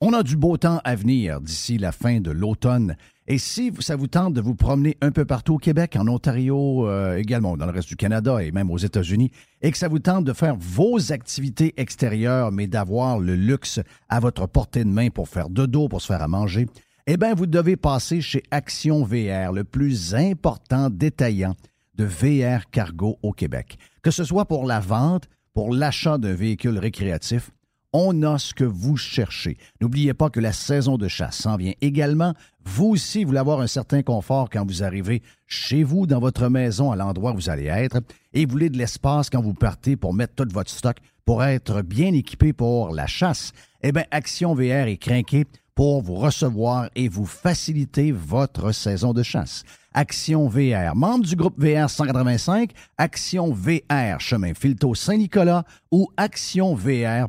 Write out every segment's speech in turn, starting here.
On a du beau temps à venir d'ici la fin de l'automne. Et si ça vous tente de vous promener un peu partout au Québec, en Ontario, euh, également dans le reste du Canada et même aux États-Unis, et que ça vous tente de faire vos activités extérieures, mais d'avoir le luxe à votre portée de main pour faire de dos, pour se faire à manger, eh bien, vous devez passer chez Action VR, le plus important détaillant de VR cargo au Québec. Que ce soit pour la vente, pour l'achat d'un véhicule récréatif, on a ce que vous cherchez. N'oubliez pas que la saison de chasse s'en vient également. Vous aussi, voulez avoir un certain confort quand vous arrivez chez vous, dans votre maison, à l'endroit où vous allez être, et vous voulez de l'espace quand vous partez pour mettre tout votre stock, pour être bien équipé pour la chasse. Eh bien, Action VR est craqué pour vous recevoir et vous faciliter votre saison de chasse. Action VR, membre du groupe VR 185, Action VR, chemin Filto Saint-Nicolas ou actionvr.ca.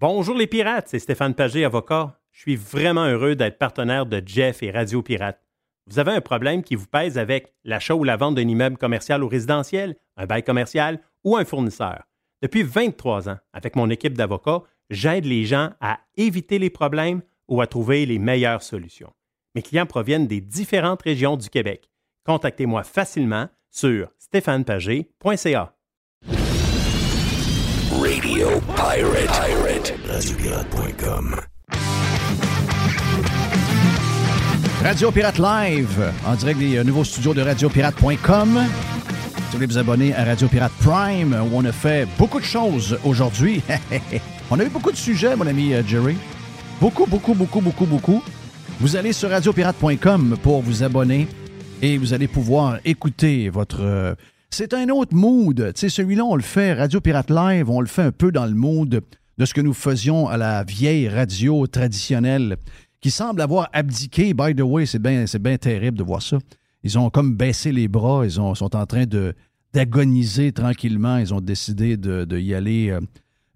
Bonjour les pirates, c'est Stéphane Pagé, avocat. Je suis vraiment heureux d'être partenaire de Jeff et Radio Pirate. Vous avez un problème qui vous pèse avec l'achat ou la vente d'un immeuble commercial ou résidentiel, un bail commercial ou un fournisseur. Depuis 23 ans, avec mon équipe d'avocats, j'aide les gens à éviter les problèmes ou à trouver les meilleures solutions. Mes clients proviennent des différentes régions du Québec. Contactez-moi facilement sur stéphanepagé.ca. Radio Pirate. RadioPirate.com. Radio Pirate Live, en direct des euh, nouveaux studios de radiopirate.com. Si vous voulez vous abonner à Radio Pirate Prime, où on a fait beaucoup de choses aujourd'hui. on a eu beaucoup de sujets, mon ami euh, Jerry. Beaucoup, beaucoup, beaucoup, beaucoup, beaucoup. Vous allez sur radiopirate.com pour vous abonner et vous allez pouvoir écouter votre. euh, C'est un autre mood. Tu celui-là, on le fait, Radio Pirate Live, on le fait un peu dans le mood de ce que nous faisions à la vieille radio traditionnelle qui semble avoir abdiqué. By the way, c'est bien c'est bien terrible de voir ça. Ils ont comme baissé les bras, ils ont- sont en train d'agoniser tranquillement. Ils ont décidé de, y aller.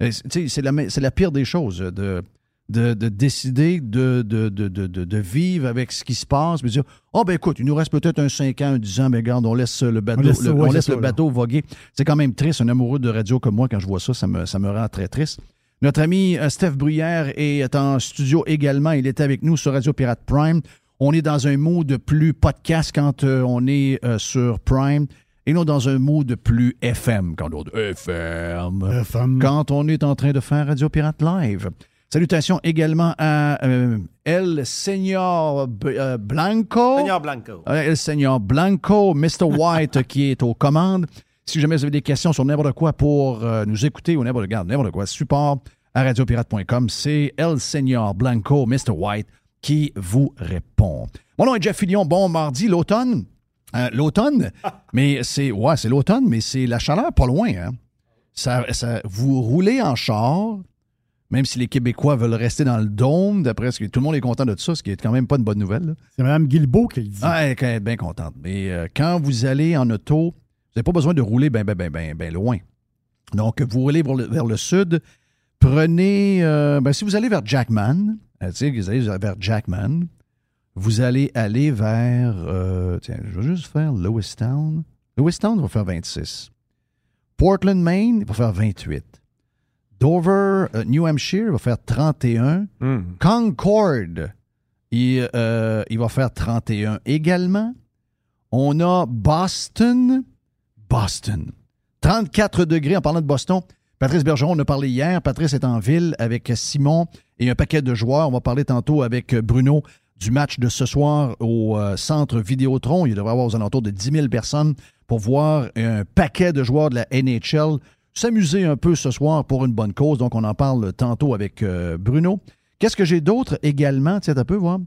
euh, c'est la, la pire des choses, de, de, de décider de, de, de, de, de- de vivre avec ce qui se passe, mais dire Oh, ben écoute, il nous reste peut-être un 5 ans, un 10 ans, mais regarde, on laisse le bateau, laisse ça, le, ouais, on laisse ça, le bateau voguer. C'est quand même triste, un amoureux de radio comme moi, quand je vois ça, ça me, ça me rend très triste. Notre ami euh, Steph Bruyère est en studio également. Il est avec nous sur Radio Pirate Prime. On est dans un mood plus podcast quand euh, on est euh, sur Prime et non dans un plus FM quand on FM. FM. Quand on est en train de faire Radio Pirate Live. Salutations également à euh, El Señor B- euh, Blanco. Seigneur Blanco. Euh, El Señor Blanco, Mr. White qui est aux commandes. Si jamais vous avez des questions sur n'importe quoi pour euh, nous écouter ou n'importe regarde, n'importe quoi, support à radiopirate.com, c'est El Señor Blanco, Mr. White, qui vous répond. Mon nom est Jeff Fillion. Bon mardi, l'automne. Euh, l'automne, mais c'est ouais, c'est l'automne, mais c'est la chaleur pas loin. Hein. Ça, ça- vous roulez en char, même si les Québécois veulent rester dans le dôme, d'après ce que tout le monde est content de ça, ce qui est quand même pas une bonne nouvelle. C'est Mme Guilbeault qui le dit. Ah, elle est bien contente. Mais euh, quand vous allez en auto, vous n'avez pas besoin de rouler bien, bien, bien, bien, bien loin. Donc, vous roulez vers le, vers le sud. Prenez, euh, ben, si vous allez vers Jackman, euh, vous allez vers Jackman, vous allez aller vers, tiens, je vais juste faire Lewistown. Lewistown va faire 26. Portland, Maine, va faire 28. Dover, euh, New Hampshire, va faire 31. Concord, il, euh, il va faire 31 également. On a Boston. Boston. 34 degrés en parlant de Boston. Patrice Bergeron, on a parlé hier. Patrice est en ville avec Simon et un paquet de joueurs. On va parler tantôt avec Bruno du match de ce soir au euh, centre Vidéotron. Il devrait y avoir aux alentours de 10 000 personnes pour voir un paquet de joueurs de la NHL s'amuser un peu ce soir pour une bonne cause. Donc, on en parle tantôt avec euh, Bruno. Qu'est-ce que j'ai d'autre également? Tiens, un peu voir.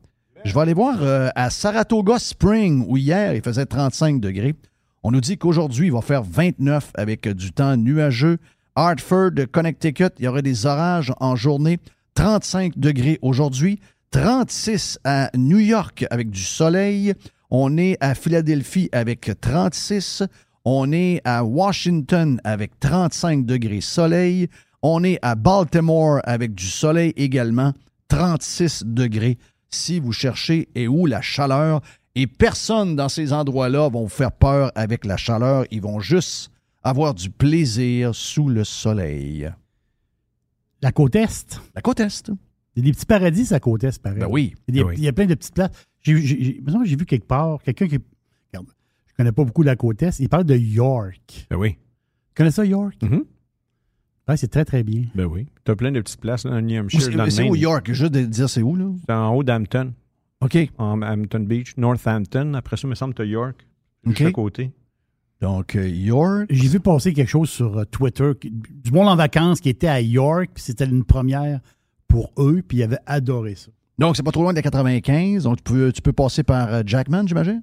Je vais aller voir euh, à Saratoga Spring, où hier, il faisait 35 degrés. On nous dit qu'aujourd'hui, il va faire 29 avec euh, du temps nuageux. Hartford, Connecticut, il y aurait des orages en journée. 35 degrés aujourd'hui. 36 à New York avec du soleil. On est à Philadelphie avec 36. On est à Washington avec 35 degrés soleil. On est à Baltimore avec du soleil également, 36 degrés. Si vous cherchez et où la chaleur, et personne dans ces endroits-là vont vous faire peur avec la chaleur, ils vont juste avoir du plaisir sous le soleil. La côte Est. La côte Est. Il y a des petits paradis à côté, est, pareil. Ben oui. Il y, a, Ben oui. il y a plein de petites places. J'ai vu quelque part quelqu'un qui. Connais pas beaucoup la côte Est. Il parle de York. Ben oui. Tu connais ça, York? Mhm. Ouais, c'est très, très bien. Ben oui. Tu as plein de petites places là, dans New Hampshire, c'est dans le c'est où. York? Juste de dire c'est où, là? C'est en haut d'Hampton, OK. en Hampton Beach, Northampton. Après ça, il me semble que tu as York, juste OK. à côté. Donc, euh, York. J'ai vu passer quelque chose sur euh, Twitter, du monde en vacances qui était à York, puis c'était une première pour eux, puis ils avaient adoré ça. Donc, c'est pas trop loin de la 95. Donc, tu peux, tu peux passer par euh, Jackman, j'imagine?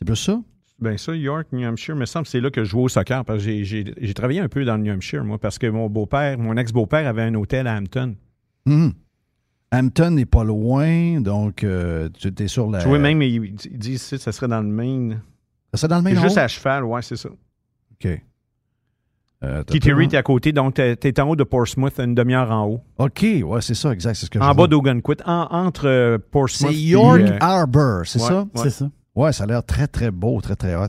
C'est plus ça? Ben ça, York, New Hampshire, me semble que c'est là que je jouais au soccer. Parce que j'ai- travaillé un peu dans le New Hampshire, moi, parce que mon beau-père, mon ex-beau-père avait un hôtel à Hampton. Mhm. Hampton n'est pas loin, donc euh, tu es sur la. Je jouais même, ils disent ici, ça serait dans le Maine. C'est dans le Maine. juste à cheval, ouais, c'est ça. OK. Euh, Kittery, t'es à côté, donc t'es t'es en haut de Portsmouth, une demi-heure en haut. OK, ouais, c'est ça, exact. C'est ce que je En bas vois. d'Ogunquit, en- entre euh, Portsmouth. C'est York euh, Harbor, c'est ouais, ça? ouais. C'est ça. Ouais, ça a l'air très, très beau, très, très hot.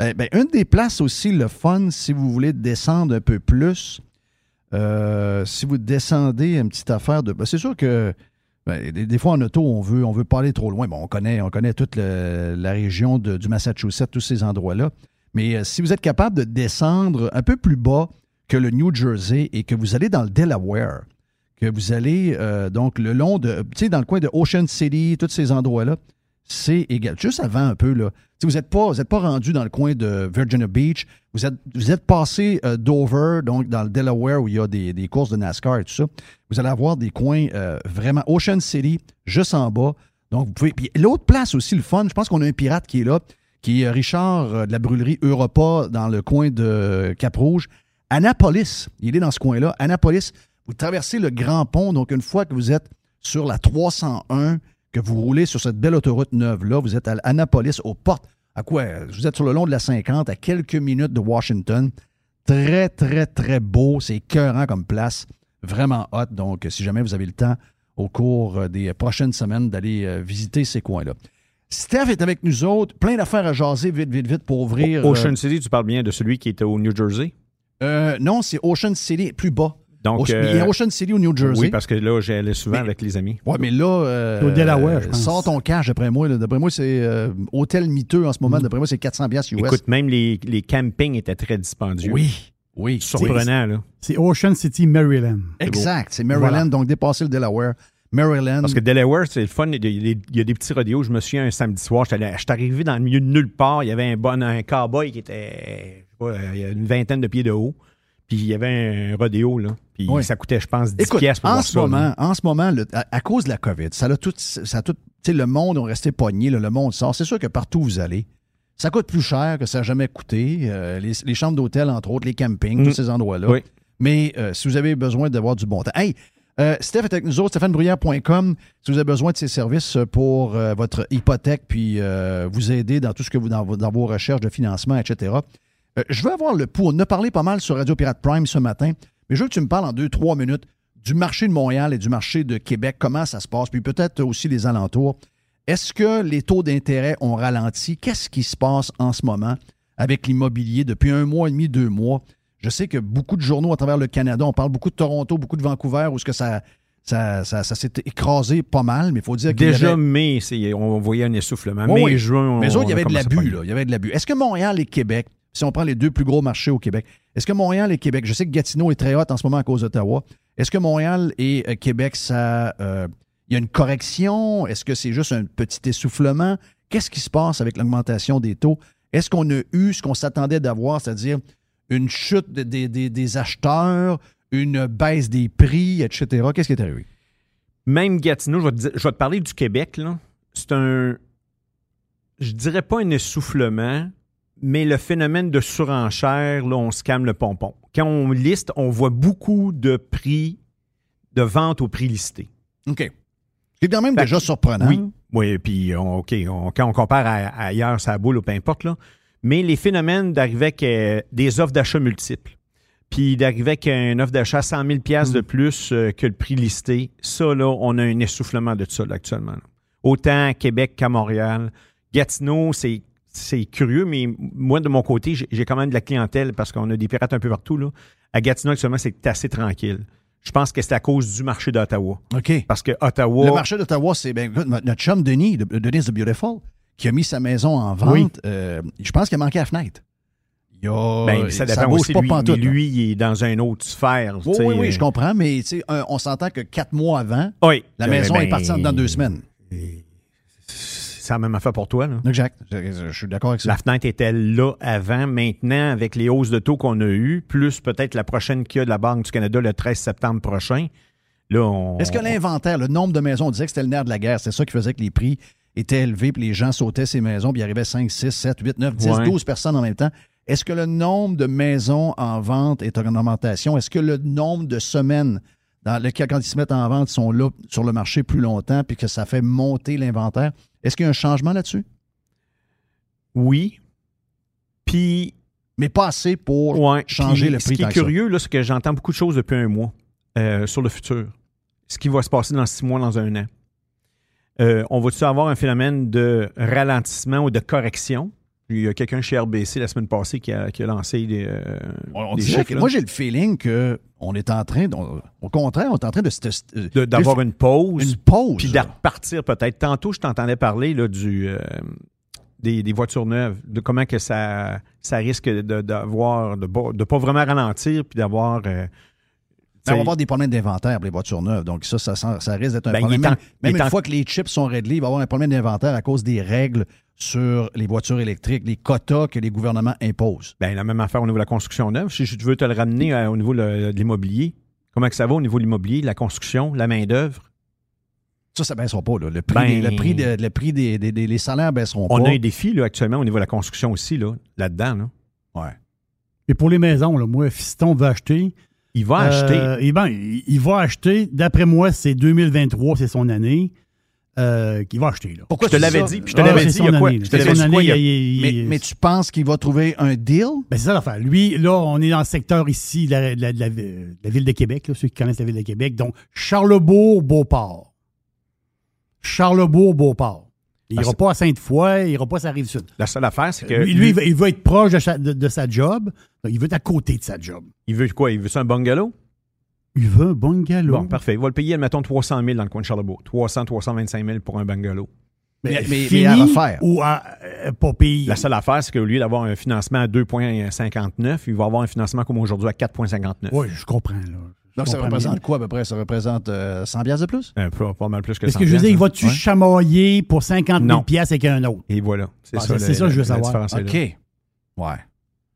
Euh, ben, une des places aussi, le fun, si vous voulez descendre un peu plus, euh, si vous descendez une petite affaire de. ben, c'est sûr que ben, des, fois en auto, on veut, on veut pas aller trop loin. Bon, on connaît, on connaît toute la région de- du Massachusetts, tous ces endroits-là. Mais euh, si vous êtes capable de descendre un peu plus bas que le New Jersey et que vous allez dans le Delaware, que vous allez euh, donc le long de, tu sais, dans le coin de Ocean City, tous ces endroits-là, c'est égal. Juste avant un peu, là. Sais, vous n'êtes pas, pas rendu dans le coin de Virginia Beach. Vous êtes, passé euh, Dover, donc dans le Delaware où il y a des, des courses de NASCAR et tout ça. Vous allez avoir des coins euh, vraiment Ocean City, juste en bas. Donc, vous pouvez. Puis l'autre place aussi, le fun, je pense qu'on a un pirate qui est là, qui est Richard euh, de la brûlerie Europa dans le coin de Cap-Rouge. Annapolis, il est dans ce coin-là. Annapolis, vous traversez le Grand Pont, donc une fois que vous êtes sur la 301, que vous roulez sur cette belle autoroute neuve-là, vous êtes à Annapolis, aux portes. À quoi? Vous êtes sur le long de la 50, à quelques minutes de Washington. Très, très, très beau. C'est écœurant comme place. Vraiment hot. Donc, si jamais vous avez le temps au cours euh, des prochaines semaines d'aller euh, visiter ces coins-là. Steph est avec nous autres. Plein d'affaires à jaser vite, vite, vite pour ouvrir. euh, Ocean City, tu parles bien de celui qui était au New Jersey? euh, non, c'est Ocean City, plus bas. Donc, Ocean- euh, il y a Ocean City au New Jersey. Oui, parce que là, j'allais souvent Mais- avec les amis. Ouais, mais là. euh, C'est au Delaware, je pense. Sors ton cash, d'après moi. D'après moi, c'est euh, hôtel miteux en ce moment. D'après moi, c'est 400$ piastres US. Mm. Écoute, même les, les campings étaient très dispendieux. oui, oui. Surprenant, là. C'est Ocean City, Maryland. Exact. C'est Maryland, Voilà. donc dépasser le Delaware. Maryland. Parce que Delaware, c'est le fun. Il y, a des, petits rodéos. Je me souviens un samedi soir, j'étais allé- j'étais arrivé dans le milieu de nulle part. Il y avait un bon un cowboy qui était je sais pas, il y a une vingtaine de pieds de haut. Puis il y avait un rodéo, là. Puis Oui. ça coûtait, je pense, 10 Écoute, piastres pour en voir ce, ça. là. moment, en ce moment, le- à, à cause de la COVID, ça a tout, ça a tout, tu sais, le monde a resté pogné, là, le monde sort. C'est sûr que partout où vous allez, ça coûte plus cher que ça n'a jamais coûté. Euh, les, les chambres d'hôtel, entre autres, les campings, Mm. tous ces endroits-là. Oui. Mais euh, si vous avez besoin d'avoir du bon temps. Hey, euh, Steph est avec nous autres, stéphanebruyère.com. Si vous avez besoin de ses services pour votre hypothèque, puis vous aider dans tout ce que vous, dans, dans vos recherches de financement, etc. Euh, je veux avoir le pouls. On a parlé pas mal sur Radio Pirate Prime ce matin, mais je veux que tu me parles en deux, trois minutes du marché de Montréal et du marché de Québec, comment ça se passe, puis peut-être aussi les alentours. Est-ce que les taux d'intérêt ont ralenti? Qu'est-ce qui se passe en ce moment avec l'immobilier depuis un mois et demi, deux mois? Je sais que beaucoup de journaux à travers le Canada, on parle beaucoup de Toronto, beaucoup de Vancouver, où est-ce que ça, ça, ça, ça s'est écrasé pas mal, mais il faut dire y Déjà, avait- mai, on voyait un essoufflement. Oui, mai, oui. juin, mais autres, il y avait de l'abus. Il y avait de l'abus. Est-ce que Montréal et Québec, si on prend les deux plus gros marchés au Québec, est-ce que Montréal et Québec, je sais que Gatineau est très hot en ce moment à cause d'Ottawa, est-ce que Montréal et euh, Québec, ça, euh, il y a une correction? Est-ce que c'est juste un petit essoufflement? Qu'est-ce qui se passe avec l'augmentation des taux? Est-ce qu'on a eu ce qu'on s'attendait d'avoir, c'est-à-dire une chute de- des- acheteurs, une baisse des prix, etc.? Qu'est-ce qui est arrivé? Même Gatineau, je vais te, je vais te parler du Québec. C'est un. Je dirais pas un essoufflement, mais le phénomène de surenchère, là, on se calme le pompon. Quand on liste, on voit beaucoup de prix de vente au prix listé. OK. C'est quand même Fait déjà que- surprenant. Oui. Oui, puis on- OK, on- quand on compare à, à ailleurs, ça boule ou peu importe, là. Mais les phénomènes d'arriver avec euh, des offres d'achat multiples, puis d'arriver avec une offre d'achat à 100 000 piastres de plus euh, que le prix listé, ça, là, on a un essoufflement de ça, là, actuellement. là. Autant à Québec qu'à Montréal. Gatineau, c'est c'est curieux, mais moi, de mon côté, j'ai quand même de la clientèle parce qu'on a des pirates un peu partout. Là. À Gatineau, actuellement, c'est assez tranquille. Je pense que c'est à cause du marché d'Ottawa. OK. Parce que Ottawa. Le marché d'Ottawa, c'est ben, notre chum Denis, de- Denis the Beautiful, qui a mis sa maison en vente. Oui. euh, je pense qu'il a manqué à la fenêtre. Il a, Ben, ça dépend aussi, pas lui, pantoute, mais là. lui, il est dans une autre sphère. Oui, oui, euh, je comprends, mais on s'entend que quatre mois avant, Oui. la Euh, maison ben, est partie en dedans de deux semaines. C'est la même affaire pour toi, là. Exact. Je, suis d'accord avec ça. La fenêtre était là avant. Maintenant, avec les hausses de taux qu'on a eues, plus peut-être la prochaine qu'il y a de la Banque du Canada le 13 septembre prochain, là, on. Est-ce que l'inventaire, le nombre de maisons, on disait que c'était le nerf de la guerre, c'est ça qui faisait que les prix étaient élevés, puis les gens sautaient ces maisons, puis il arrivait 5, 6, 7, 8, 9, 10, Ouais. 12 personnes en même temps. Est-ce que le nombre de maisons en vente est en augmentation? Est-ce que le nombre de semaines dans lesquelles, quand ils se mettent en vente, sont là sur le marché plus longtemps, puis que ça fait monter l'inventaire? Est-ce qu'il y a un changement là-dessus? Oui. Puis, Mais pas assez pour ouais, changer puis le Ce prix qui tant est curieux, là, c'est que j'entends beaucoup de choses depuis un mois euh, sur le futur. Ce qui va se passer dans six mois, dans un an. Euh, on va-tu avoir un phénomène de ralentissement ou de correction? Il y a quelqu'un chez RBC la semaine passée qui a, qui a lancé des, euh, On des chiffres, que- moi, j'ai le feeling qu'on est en train, on- au contraire, on est en train de, se- De- d'avoir une pause. une pause. Puis de repartir peut-être. Tantôt, je t'entendais parler là, du, euh, des, des voitures neuves, de comment que ça, ça risque de- d'avoir, de ne de pas vraiment ralentir, puis d'avoir. euh, Ben, on va avoir des problèmes d'inventaire pour les voitures neuves. Donc, ça, ça, ça risque d'être un Ben, problème. en- Même, une en- fois que les chips sont réglés, il va y avoir un problème d'inventaire à cause des règles sur les voitures électriques, les quotas que les gouvernements imposent. ben, la même affaire au niveau de la construction neuve. Si je veux te le ramener euh, au niveau le- de l'immobilier, comment que ça va au niveau de l'immobilier, de la construction, la main-d'œuvre? Ça, ça ne baissera pas. là. Le prix, Ben- des, le prix, de- le prix des, des- des- les salaires ne baisseront On pas. a un défi là, actuellement au niveau de la construction aussi, là, là-dedans. Là. Ouais. Et pour les maisons, là, moi, Fiston va acheter. Il va Euh, acheter. eh ben, il il va acheter, d'après moi, c'est 2023, c'est son année. Euh, qu'il va acheter. Là. Pourquoi Je te l'avais dit, puis je te Ah, l'avais c'est dit, il y a quoi? année, Je là. te C'est l'avais son dit quoi, année, il y a- il- il- Mais, il- mais tu penses qu'il va trouver un deal? Ben, c'est ça l'affaire. Lui, là, on est dans le secteur ici de la, de la- de la- de la ville de Québec, là, ceux qui connaissent la ville de Québec. Donc, Charlebourg-Beauport. Charlebourg-Beauport. Il Ah, n'ira c'est- pas à Sainte-Foy, il n'ira pas à sa rive sud. La seule affaire, c'est que Lui, lui, il, veut, il veut être proche de sa, de- de sa job. Il veut être à côté de sa job. il veut quoi? Il veut ça un bungalow? Il veut un bungalow. Bon, parfait. Il va le payer, admettons, 300 000 dans le coin de Charlebourg. 300, 325 000 pour un bungalow. Mais, mais- mais Fini à refaire. ou à euh, pas payer. La seule affaire, c'est qu'au lieu d'avoir un financement à 2,59, il va avoir un financement comme aujourd'hui à 4,59. Oui, je comprends. Là. Donc, ça représente bien. quoi à peu près? Ça représente euh, 100 piastres de plus? Un peu, pas mal plus que Parce 100 que je veux dire, il piastres, va-tu Ouais. chamailler pour 50 000 Non. piastres avec un autre? hein. Et voilà. C'est Ah, ça, c'est- le- c'est ça que je veux la savoir. OK. Ouais.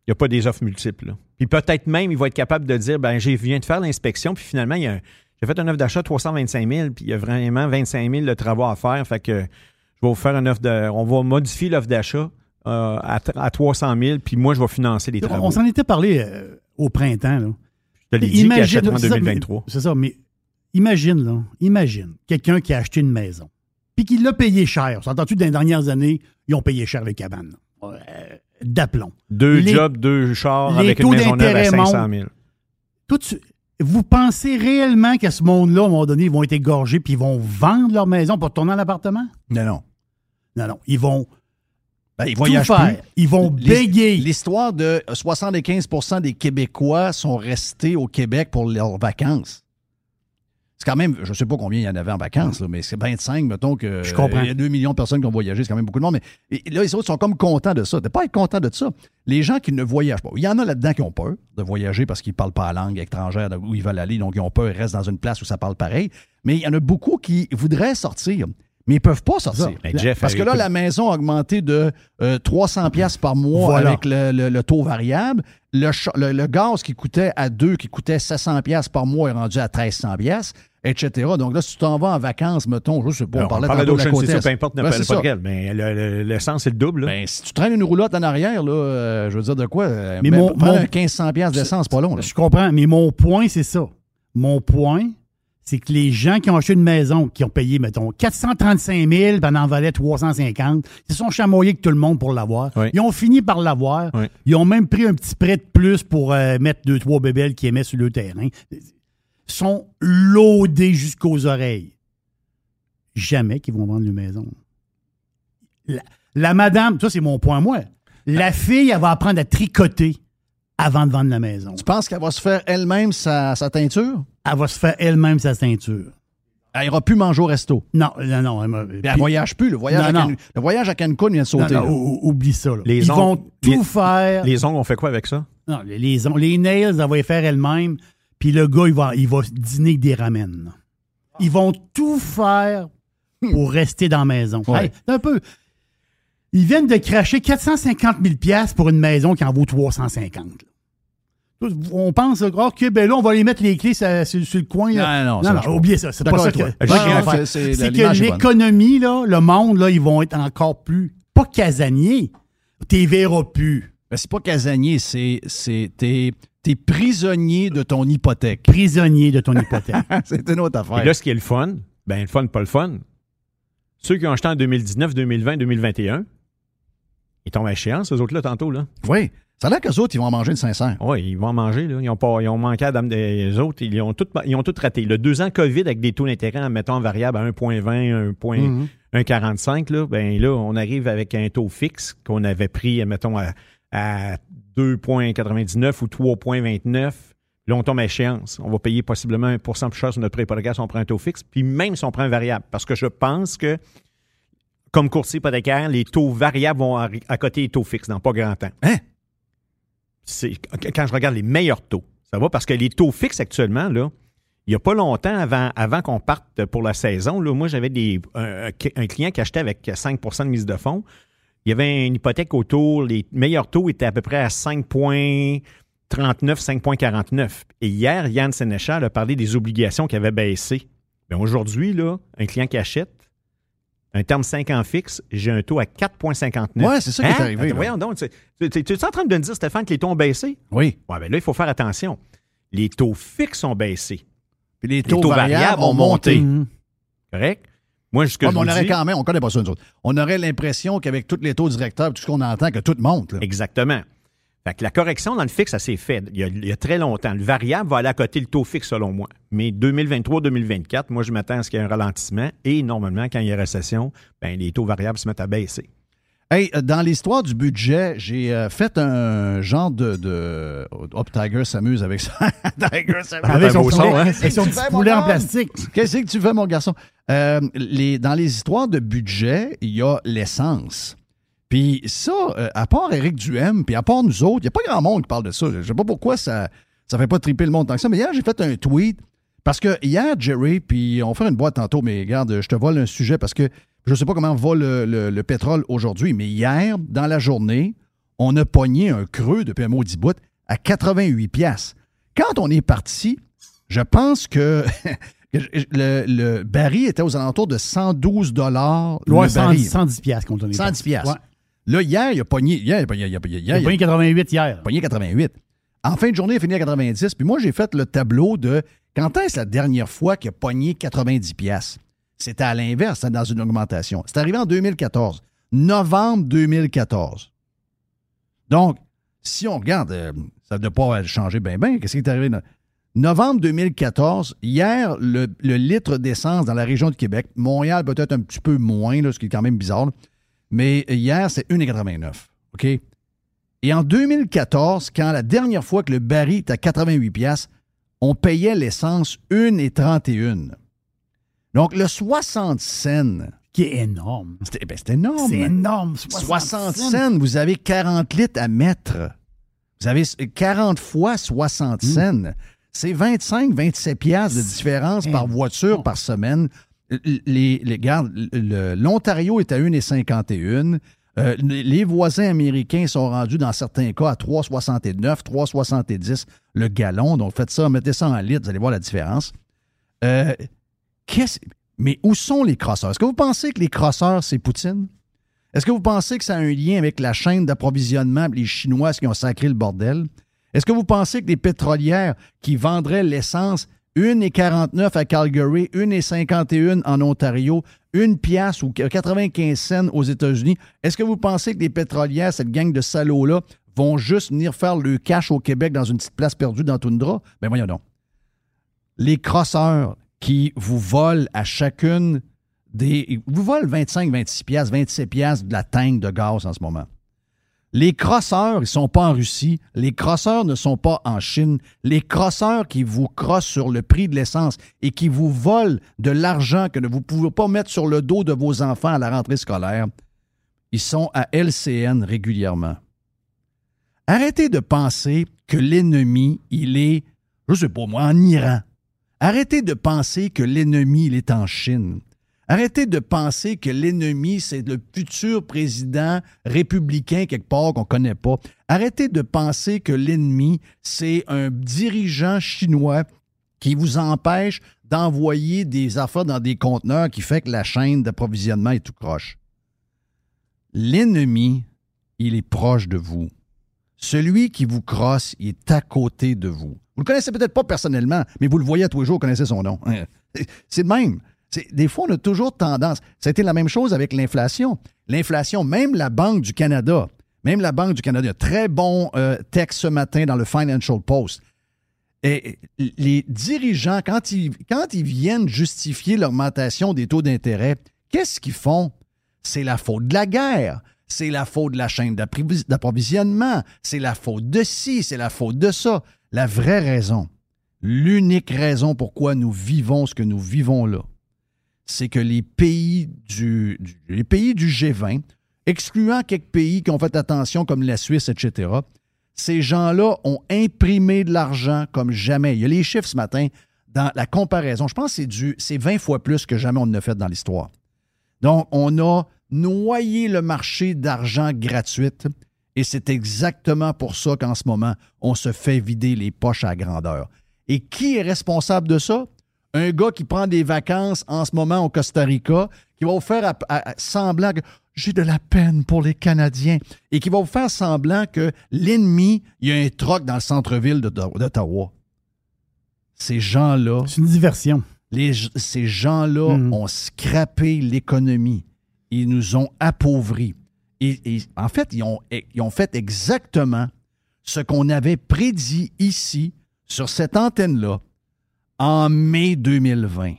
Il n'y a pas des offres multiples. là. Puis peut-être même, il va être capable de dire ben, j'ai viens de faire l'inspection, puis finalement, il y a un- j'ai fait une offre d'achat de 325 000, puis il y a vraiment 25 000 de travaux à faire. Fait que je vais vous faire une offre de. On va modifier l'offre d'achat euh, à, à 300 000, puis moi, je vais financer les travaux. On s'en était parlé euh, au printemps. Là. je te l'ai dit achètera en c'est ça, 2023. mais- C'est ça, mais imagine, là, imagine quelqu'un qui a acheté une maison, puis qui l'a payé cher. S'entends-tu, dans les dernières années, ils ont payé cher les cabanes. là. Euh, D'aplomb. Deux les- jobs, deux chars avec une maison neuve à d'intérêt 500 000. Tout de suite, vous pensez réellement qu'à ce monde-là, à un moment donné, ils vont être égorgés puis ils vont vendre leur maison pour retourner à l'appartement? Non, non. Non, non. Ils vont Ben, ils tout voyagent faire. plus. Ils vont bégayer. L'histoire de 75% des Québécois sont restés au Québec pour leurs vacances. C'est quand même, je ne sais pas combien il y en avait en vacances, là, mais c'est 25, mettons que. Je comprends. Il y a 2 millions de personnes qui ont voyagé, c'est quand même beaucoup de monde. Mais et là, les autres sont comme contents de ça. De ne pas être contents de ça. Les gens qui ne voyagent pas. Il y en a là-dedans qui ont peur de voyager parce qu'ils ne parlent pas la langue étrangère où ils veulent aller, donc ils ont peur, ils restent dans une place où ça parle pareil. Mais il y en a beaucoup qui voudraient sortir, mais ils ne peuvent pas sortir. Jeff, Parce que là, la maison a augmenté de euh, 300 pièces par mois Voilà. avec le, le- le taux variable. Le, le- le gaz qui coûtait à 2, qui coûtait 700 pièces par mois, est rendu à 1300 pièces, etc. Donc là, si tu t'en vas en vacances, mettons, je sais pas, on on parlait de la Est. peu importe, Ben, pas. Mais le- le- l'essence, c'est le double. Ben, si tu traînes une roulotte en arrière, là, euh, je veux dire de quoi? euh, Mais ben, mon- prends mon- un 1500 pièces d'essence, pas long. là. Je comprends, mais mon point, c'est ça. Mon point, c'est que les gens qui ont acheté une maison, qui ont payé, mettons, 435 000, puis en valait 350, ils se sont chamoyés que tout le monde pour l'avoir. Oui. Ils ont fini par l'avoir. Oui. Ils ont même pris un petit prêt de plus pour euh, mettre deux, trois bébelles qui aimaient sur le terrain. Ils sont loadés jusqu'aux oreilles. Jamais qu'ils vont vendre une maison. La, la madame, ça c'est mon point, moi. La fille, elle va apprendre à tricoter avant de vendre la maison. Tu penses qu'elle va se faire elle-même sa, sa teinture? Elle va se faire elle-même sa ceinture. Elle ira plus manger au resto. Non, non, non. elle elle voyage plus. Le voyage, Non, à. Can- le voyage à Cancun vient de sauter. non, ou- oublie ça. là. Les Ils ongles- vont tout les- faire. Les ongles, on fait quoi avec ça? Non, les, les, on- les nails, elle va les faire elle-même. Puis le gars, il va, il va dîner avec des ramen. Ils vont tout faire pour rester dans la maison. Ouais. Hey, un peu. Ils viennent de cracher 450 000 piastres pour une maison qui en vaut 350. là. On pense, là, OK, ben là, on va les mettre les clés sur, sur- sur le coin. là. Non, non, non, pas. oubliez ça. C'est pas ça que. c'est- que l'économie, là, le monde, là, ils vont être encore plus. Pas casaniers. T'es verras plus. Ben, c'est pas casanier, c'est, c'est t'es, t'es prisonnier de ton hypothèque. Prisonnier de ton hypothèque. c'est une autre affaire. Et là, ce qui est le fun, ben le fun, pas le fun. Ceux qui ont acheté en 2019, 2020, 2021, ils tombent à échéance, ces autres-là, tantôt. Là. oui. Ça a l'air qu'eux autres, ils vont en manger une sincère. Oui, ils vont en manger. Là. Ils, ont pas, ils ont manqué à dame des autres. Ils ont tout, ils ont tout raté. Le deux ans COVID avec des taux d'intérêt, mettons, variable à 1,20, 1,45, Mhm. 1,45, là, ben là, on arrive avec un taux fixe qu'on avait pris, mettons, à, à 2,99 ou 3,29. Là, on tombe à échéance. On va payer possiblement 1% plus cher sur notre prêt hypothécaire si on prend un taux fixe, puis même si on prend un variable. Parce que je pense que, comme courtier hypothécaire, les taux variables vont à, côté des taux fixes dans pas grand temps. Hein? Quand je regarde les meilleurs taux, ça va parce que les taux fixes actuellement, là, il n'y a pas longtemps avant, qu'on parte pour la saison, là, moi, j'avais un, client qui achetait avec 5% de mise de fonds. Il y avait une hypothèque autour, les meilleurs taux étaient à peu près à 5,39, 5,49. Et hier, Yann Sénéchal a parlé des obligations qui avaient baissé. Bien, aujourd'hui, un client qui achète, un terme 5 ans fixe, j'ai un taux à 4,59. Ouais, c'est ça qui est Hein? arrivé. Voyons donc, tu, es en train de me dire, Stéphane, que les taux ont baissé? Oui. Ouais, ben là, il faut faire attention. Les taux fixes ont baissé. Puis les taux, taux variables, variables ont ont monté. Correct? Moi, Ouais, je mais on aurait dis- quand même, on connaît pas ça, nous autres. On aurait l'impression qu'avec tous les taux directeurs, tout ce qu'on entend, que tout monte. là. Exactement. Fait que la correction dans le fixe, ça s'est fait il y, a, il y a très longtemps. Le variable va aller à côté le taux fixe, selon moi. Mais 2023-2024, moi, je m'attends à ce qu'il y ait un ralentissement. Et normalement, quand il y a récession, ben, les taux variables se mettent à baisser. Hey, euh, dans l'histoire du budget, j'ai euh, fait un genre de. de... Hop, Tiger s'amuse avec ça. Tiger s'amuse. Avec son poulet, son, hein? avec son Tu petit poulet en plastique. Qu'est-ce que tu fais, mon garçon? Euh, les, dans les histoires de budget, il y a l'essence. Puis ça, euh, à part Éric Duhem, puis à part nous autres, il n'y a pas grand monde qui parle de ça. Je ne sais pas pourquoi ça ne fait pas triper le monde tant que ça. Mais hier, j'ai fait un tweet parce que hier, Jerry, puis on faire une boîte tantôt, mais regarde, je te vole un sujet parce que je ne sais pas comment va le, le- le pétrole aujourd'hui, mais hier, dans la journée, on a pogné un creux depuis un maudit bout à 88 piastres. Quand on est parti, je pense que le, le baril était aux alentours de 112 dollars Ouais, le 100 baril. 110 piastres qu'on donne. 110 piastres. Ouais. Là, hier, il a pogné, hier, il a pogné, il a pogné- hier, Il a pogné 88 hier. pogné 88. En fin de journée, il a fini à 90. Puis moi, j'ai fait le tableau de quand est-ce la dernière fois qu'il a pogné 90 piastres? C'était à l'inverse, c'était dans une augmentation. C'est arrivé en 2014. Novembre 2014. Donc, si on regarde, euh, ça ne doit pas changer bien, bien. Qu'est-ce qui est arrivé? dans- Novembre 2014, hier, le, le litre d'essence dans la région de Québec, Montréal peut-être un petit peu moins, là, ce qui est quand même bizarre, là. Mais hier, c'est 1,89. OK? Et en 2014, quand la dernière fois que le baril était à 88 pièces, on payait l'essence 1,31. Donc, le 60 cents, Qui est énorme. c'était ben, c'était énorme. C'est énorme. 60 cents, vous avez 40 litres à mettre. Vous avez 40 fois 60 cents. C'est 25, 27 piastres de différence par voiture par semaine. Les, les, l'Ontario est à 1,51. Euh, les voisins américains sont rendus dans certains cas à 3,69, 3,70 le gallon. Donc faites ça, mettez ça en litres, vous allez voir la différence. Euh, mais où sont les crosseurs? Est-ce que vous pensez que les crosseurs, c'est Poutine? Est-ce que vous pensez que ça a un lien avec la chaîne d'approvisionnement les Chinois qui ont sacré le bordel? Est-ce que vous pensez que les pétrolières qui vendraient l'essence 1,49 à Calgary, 1,51 en Ontario, une pièce ou 95 cents aux États-Unis, est-ce que vous pensez que les pétrolières, cette gang de salauds-là, vont juste venir faire le cash au Québec dans une petite place perdue dans Toundra? Ben voyons donc. Les crosseurs qui vous volent à chacune des. Vous volent 25, 26 piastres, 27 piastres de la tank de gaz en ce moment. Les crosseurs, ils ne sont pas en Russie. Les crosseurs ne sont pas en Chine. Les crosseurs qui vous crossent sur le prix de l'essence et qui vous volent de l'argent que vous ne pouvez pas mettre sur le dos de vos enfants à la rentrée scolaire, ils sont à LCN régulièrement. Arrêtez de penser que l'ennemi, il est, je sais pas moi, en Iran. Arrêtez de penser que l'ennemi, il est en Chine. Arrêtez de penser que l'ennemi, c'est le futur président républicain quelque part qu'on ne connaît pas. Arrêtez de penser que l'ennemi, c'est un dirigeant chinois qui vous empêche d'envoyer des affaires dans des conteneurs qui fait que la chaîne d'approvisionnement est tout croche. L'ennemi, il est proche de vous. Celui qui vous crosse, il est à côté de vous. Vous le connaissez peut-être pas personnellement, mais vous le voyez à tous les jours, vous connaissez son nom. C'est le même. Des fois, on a toujours tendance. Été la même chose avec l'inflation. L'inflation, même la Banque du Canada, même la Banque du Canada, très bon euh, texte ce matin dans le Financial Post. Et les dirigeants, quand ils, quand ils viennent justifier l'augmentation des taux d'intérêt, qu'est-ce qu'ils font? C'est la faute de la guerre. C'est la faute de la chaîne d'approvisionnement. C'est la faute de ci, c'est la faute de ça. La vraie raison, l'unique raison pourquoi nous vivons ce que nous vivons là, c'est que les pays du, pays du G20, excluant quelques pays qui ont fait attention comme la Suisse, etc., ces gens-là ont imprimé de l'argent comme jamais. Il y a les chiffres ce matin dans la comparaison. Je pense que c'est, c'est 20 fois plus que jamais on ne fait dans l'histoire. Donc, on a noyé le marché d'argent gratuite et c'est exactement pour ça qu'en ce moment, on se fait vider les poches à grandeur. Et qui est responsable de ça? Un gars qui prend des vacances en ce moment au Costa Rica, qui va vous faire semblant que j'ai de la peine pour les Canadiens et qui va vous faire semblant que l'ennemi, il y a un troc dans le centre-ville d'Ottawa. Ces gens-là. C'est une diversion. ces gens-là mm. ont scrappé l'économie. Ils nous ont appauvris. Et, en fait, ils ont, ils ont fait exactement ce qu'on avait prédit ici, sur cette antenne-là, en mai 2020.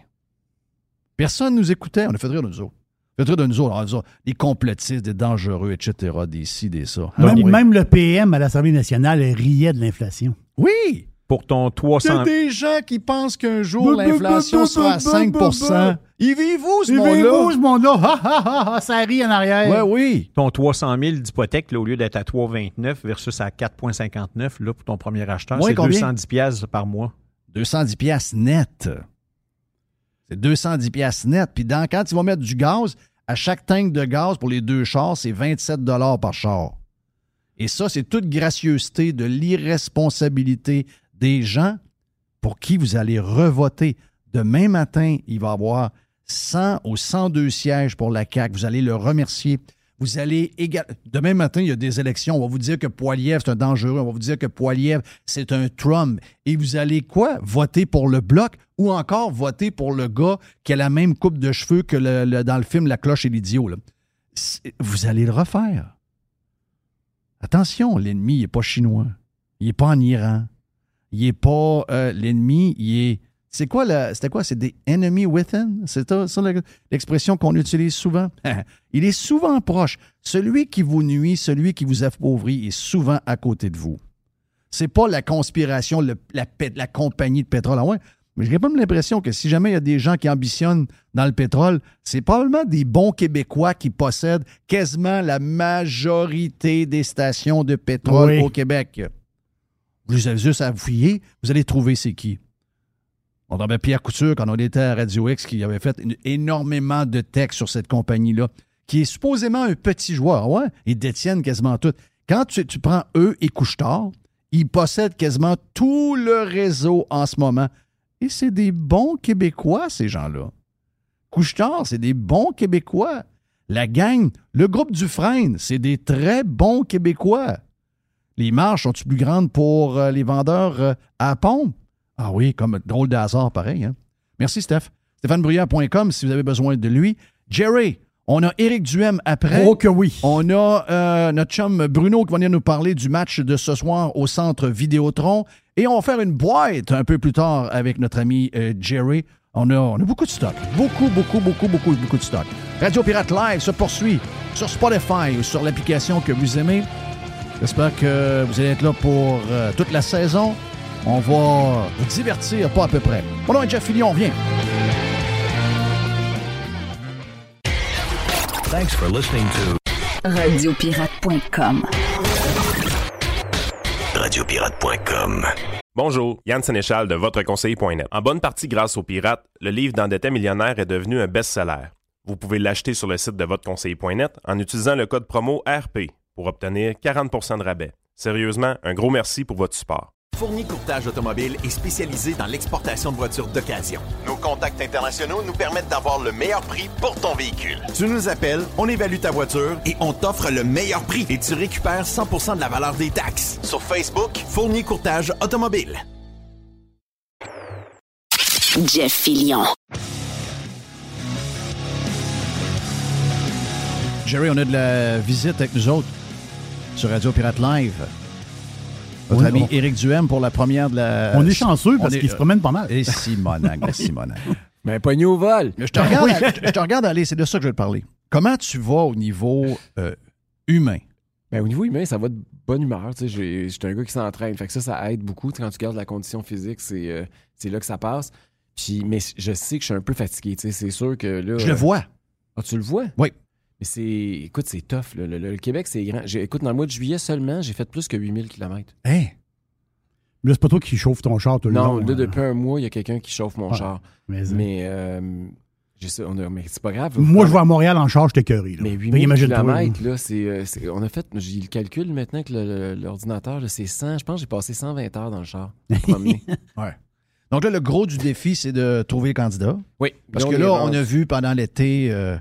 Personne ne nous écoutait. On a fait rire de nous autres. On a fait rire de nous autres. des complotistes, des dangereux, etc., des ci, des ça. Même, le PM à l'Assemblée nationale riait de l'inflation. Oui! Pour ton 300... Il y a des gens qui pensent qu'un jour, l'inflation sera à 5% Ils vivent où, ce monde-là? Ils vivent où, ce monde-là? ça rit en arrière. Oui, oui. Ton 300 000 d'hypothèque, au lieu d'être à 3,29 versus à 4,59 là, pour ton premier acheteur, c'est 210 pièces par mois. 210 pièces net. C'est 210 pièces net. Puis dans, quand ils vont mettre du gaz, à chaque tank de gaz pour les deux chars, c'est 27 par char. Et ça, c'est toute gracieuseté de l'irresponsabilité des gens pour qui vous allez revoter. Demain matin, il va y avoir 100 ou 102 sièges pour la CAQ. Vous allez le remercier. Vous allez Demain matin, il y a des élections. On va vous dire que Poiliev, c'est un dangereux. On va vous dire que Poiliev, c'est un Trump. Et vous allez quoi? Voter pour le bloc ou encore voter pour le gars qui a la même coupe de cheveux que dans le film La cloche et l'idiot. Vous allez le refaire. Attention, l'ennemi n'est pas chinois. Il n'est pas en Iran. Il n'est pas euh, l'ennemi, il est c'est quoi c'était quoi? C'est des enemy within? C'est ça, l'expression qu'on utilise souvent? Il est souvent proche. Celui qui vous nuit, celui qui vous appauvrit est souvent à côté de vous. C'est pas la conspiration, la, la, compagnie de pétrole. Ah ouais, mais j'ai pas l'impression que si jamais il y a des gens qui ambitionnent dans le pétrole, c'est probablement des bons Québécois qui possèdent quasiment la majorité des stations de pétrole au Québec. Vous avez juste à fouiller, vous allez trouver c'est qui. Pierre Couture, quand on était à Radio X, qui avait fait énormément de textes sur cette compagnie-là, qui est supposément un petit joueur. Ouais, ils détiennent quasiment tout. Quand tu, prends eux et Couchetard, ils possèdent quasiment tout le réseau en ce moment. Et c'est des bons Québécois, ces gens-là. Couchetard, c'est des bons Québécois. La gang, le groupe Dufresne, c'est des très bons Québécois. Les marges sont-ils plus grandes pour euh, les vendeurs euh, à pompe? Ah oui, comme drôle de hasard, pareil. Hein? Merci, Steph. StéphaneBruyère.com si vous avez besoin de lui. Jerry, on a Éric Duhem après. Oh que oui. On a euh, notre chum Bruno qui va venir nous parler du match de ce soir au centre Vidéotron. Et on va faire une boîte un peu plus tard avec notre ami euh, Jerry. On a, on a beaucoup de stock. Beaucoup, beaucoup, beaucoup, beaucoup, beaucoup de stock. Radio Pirate Live se poursuit sur Spotify ou sur l'application que vous aimez. J'espère que vous allez être là pour euh, toute la saison. On va vous divertir, pas à peu près. Mon nom est Jeff Fillion, on vient. Thanks for listening to Radiopirate.com. Radiopirate.com. Bonjour, Yann Sénéchal de VotreConseiller.net. En bonne partie grâce aux pirates, le livre d'endetté millionnaire est devenu un best-seller. Vous pouvez l'acheter sur le site de VotreConseiller.net en utilisant le code promo RP pour obtenir 40% de rabais. Sérieusement, un gros merci pour votre support. Fourni Courtage Automobile est spécialisé dans l'exportation de voitures d'occasion. Nos contacts internationaux nous permettent d'avoir le meilleur prix pour ton véhicule. Tu nous appelles, on évalue ta voiture et on t'offre le meilleur prix et tu récupères 100% de la valeur des taxes. Sur Facebook, Fourni Courtage Automobile. Jeff Fillion. Jerry, on a de la visite avec nous autres sur Radio Pirate Live. Notre Oui, ami on- Éric Duhem pour la première de la. On est chanceux parce on est- qu'il se promène pas mal. Et Simonac, Simonac. Mais pogné au vol. Je te regarde, je te regarde aller, c'est de ça que je vais te parler. Comment tu vas au niveau euh, humain? Ben, au niveau humain, ça va de bonne humeur. Tu sais, j'ai- J'étais un gars qui s'entraîne. Fait que ça, ça aide beaucoup. Tu sais, quand tu gardes la condition physique, c'est euh, c'est là que ça passe. Puis, mais je sais que je suis un peu fatigué. tu sais, C'est sûr que là. Je le vois. Ah, tu le vois? Oui. Mais c'est. Écoute, c'est tough. Le, le- le Québec, c'est grand. J'ai- Écoute, dans le mois de juillet seulement, j'ai fait plus que 8000 km. Hein? Mais là, c'est pas toi qui chauffe ton char tout le Non, long. là, hein. depuis un mois, il y a quelqu'un qui chauffe mon Ouais. char. Mais, Mais, euh, on a- mais c'est pas grave. moi, je vais à Montréal en charge, j'étais curé. Mais Fait 8000 imagine-toi, km, là, c'est, euh, c'est- on a fait, j'ai le calcul maintenant que le- le- l'ordinateur, là, c'est 100. Je pense que j'ai passé 120 heures dans le char. promener. Donc là, le gros du défi, c'est de trouver les candidats. oui. Parce que là, on a vu pendant l'été euh,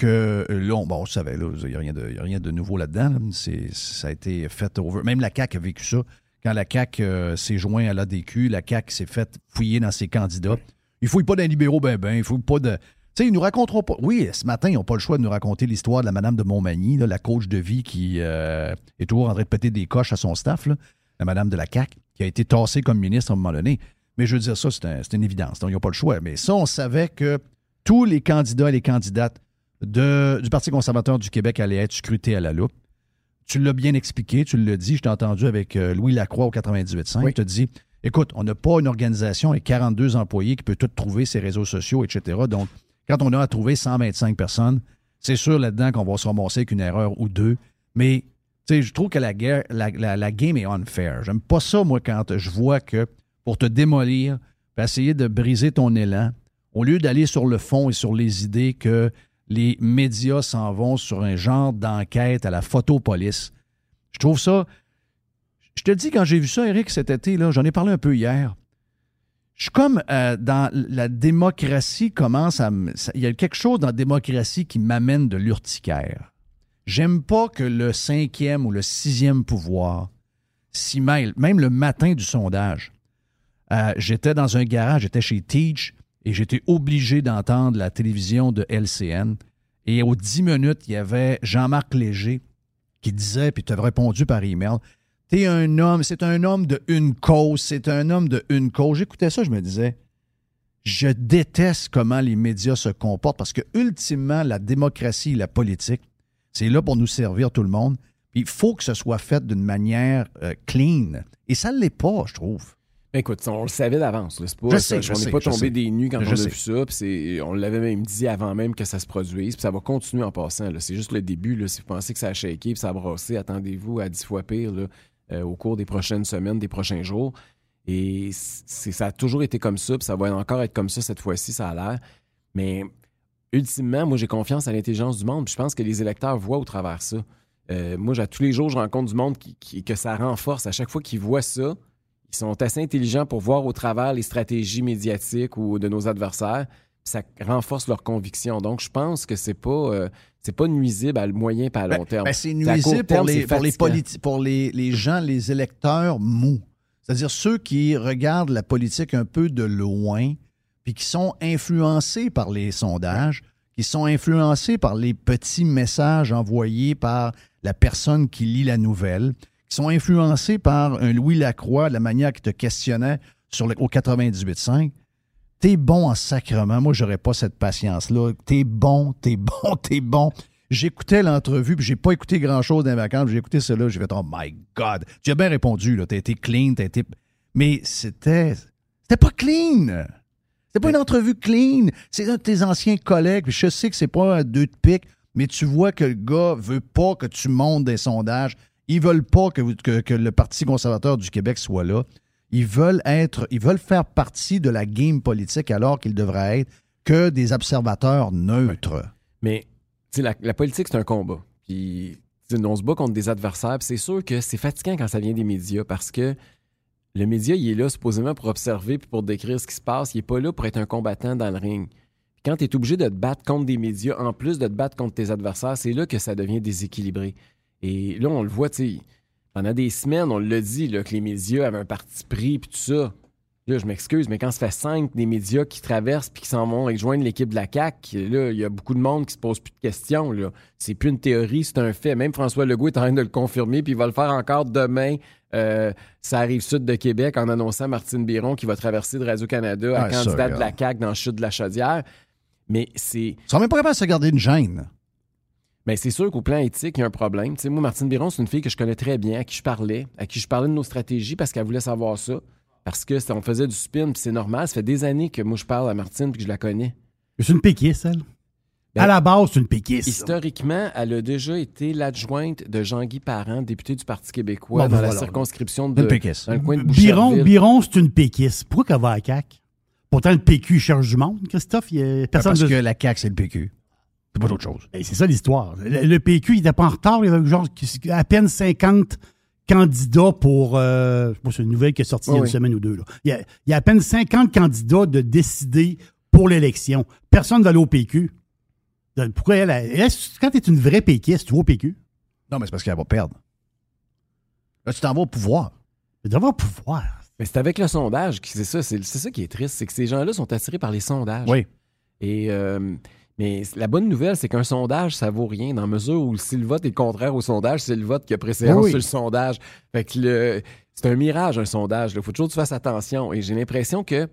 que euh, là, on, bon, on savait, là, il n'y a, a rien de nouveau là-dedans. là. C'est- ça a été fait over. Même la CAQ a vécu ça. Quand la CAQ euh, s'est joint à l'ADQ, la CAQ s'est faite fouiller dans ses candidats. Il ne fouille pas d'un libéraux, ben ben. Il ne fouille pas de. Tu sais, ils nous raconteront pas. Oui, ce matin, ils n'ont pas le choix de nous raconter l'histoire de la Madame de Montmagny, là, la coach de vie qui euh, est toujours en train de péter des coches à son staff, là, la Madame de la CAQ, qui a été tassée comme ministre à un moment donné. Mais je veux dire, ça, c'est un- c'est une évidence. Donc, ils n'ont pas le choix. Mais ça, on savait que tous les candidats et les candidates de- du Parti conservateur du Québec allaient être scrutés à la loupe. Tu l'as bien expliqué, tu l'as dit, je t'ai entendu avec euh, Louis Lacroix au 98.5. Oui. Tu as dit, écoute, on n'a pas une organisation avec 42 employés qui peut tout trouver ses réseaux sociaux, etc. Donc, quand on a à trouver 125 personnes, c'est sûr là-dedans qu'on va se ramasser avec une erreur ou deux. Mais, tu sais, je trouve que la, guerre, la, la- la game est unfair. J'aime pas ça, moi, quand je vois que pour te démolir, puis essayer de briser ton élan, au lieu d'aller sur le fond et sur les idées que les médias s'en vont sur un genre d'enquête à la photopolice. Je trouve ça. Je te dis, quand j'ai vu ça, Eric, cet été, là, j'en ai parlé un peu hier. Je suis comme euh, dans la démocratie commence à. Il y a quelque chose dans la démocratie qui m'amène de l'urticaire. J'aime pas que le cinquième ou le sixième pouvoir s'y mêle, même le matin du sondage. Euh, j'étais dans un garage, j'étais chez Teach et j'étais obligé d'entendre la télévision de LCN. Et aux 10 minutes, il y avait Jean-Marc Léger qui disait, puis tu avais répondu par email, T'es un homme, c'est un homme de une cause, c'est un homme de une cause. J'écoutais ça, je me disais, je déteste comment les médias se comportent parce que, ultimement, la démocratie et la politique, c'est là pour nous servir tout le monde. Il faut que ce soit fait d'une manière euh, clean. Et ça ne l'est pas, je trouve. Écoute, on le savait d'avance. C'est pas, Je sais, je on n'est pas tombé des nues quand Je on a sais. vu ça. c'est- on l'avait même dit avant même que ça se produise. Puis ça va continuer en passant. C'est juste le début. Là. Si vous pensez que ça a shaké puis ça a brassé, attendez-vous à dix fois pire là, euh, au cours des prochaines semaines, des prochains jours. Et ça a toujours été comme ça. Puis ça va encore être comme ça cette fois-ci, ça a l'air. Mais ultimement, moi, j'ai confiance à l'intelligence du monde. Puis je pense que les électeurs voient au travers ça. Euh, moi, tous les jours, je rencontre du monde qui, qui- que ça renforce. À chaque fois qu'ils voient ça, ils sont assez intelligents pour voir au travers les stratégies médiatiques ou de nos adversaires. Ça renforce leur conviction. Donc, je pense que c'est pas, euh, c'est pas nuisible à moyen et à long terme. Ben, c'est nuisible terme, pour, les, pour, les, pour les, les gens, les électeurs mous. C'est-à-dire ceux qui regardent la politique un peu de loin, puis qui sont influencés par les sondages, qui sont influencés par les petits messages envoyés par la personne qui lit la nouvelle, qui sont influencés par un Louis Lacroix, la manière qu'il te questionnait sur le, au 98.5. T'es bon en sacrement. Moi, j'aurais pas cette patience-là. T'es bon, t'es bon, t'es bon. j'écoutais l'entrevue, puis j'ai pas écouté grand-chose dans. J'ai écouté cela, j'ai fait « Oh my God! » Tu as bien répondu, là. T'as été clean, t'as été... Mais c'était... C'était pas clean! C'était pas une entrevue clean. C'est un de tes anciens collègues. Je sais que c'est pas un deux de pique, mais tu vois que le gars veut pas que tu montes des sondages. Ils veulent pas que, le Parti conservateur du Québec soit là. Ils veulent être, ils veulent faire partie de la game politique alors qu'ils devraient être que des observateurs neutres. Mais la, politique, c'est un combat. Puis on se bat contre des adversaires. C'est sûr que c'est fatigant quand ça vient des médias parce que le média, il est là supposément pour observer puis pour décrire ce qui se passe. Il n'est pas là pour être un combattant dans le ring. Quand tu es obligé de te battre contre des médias, en plus de te battre contre tes adversaires, c'est là que ça devient déséquilibré. Et là, on le voit, tu sais, pendant des semaines, on l'a dit, là, que les médias avaient un parti pris puis tout ça. Là, je m'excuse, mais quand ça fait cinq des médias qui traversent puis qui s'en vont rejoindre l'équipe de la CAQ, là, il y a beaucoup de monde qui se pose plus de questions. Là. C'est plus une théorie, c'est un fait. Même François Legault est en train de le confirmer, puis il va le faire encore demain. Euh, ça arrive sud de Québec en annonçant Martine Biron qui va traverser de Radio-Canada à Ah, ça, candidate de la. CAQ dans le chute de la Chaudière. Mais c'est Ils sont même pas capables de se garder une gêne. Mais c'est sûr qu'au plan éthique, il y a un problème. Tu sais, moi, Martine Biron, c'est une fille que je connais très bien, à qui je parlais, à qui je parlais de nos stratégies parce qu'elle voulait savoir ça. Parce que on faisait du spin, puis c'est normal. Ça fait des années que moi, je parle à Martine puis que je la connais. C'est une péquiste, elle. Ben, à la base, c'est une péquiste. Historiquement, elle a déjà été l'adjointe de Jean-Guy Parent, député du Parti québécois, Bon, dans ben la circonscription de. Dans le coin de Biron. Biron c'est une péquiste. Pourquoi qu'elle va à CAQ? Pourtant, le PQ cherche du monde, Christophe. Il y a personne Parce de- que la CAQ, c'est le PQ. C'est pas d'autre chose. Ben, c'est ça l'histoire. Le, le PQ, il n'était pas en retard. Il y avait genre à peine 50 candidats pour. euh, je sais pas, c'est une nouvelle qui est sortie il y a Oui. une semaine ou deux. là. Il, y a, il y a à peine 50 candidats de décider pour l'élection. Personne ne va aller au PQ. Donc, Pourquoi elle, elle- elle- quand tu es une vraie péquiste, tu vas au PQ. Non, mais c'est parce qu'elle va perdre. Là, tu t'en vas au pouvoir. Tu devrais pouvoir. Mais c'est avec le sondage, qui- c'est ça, c'est c'est ça qui est triste, c'est que ces gens-là sont attirés par les sondages. Oui. Et euh, mais la bonne nouvelle, c'est qu'un sondage, ça vaut rien dans la mesure où si le vote est contraire au sondage, c'est le vote qui a préséance Oui. sur le sondage. Fait que le- c'est un mirage, un sondage. Il faut toujours que tu fasses attention. Et j'ai l'impression que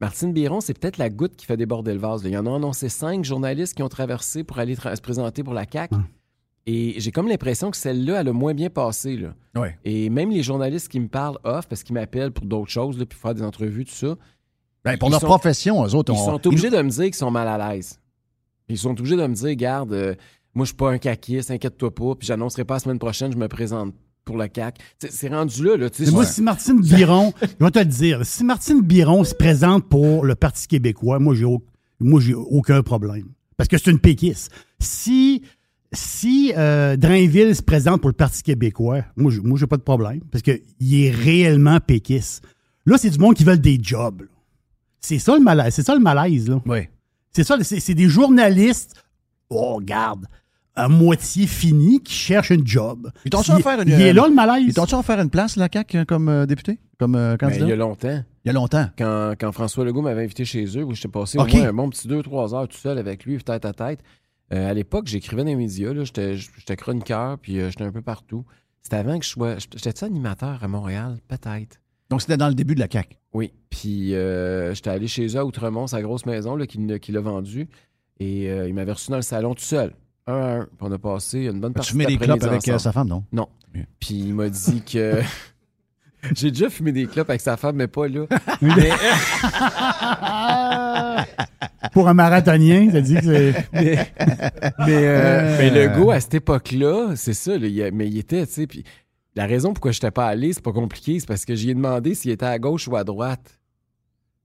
Martine Biron, c'est peut-être la goutte qui fait déborder le vase. là. Il y en a annoncé cinq journalistes qui ont traversé pour aller tra- se présenter pour la CAQ. Et j'ai comme l'impression que celle-là, elle a moins bien passé. Là. Et même les journalistes qui me parlent off, parce qu'ils m'appellent pour d'autres choses, là, puis faire des entrevues, tout ça, Ben, pour Ils leur sont- profession, eux autres, ils on- sont obligés de me dire qu'ils sont mal à l'aise. Ils sont obligés de me dire, garde, euh, moi, je suis pas un caquiste, inquiète-toi pas, puis j'annoncerai pas la semaine prochaine, je me présente pour le CAC. C'est rendu là, là. tu sais, moi, je- si Martine Biron, je vais te le dire, si Martine Biron se présente pour le Parti québécois, moi, j'ai au- moi, j'ai aucun problème. Parce que c'est une péquiste. Si, si euh, Drainville se présente pour le Parti québécois, moi, j'ai- moi, j'ai pas de problème. Parce qu'il est réellement péquiste. Là, c'est du monde qui veulent des jobs. C'est ça le malaise. C'est ça le malaise, là. Oui. C'est ça, c'est des journalistes, oh, regarde, à moitié finis qui cherchent un job. Ils t'ont-tu Il- offert une- Il est là, le malaise. Ils t'ont-tu offert une place, la CAQ, hein, comme euh, député? Comme euh, Ben, candidat? il y a longtemps, Il y a longtemps. quand, quand François Legault m'avait invité chez eux, où j'étais passé au moins un bon petit 2-3 heures tout seul avec lui, tête à tête. Euh, à l'époque, j'écrivais dans les médias, là, j'étais j'étais chroniqueur, puis euh, j'étais un peu partout. C'était avant que je sois. J'étais animateur à Montréal, peut-être. Donc, c'était dans le début de la CAQ. Oui, puis euh, j'étais allé chez eux à Outremont, sa grosse maison là, qu'il qu'il a vendue. Et euh, il m'avait reçu dans le salon tout seul, un à un. Puis on a passé une bonne Tu partie fumais des clopes avec euh, sa femme, non? Non. Oui. Puis il m'a dit que... J'ai déjà fumé des clopes avec sa femme, mais pas là. mais, Pour un marathonien, ça dit que c'est. mais, mais, euh, mais le gars, à cette époque-là, c'est ça, là, il a- mais il était, tu sais, puis la raison pourquoi je n'étais pas allé, c'est pas compliqué, c'est parce que j'y ai demandé s'il était à gauche ou à droite.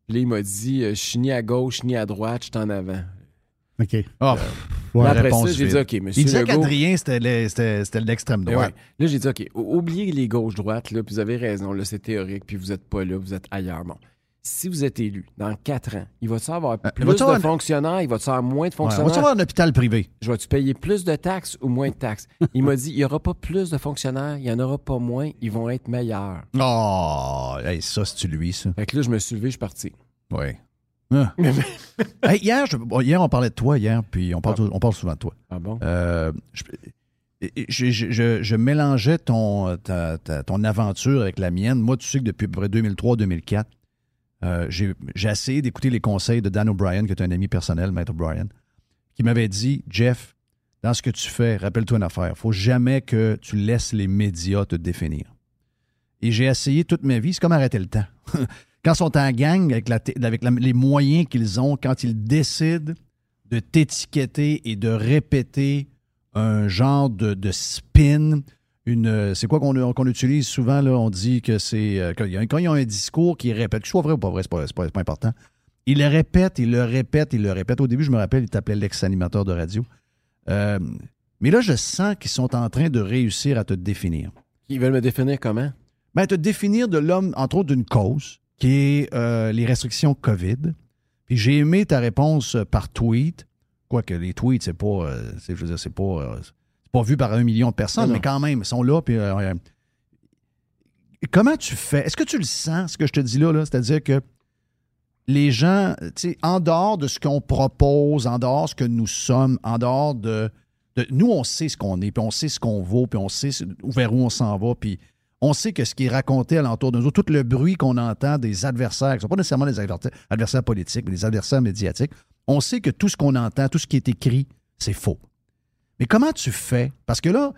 Puis Là, il m'a dit, euh, je suis ni à gauche ni à droite, je suis en avant. OK. Ah, Ouais. Là, après réponse ça, j'ai dit, OK, monsieur Il disait qu'Adrien, c'était le- c'était c'était l'extrême Ouais. droite. Là, j'ai dit, OK, ou- oubliez les gauches-droites, là, puis vous avez raison, là, c'est théorique, puis vous êtes pas là, vous êtes ailleurs. Bon. Si vous êtes élu dans quatre ans, il va-tu avoir Euh, plus de fonctionnaires, il va-tu avoir moins de Ouais. fonctionnaires? Va-tu avoir un hôpital privé? Je vais-tu payer plus de taxes ou moins de taxes? Il m'a dit, il n'y aura pas plus de fonctionnaires, il n'y en aura pas moins, ils vont être meilleurs. Oh, hey, ça, c'est-tu lui, ça? Fait que là, je me suis levé, je suis parti. Oui. Ah. Hey, hier, je- hier, on parlait de toi, hier, puis on parle, on parle souvent de toi. Ah bon? Euh, je, je- je- je- je mélangeais ton, ta- ta- ton aventure avec la mienne. Moi, tu sais que depuis à peu près 2003-2004, euh, j'ai essayé d'écouter les conseils de Dan O'Brien, qui est un ami personnel, Maître O'Brien, qui m'avait dit Jeff, dans ce que tu fais, rappelle-toi une affaire. faut jamais que tu laisses les médias te définir. Et j'ai essayé toute ma vie, c'est comme arrêter le temps. quand ils sont en gang, avec, la avec les moyens qu'ils ont, quand ils décident de t'étiqueter et de répéter un genre de spin, une, c'est quoi qu'on utilise souvent, là, on dit que c'est, euh, quand, il y a- quand ils ont un discours qui répète, que ce soit vrai ou pas vrai, c'est pas, pas- important, il le répète, il le répète, il le répète. Au début, je me rappelle, il t'appelait l'ex-animateur de radio. Euh, mais là, je sens qu'ils sont en train de réussir à te définir. Ils veulent me définir comment? Ben, te définir de l'homme, entre autres, d'une cause, qui est euh, les restrictions COVID. Puis j'ai aimé ta réponse euh, par tweet. Quoique les tweets, c'est pas. euh, c'est- je veux dire, c'est pas. C'est pas vu par un million de personnes, Non, mais quand même, ils sont là. Puis, euh, comment tu fais? Est-ce que tu le sens, ce que je te dis là? là? C'est-à-dire que les gens, tu sais, en dehors de ce qu'on propose, en dehors de ce que nous sommes, en dehors de. de- nous, on sait ce qu'on est, puis on sait ce qu'on vaut, puis on sait vers où on s'en va, puis on sait que ce qui est raconté alentour de nous tout le bruit qu'on entend des adversaires, qui ne sont pas nécessairement des adversaires politiques, mais des adversaires médiatiques, on sait que tout ce qu'on entend, tout ce qui est écrit, c'est faux. Mais comment tu fais? Parce que là,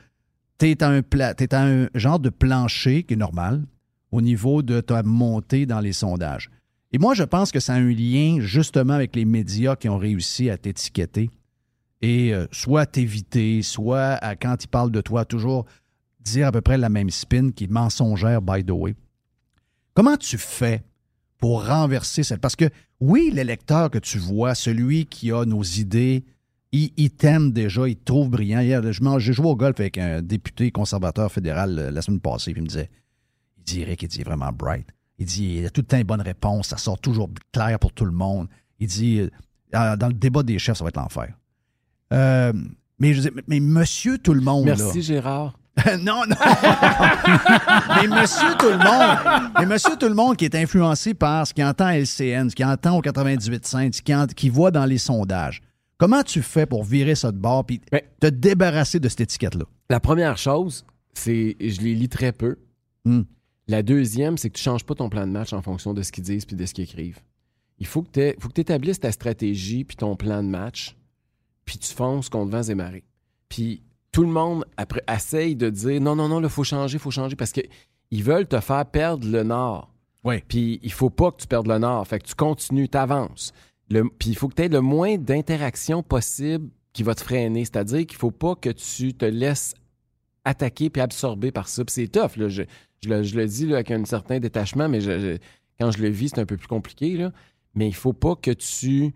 tu es, à un genre de plancher qui est normal au niveau de ta montée dans les sondages. Et moi, je pense que ça a un lien justement avec les médias qui ont réussi à t'étiqueter et euh, soit t'éviter, soit à, quand ils parlent de toi, toujours dire à peu près la même spin qui est mensongère, by the way. Comment tu fais pour renverser cette... Parce que oui, l'électeur que tu vois, celui qui a nos idées, il, il t'aime déjà, il te trouve brillant. Hier, j'ai joué au golf avec un député conservateur fédéral euh, la semaine passée, puis il me disait, il dit, Eric, il dit, vraiment bright. Il dit, il a tout le temps une bonne réponse, ça sort toujours clair pour tout le monde. Il dit, euh, dans le débat des chefs, ça va être l'enfer. Euh, mais, je dis, mais- monsieur tout le monde, là. Merci, Gérard. non, non. mais monsieur tout le monde, mais monsieur tout le monde qui est influencé par ce qu'il entend à LCN, ce qu'il entend au 98.5, ce qu'il qu'il voit dans les sondages. Comment tu fais pour virer ça de bord puis Ben- te débarrasser de cette étiquette-là? La première chose, c'est je les lis très peu. Hmm. La deuxième, c'est que tu ne changes pas ton plan de match en fonction de ce qu'ils disent puis de ce qu'ils écrivent. Il faut que tu établisses ta stratégie puis ton plan de match, puis tu fonces contre vents et marées. Puis tout le monde après essaye de dire non, non, non, il faut changer, il faut changer parce qu'ils veulent te faire perdre le nord. Oui. Puis il faut pas que tu perdes le nord. Fait que tu continues, tu avances. Puis il faut que tu aies le moins d'interaction possible qui va te freiner. C'est-à-dire qu'il faut pas que tu te laisses attaquer puis absorber par ça. Puis c'est tough. Là. Je, je le, je le dis là, avec un certain détachement, mais je- quand je le vis, c'est un peu plus compliqué. Là. Mais il faut pas que tu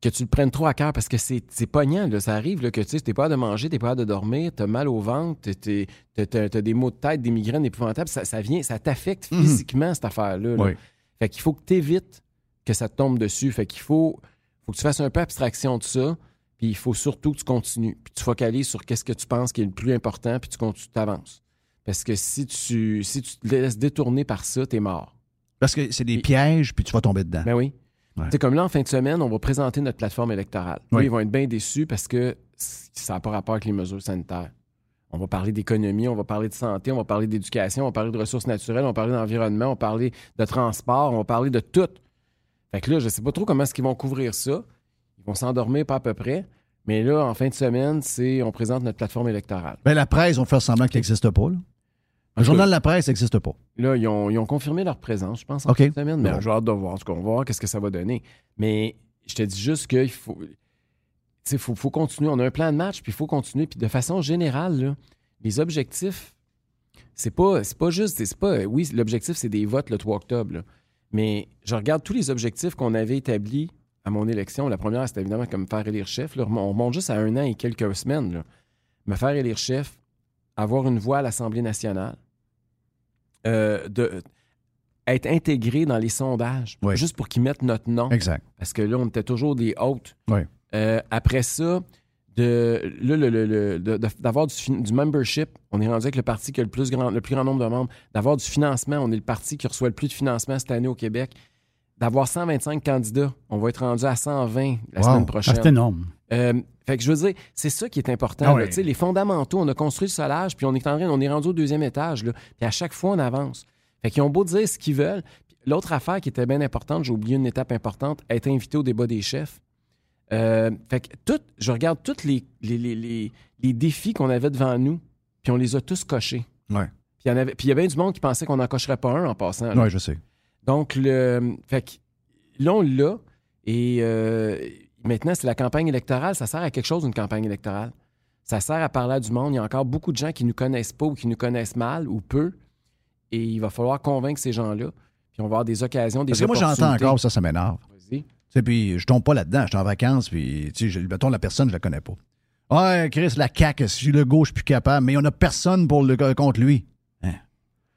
que tu le prennes trop à cœur parce que c'est pognant. Là. Ça arrive là, que tu n'es pas de manger, tu pas de dormir, tu as mal au ventre, tu as, des maux de tête, des migraines épouvantables. Ça, ça vient, ça t'affecte Mhm. physiquement, cette affaire-là. là. Oui. Fait qu'il faut que tu évites que ça te tombe dessus. Fait qu'il faut, faut que tu fasses un peu abstraction de ça. Puis il faut surtout que tu continues. Puis tu focalises sur qu'est-ce que tu penses qui est le plus important, puis tu continues, t'avances. Parce que si tu, si tu te laisses détourner par ça, t'es mort. Parce que c'est des pièges, puis tu vas tomber dedans. Ben oui. Ouais. Sais, comme là, en fin de semaine, on va présenter notre plateforme électorale. Oui. Ils vont être bien déçus parce que ça n'a pas rapport avec les mesures sanitaires. On va parler d'économie, on va parler de santé, on va parler d'éducation, on va parler de ressources naturelles, on va parler d'environnement, on va parler de transport, on va parler de tout. Fait que là, je sais pas trop comment est-ce qu'ils vont couvrir ça. Ils vont s'endormir pas à peu près. Mais là, en fin de semaine, c'est on présente notre plateforme électorale. Ben, la presse, on faire semblant qu'elle n'existe pas. Là. Le journal de la presse n'existe pas. Là, ils ont, ils ont confirmé leur présence, je pense, en fin de semaine. Mais Bon. j'ai hâte de voir. En tout cas, on va voir qu'est-ce que ça va donner. Mais je te dis juste qu'il faut. Tu sais, faut, faut continuer. On a un plan de match, puis il faut continuer. Puis de façon générale, là, les objectifs, c'est pas, pas juste. C'est pas, oui, l'objectif, c'est des votes le 3 octobre. là. Mais je regarde tous les objectifs qu'on avait établis à mon élection. La première, c'était évidemment comme me faire élire chef. là. On remonte juste à un an et quelques semaines. là. Me faire élire chef, avoir une voix à l'Assemblée nationale, euh, de être intégré dans les sondages, Oui. juste pour qu'ils mettent notre nom. Exact. Parce que là, on était toujours des hôtes. Oui. Euh, après ça, de, là, le- le- le- d'avoir du, membership, on est rendu avec le parti qui a le plus grand, le plus grand nombre de membres. D'avoir du financement, on est le parti qui reçoit le plus de financement cette année au Québec. D'avoir 125 candidats, on va être rendu à 120 la Wow. semaine Ah, prochaine. c'est énorme. Euh, fait que je veux dire, c'est ça qui est important. Ah là. Les fondamentaux, on a construit le solage, puis on est en train, on est rendu au deuxième étage, là, puis à chaque fois, on avance. Fait qu'ils ont beau dire ce qu'ils veulent. L'autre affaire qui était bien importante, j'ai oublié une étape importante, être invité au débat des chefs. Euh, fait que tout, je regarde tous les, les, les, les- les défis qu'on avait devant nous, puis on les a tous cochés. Ouais. Puis il y avait- avait du monde qui pensait qu'on n'en cocherait pas un en passant. Oui, je sais. Donc, le, fait que là, on l'a. Et euh, maintenant, c'est la campagne électorale. Ça sert à quelque chose, une campagne électorale. Ça sert à parler à du monde. Il y a encore beaucoup de gens qui ne nous connaissent pas ou qui nous connaissent mal ou peu. Et il va falloir convaincre ces gens-là. Puis on va avoir des occasions, des Parce que moi, j'entends encore, ça, ça m'énerve. Vas-y. Sais, puis je tombe pas là-dedans. Je suis en vacances, puis, tu sais, mettons, la personne, je la connais pas. Ouais, Chris, la CAQ, si le gauche, je suis plus capable, mais on a personne pour le, contre lui.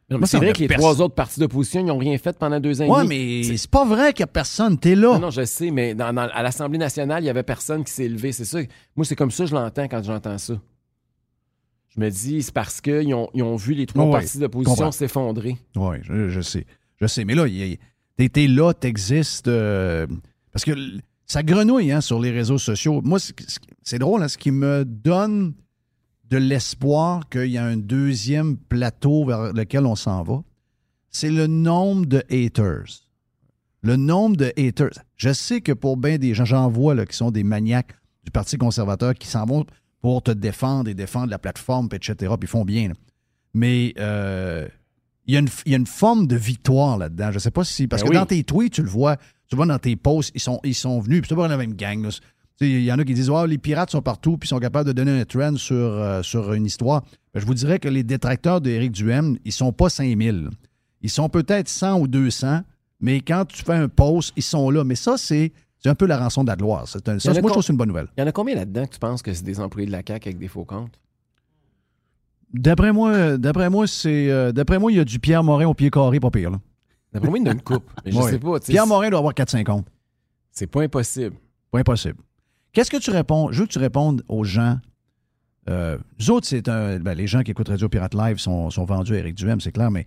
Non, Moi, c'est vrai a que les trois autres partis d'opposition, ils n'ont rien fait pendant deux ans et Ouais, demi. mais c'est pas vrai qu'il y a personne. T'es là. Non, non, je sais, mais dans- dans- à l'Assemblée nationale, il n'y avait personne qui s'est élevé. C'est ça. Moi, c'est comme ça que je l'entends quand j'entends ça. Je me dis, c'est parce qu'ils ont, ils ont vu les trois Ouais, partis d'opposition comprends. s'effondrer. Oui, je, je sais. Je sais. Mais là, t'es là, t'existes. euh, parce que ça grenouille hein, sur les réseaux sociaux. Moi, c'est- drôle, hein, ce qui me donne de l'espoir qu'il y a un deuxième plateau vers lequel on s'en va, c'est le nombre de haters. Le nombre de haters. Je sais que pour bien des gens, j'en vois là, qui sont des maniaques du Parti conservateur qui s'en vont pour te défendre et défendre la plateforme, etc. Puis ils font bien. Mais euh, il y, a une- il y a une forme de victoire là-dedans. Je ne sais pas si. Parce Ben que oui. dans tes tweets, tu le vois, tu le vois dans tes posts, ils sont, ils sont venus, puis c'est pas la même gang. là. Il y en a qui disent Ah, les pirates sont partout, puis ils sont capables de donner un trend sur, euh, sur une histoire. Ben, je vous dirais que les détracteurs d'Éric Duhem, ils sont pas 5000. Ils sont peut-être 100 ou 200, mais quand tu fais un post, ils sont là. Mais ça, c'est un peu la rançon de la gloire. C'est moi, je trouve que c'est une bonne nouvelle. Il y en a combien là-dedans que tu penses que c'est des employés de la CAQ avec des faux comptes? D'après moi, d'après moi, c'est. euh, d'après moi, il y a du Pierre Morin au pied carré, pas pire. Là. D'après moi, il y en a une coupe. Mais je Ouais. sais pas. tu sais, Pierre Morin doit avoir 4-5 C'est pas impossible. Pas impossible. Qu'est-ce que tu réponds? Je veux que tu répondes aux gens. Euh, nous autres, c'est un. ben, les gens qui écoutent Radio Pirate Live sont, sont vendus à Eric Duhem, c'est clair, mais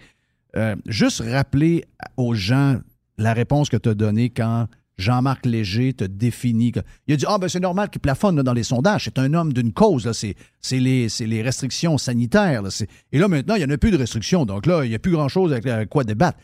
euh, juste rappeler aux gens la réponse que tu as donnée quand Jean-Marc Léger te définit. que- il a dit Ah, ben c'est normal qu'il plafonne là, dans les sondages. C'est un homme d'une cause. C'est, c'est les, c'est les restrictions sanitaires. là. Et là, maintenant, il n'y en a plus de restrictions. Donc là, il n'y a plus grand-chose avec euh, quoi débattre.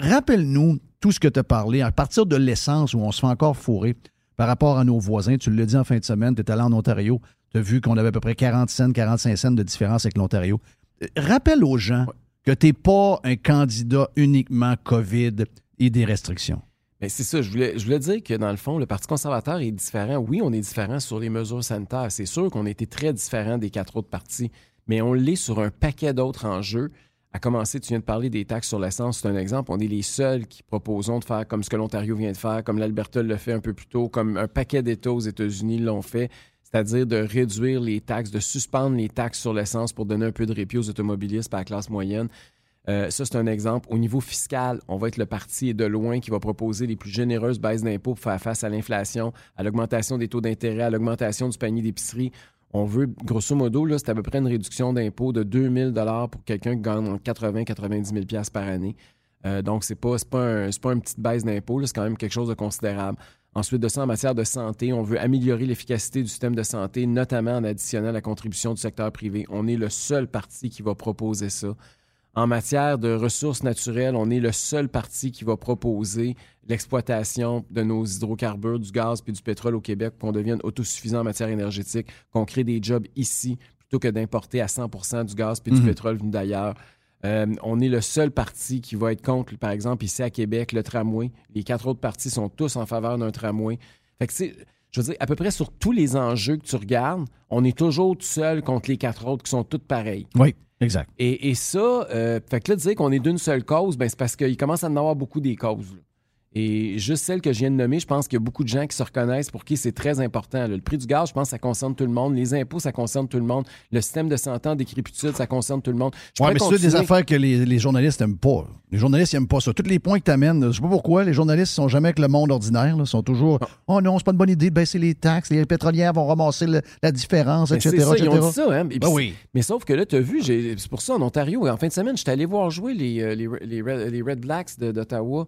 Rappelle-nous tout ce que tu as parlé à partir de l'essence où on se fait encore fourrer par rapport à nos voisins. Tu l'as dit en fin de semaine, tu es allé en Ontario, tu as vu qu'on avait à peu près 40 cents, 45 cents de différence avec l'Ontario. Euh, Rappelle aux gens que tu n'es pas un candidat uniquement COVID et des restrictions. C'est ça, je voulais, dire que dans le fond, le Parti conservateur est différent. Oui, on est différent sur les mesures sanitaires. C'est sûr qu'on été très différent des quatre autres partis, mais on l'est sur un paquet d'autres enjeux. À commencer, tu viens de parler des taxes sur l'essence, c'est un exemple. On est les seuls qui proposons de faire comme ce que l'Ontario vient de faire, comme l'Alberta le fait un peu plus tôt, comme un paquet d'États aux États-Unis l'ont fait, c'est-à-dire de réduire les taxes, de suspendre les taxes sur l'essence pour donner un peu de répit aux automobilistes à la classe moyenne. Euh, ça, c'est un exemple. Au niveau fiscal, on va être le parti de loin qui va proposer les plus généreuses baisses d'impôts pour faire face à l'inflation, à l'augmentation des taux d'intérêt, à l'augmentation du panier d'épicerie. On veut, grosso modo, là, c'est à peu près une réduction d'impôts de 2000 pour quelqu'un qui gagne entre 80 et 90 000 par année. Euh, donc, c'est pas, pas, pas une petite baisse d'impôts, là, c'est quand même quelque chose de considérable. Ensuite de ça, en matière de santé, on veut améliorer l'efficacité du système de santé, notamment en additionnant la contribution du secteur privé. On est le seul parti qui va proposer ça. En matière de ressources naturelles, on est le seul parti qui va proposer l'exploitation de nos hydrocarbures, du gaz puis du pétrole au Québec, qu'on devienne autosuffisant en matière énergétique, qu'on crée des jobs ici plutôt que d'importer à 100 du gaz puis du Mhm. pétrole venu d'ailleurs. Euh, on est le seul parti qui va être contre, par exemple, ici à Québec, le tramway. Les quatre autres partis sont tous en faveur d'un tramway. Fait que c'est, je veux dire, à peu près sur tous les enjeux que tu regardes, on est toujours tout seul contre les quatre autres qui sont toutes pareilles. Oui, exact. Et, et ça, euh, fait que là, dire qu'on est d'une seule cause, ben, c'est parce qu'il commence à en avoir beaucoup des causes. Et juste celle que je viens de nommer, je pense qu'il y a beaucoup de gens qui se reconnaissent pour qui c'est très important. Le prix du gaz, je pense que ça concerne tout le monde. Les impôts, ça concerne tout le monde. Le système de santé en décrépitude, ça concerne tout le monde. Je Oui, mais c'est des affaires que les, les journalistes n'aiment pas. Les journalistes n'aiment pas ça. Tous les points que tu amènes, je sais pas pourquoi, les journalistes sont jamais avec le monde ordinaire. Ils sont toujours Oh non, c'est pas une bonne idée de baisser les taxes, les pétrolières vont ramasser le- la différence, Mais etc. c'est ça, ils ont etc. dit ça, hein. Ben oui. Mais sauf que là, tu as vu, c'est pour ça, en Ontario, en fin de semaine, j'étais allé voir jouer les, euh, les, les Red, Red Blacks de- d'Ottawa.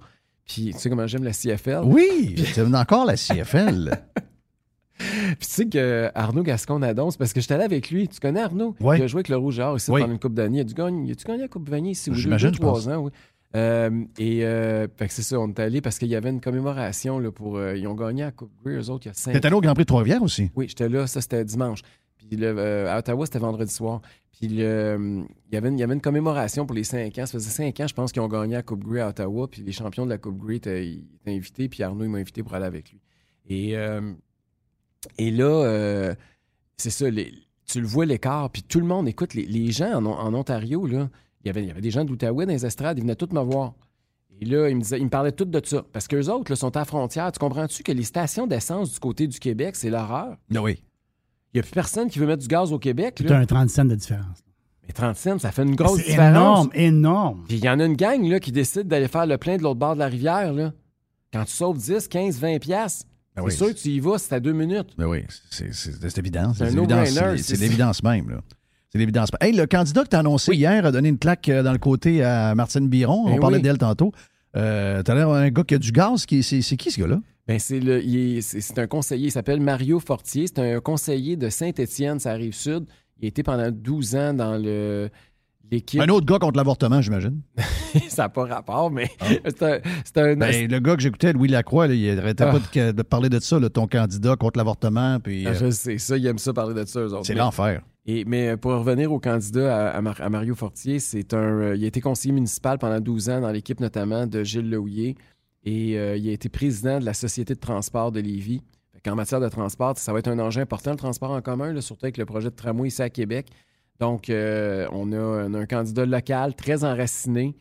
Puis tu sais comment j'aime la CFL? Oui, c'est encore la CFL. Puis tu sais que Arnaud Gascon-Nadon, c'est parce que j'étais allé avec lui. Tu connais Arnaud? Ouais. Il a joué avec le Rouge Or ici Oui. pendant une Coupe d'année. Il a dû gagner, il a-tu gagné la Coupe Vanier ici? ou J'imagine, deux, je trois ans, oui. Euh, et euh, fait que c'est ça, on est allé parce qu'il y avait une commémoration là, pour. euh, ils ont gagné à Coupe Grey, eux autres, il y a cinq T'es allé au Grand Prix de Trois-Rivières aussi? Oui, j'étais là, ça c'était dimanche. Puis le, euh, à Ottawa, c'était vendredi soir. Puis le, il, y avait une, y avait une commémoration pour les 5 ans. Ça faisait 5 ans, je pense, qu'ils ont gagné à Coupe Grey à Ottawa. Puis les champions de la Coupe Grey étaient, invités. Puis Arnaud, il m'a invité pour aller avec lui. Et, euh, et là, euh, c'est ça, tu le vois l'écart. Puis tout le monde, écoute, les, les gens en, en Ontario, là, il y, avait, y avait des gens de l'Outaouais dans les estrades, ils venaient tous me voir. Et là, ils me, disaient, ils me parlaient tous de ça. Parce qu'eux autres sont à la frontière. Tu comprends-tu que les stations d'essence du côté du Québec, c'est l'horreur? Ah oui. Il n'y a plus personne qui veut mettre du gaz au Québec. Tu as un 30 cents de différence. Mais 30 cents, ça fait une grosse C'est différence. énorme, énorme. Puis il y en a une gang là, qui décide d'aller faire le plein de l'autre bord de la rivière. Là. Quand tu sauves 10, 15, 20 piastres, Ben c'est oui. sûr que tu y vas, c'est à deux minutes. Ben oui, c'est- c'est c'est évident. C'est C'est un l'évidence- no-brainer, c'est- c'est- c'est l'évidence même. là. C'est l'évidence. Hey, le candidat que tu as annoncé hier a donné une claque euh, dans le côté à Martine Biron. On Ben parlait d'elle tantôt. Euh, T'as l'air d'un gars qui a du gaz. Qui, c'est, c'est qui ce gars-là? Ben, c'est, le, il est- c'est, un conseiller, il s'appelle Mario Fortier. C'est un conseiller de Saint-Étienne, ça arrive sud. Il a été pendant 12 ans dans le, l'équipe. Un autre gars contre l'avortement, j'imagine. ça n'a pas rapport, mais c'est un. C'est un Ben, le gars que j'écoutais, Louis Lacroix, là, il arrêtait Ah. pas de, de parler de ça, là, ton candidat contre l'avortement. Puis, Ah, euh, je sais, ça, ils aiment ça parler de ça, eux autres. c'est l'enfer. Et, mais pour revenir au candidat à, à Mar- à Mario Fortier, c'est un, euh, il a été conseiller municipal pendant 12 ans dans l'équipe notamment de Gilles Lehouillier et euh, il a été président de la Société de transport de Lévis. En matière de transport, ça va être un enjeu important, le transport en commun, là, surtout avec le projet de tramway ici à Québec. Donc, euh, on, a, on a un candidat local très enraciné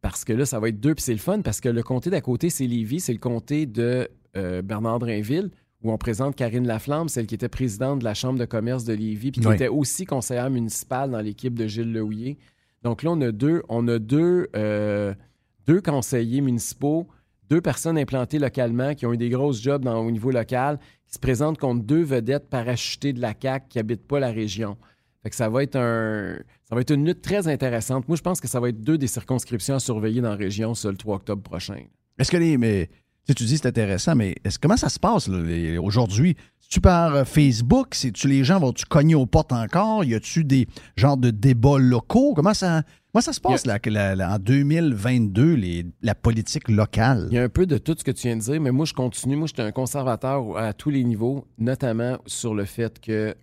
parce que là, ça va être deux. Puis c'est le fun parce que le comté d'à côté, c'est Lévis, c'est le comté de euh, Bernard Drainville où on présente Karine Laflamme, celle qui était présidente de la Chambre de commerce de Lévis, puis qui Oui. était aussi conseillère municipale dans l'équipe de Gilles Lehouillier. Donc là, on a deux, on a deux, euh, deux conseillers municipaux, deux personnes implantées localement qui ont eu des grosses jobs au niveau local, qui se présentent contre deux vedettes parachutées de la CAQ qui n'habitent pas la région. Fait que ça va être un, ça va être une lutte très intéressante. Moi, je pense que ça va être deux des circonscriptions à surveiller dans la région, ça, le 3 octobre prochain. Est-ce que les. Mais, tu tu dis c'est intéressant, mais est-ce, comment ça se passe aujourd'hui? Tu par euh, Facebook, c'est-tu les gens vont-tu cogner aux portes encore? Y a-tu des genres de débats locaux? Comment ça, comment ça se passe là, en 2022, les- la politique locale? Il y a un peu de tout ce que tu viens de dire, mais moi, je continue. Moi, je suis un conservateur à tous les niveaux, notamment sur le fait que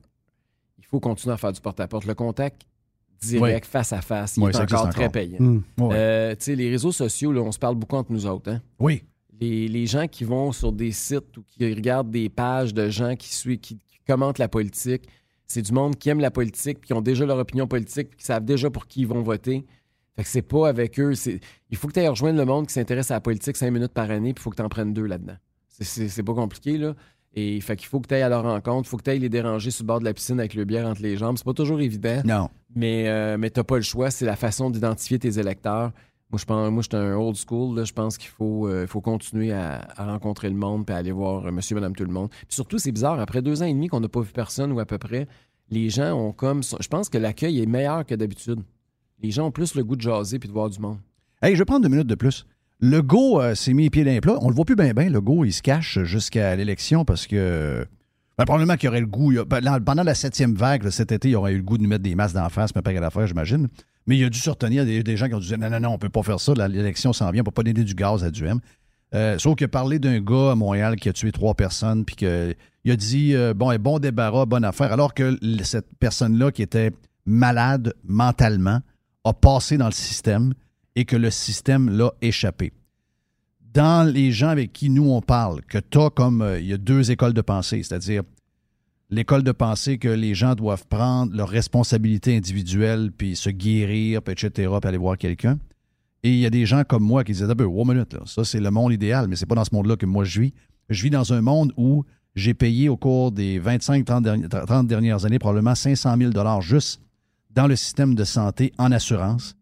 il faut continuer à faire du porte-à-porte. Le contact direct, face à face, il est encore très encore. payant. Hum. Ouais. Euh, tu sais, les réseaux sociaux, là, on se parle beaucoup entre nous autres. hein? oui. Les, les gens qui vont sur des sites ou qui regardent des pages de gens qui, suivent, qui, qui commentent la politique, c'est du monde qui aime la politique, puis qui ont déjà leur opinion politique, puis qui savent déjà pour qui ils vont voter. Fait que c'est pas avec eux. c'est- Il faut que tu ailles rejoindre le monde qui s'intéresse à la politique cinq minutes par année, puis il faut que tu en prennes deux là-dedans. C'est pas compliqué, là. Et fait qu'il faut que tu ailles à leur rencontre, il faut que tu ailles les déranger sur le bord de la piscine avec le bière entre les jambes. C'est pas toujours évident. Non. Mais, euh, mais t'as pas le choix. C'est la façon d'identifier tes électeurs. Moi, je pense, moi, je suis un old school. Là. Je pense qu'il faut, euh, continuer à, rencontrer le monde puis aller voir euh, monsieur, madame, tout le monde. Puis surtout, c'est bizarre. Après deux ans et demi qu'on n'a pas vu personne ou à peu près, les gens ont comme. Je pense que l'accueil est meilleur que d'habitude. Les gens ont plus le goût de jaser puis de voir du monde. Hey, je vais prendre deux minutes de plus. Le go euh, s'est mis les pieds dans les plats. On le voit plus bien, bien. Le go, il se cache jusqu'à l'élection parce que. Ben, probablement qu'il aurait le goût. ben, pendant la septième vague, cet été, il aurait eu le goût de nous mettre des masques d'en face, mais pas qu'à l'affaire, j'imagine. Mais il a dû se retenir des, des gens qui ont dit non, non, non, on peut pas faire ça. L'élection s'en vient, on peut pas donner du gaz à Duhem. Euh, sauf que parler d'un gars à Montréal qui a tué trois personnes, puis qu'il a dit euh, bon, bon débarras, bonne affaire, alors que cette personne-là qui était malade mentalement a passé dans le système et que le système l'a échappé. Dans les gens avec qui nous on parle, que tu as comme euh, il y a deux écoles de pensée, c'est-à-dire l'école de pensée que les gens doivent prendre leurs responsabilités individuelles, puis se guérir, puis etc., puis aller voir quelqu'un. Et il y a des gens comme moi qui disent, ah ben, one minute, là, ça c'est le monde idéal, mais c'est pas dans ce monde-là que moi je vis. Je vis dans un monde où j'ai payé au cours des 25-30 dernières, 30 dernières années probablement 500 000 juste dans le système de santé en assurance.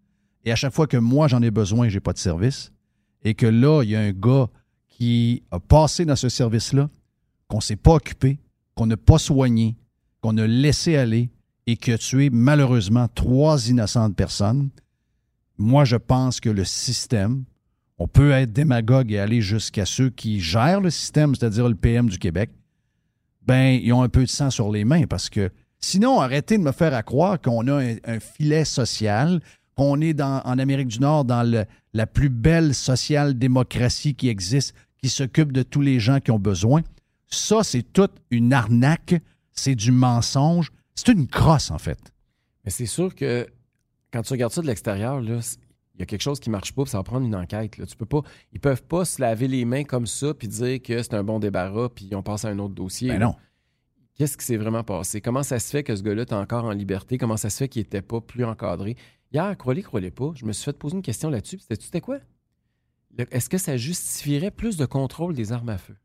Et à chaque fois que moi j'en ai besoin, j'ai pas de service. Et que là, il y a un gars qui a passé dans ce service-là, qu'on s'est pas occupé, qu'on n'a pas soigné, qu'on a laissé aller et qui a tué malheureusement trois innocentes personnes. Moi, je pense que le système, on peut être démagogue et aller jusqu'à ceux qui gèrent le système, c'est-à-dire le PM du Québec, ben, ils ont un peu de sang sur les mains parce que sinon, arrêtez de me faire croire qu'on a un, filet social, qu'on est en Amérique du Nord dans la plus belle social-démocratie qui existe, qui s'occupe de tous les gens qui ont besoin. Ça, c'est toute une arnaque, c'est du mensonge, c'est une crosse, en fait. Mais c'est sûr que quand tu regardes ça de l'extérieur, là, il y a quelque chose qui marche pas, puis ça va prendre une enquête. Là. Tu peux pas, ils peuvent pas se laver les mains comme ça puis dire que c'est un bon débarras, puis on passe à un autre dossier. Ben non. Qu'est-ce qui s'est vraiment passé? Comment ça se fait que ce gars-là est encore en liberté? Comment ça se fait qu'il n'était pas plus encadré? Hier, croyez, croyez pas, je me suis fait poser une question là-dessus. puis C'était, c'était quoi? Le- Est-ce que ça justifierait plus de contrôle des armes à feu?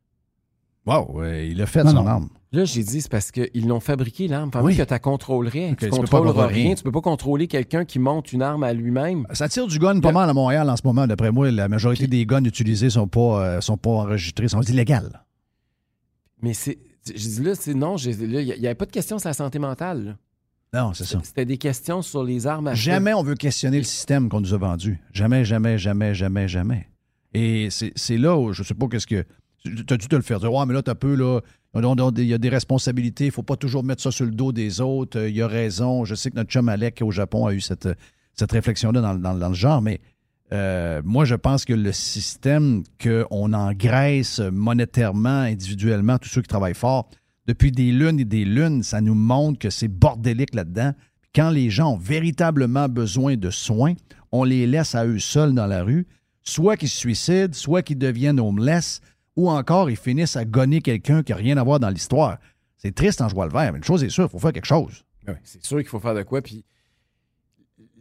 Wow, il a fait Non, son non. arme. Là, j'ai dit, c'est parce qu'ils l'ont fabriqué, l'arme. Pendant Oui. que tu contrôlerais, Ok, tu tu peux pas contrôleras rien. rien. Tu peux pas contrôler quelqu'un qui monte une arme à lui-même. Ça tire du gun pas mal à Montréal en ce moment, d'après moi. La majorité des guns utilisés sont pas, euh, sont pas enregistrés, sont illégaux. Mais c'est. J'ai dit là, c'est non, il n'y avait pas de question sur la santé mentale. là. Non, c'est ça. C'était des questions sur les armes à feu. Jamais on veut questionner le système qu'on nous a vendu. Jamais, jamais, jamais, jamais, jamais. Et c'est c'est là où je sais pas qu'est-ce que. Tu as dû te le faire dire. Ouais, mais là, tu peu, là. Il y a des responsabilités. Il faut pas toujours mettre ça sur le dos des autres. Euh, Il y a raison. Je sais que notre chum Alec au Japon a eu cette, cette réflexion-là dans, dans- dans le genre, mais euh, moi, je pense que le système qu'on engraisse monétairement, individuellement, tous ceux qui travaillent fort, depuis des lunes et des lunes, ça nous montre que c'est bordélique là-dedans. Quand les gens ont véritablement besoin de soins, on les laisse à eux seuls dans la rue, soit qu'ils se suicident, soit qu'ils deviennent homeless, ou encore ils finissent à gonner quelqu'un qui n'a rien à voir dans l'histoire. C'est triste en joie le vert, mais une chose est sûre, il faut faire quelque chose. Ouais, c'est sûr qu'il faut faire de quoi. Puis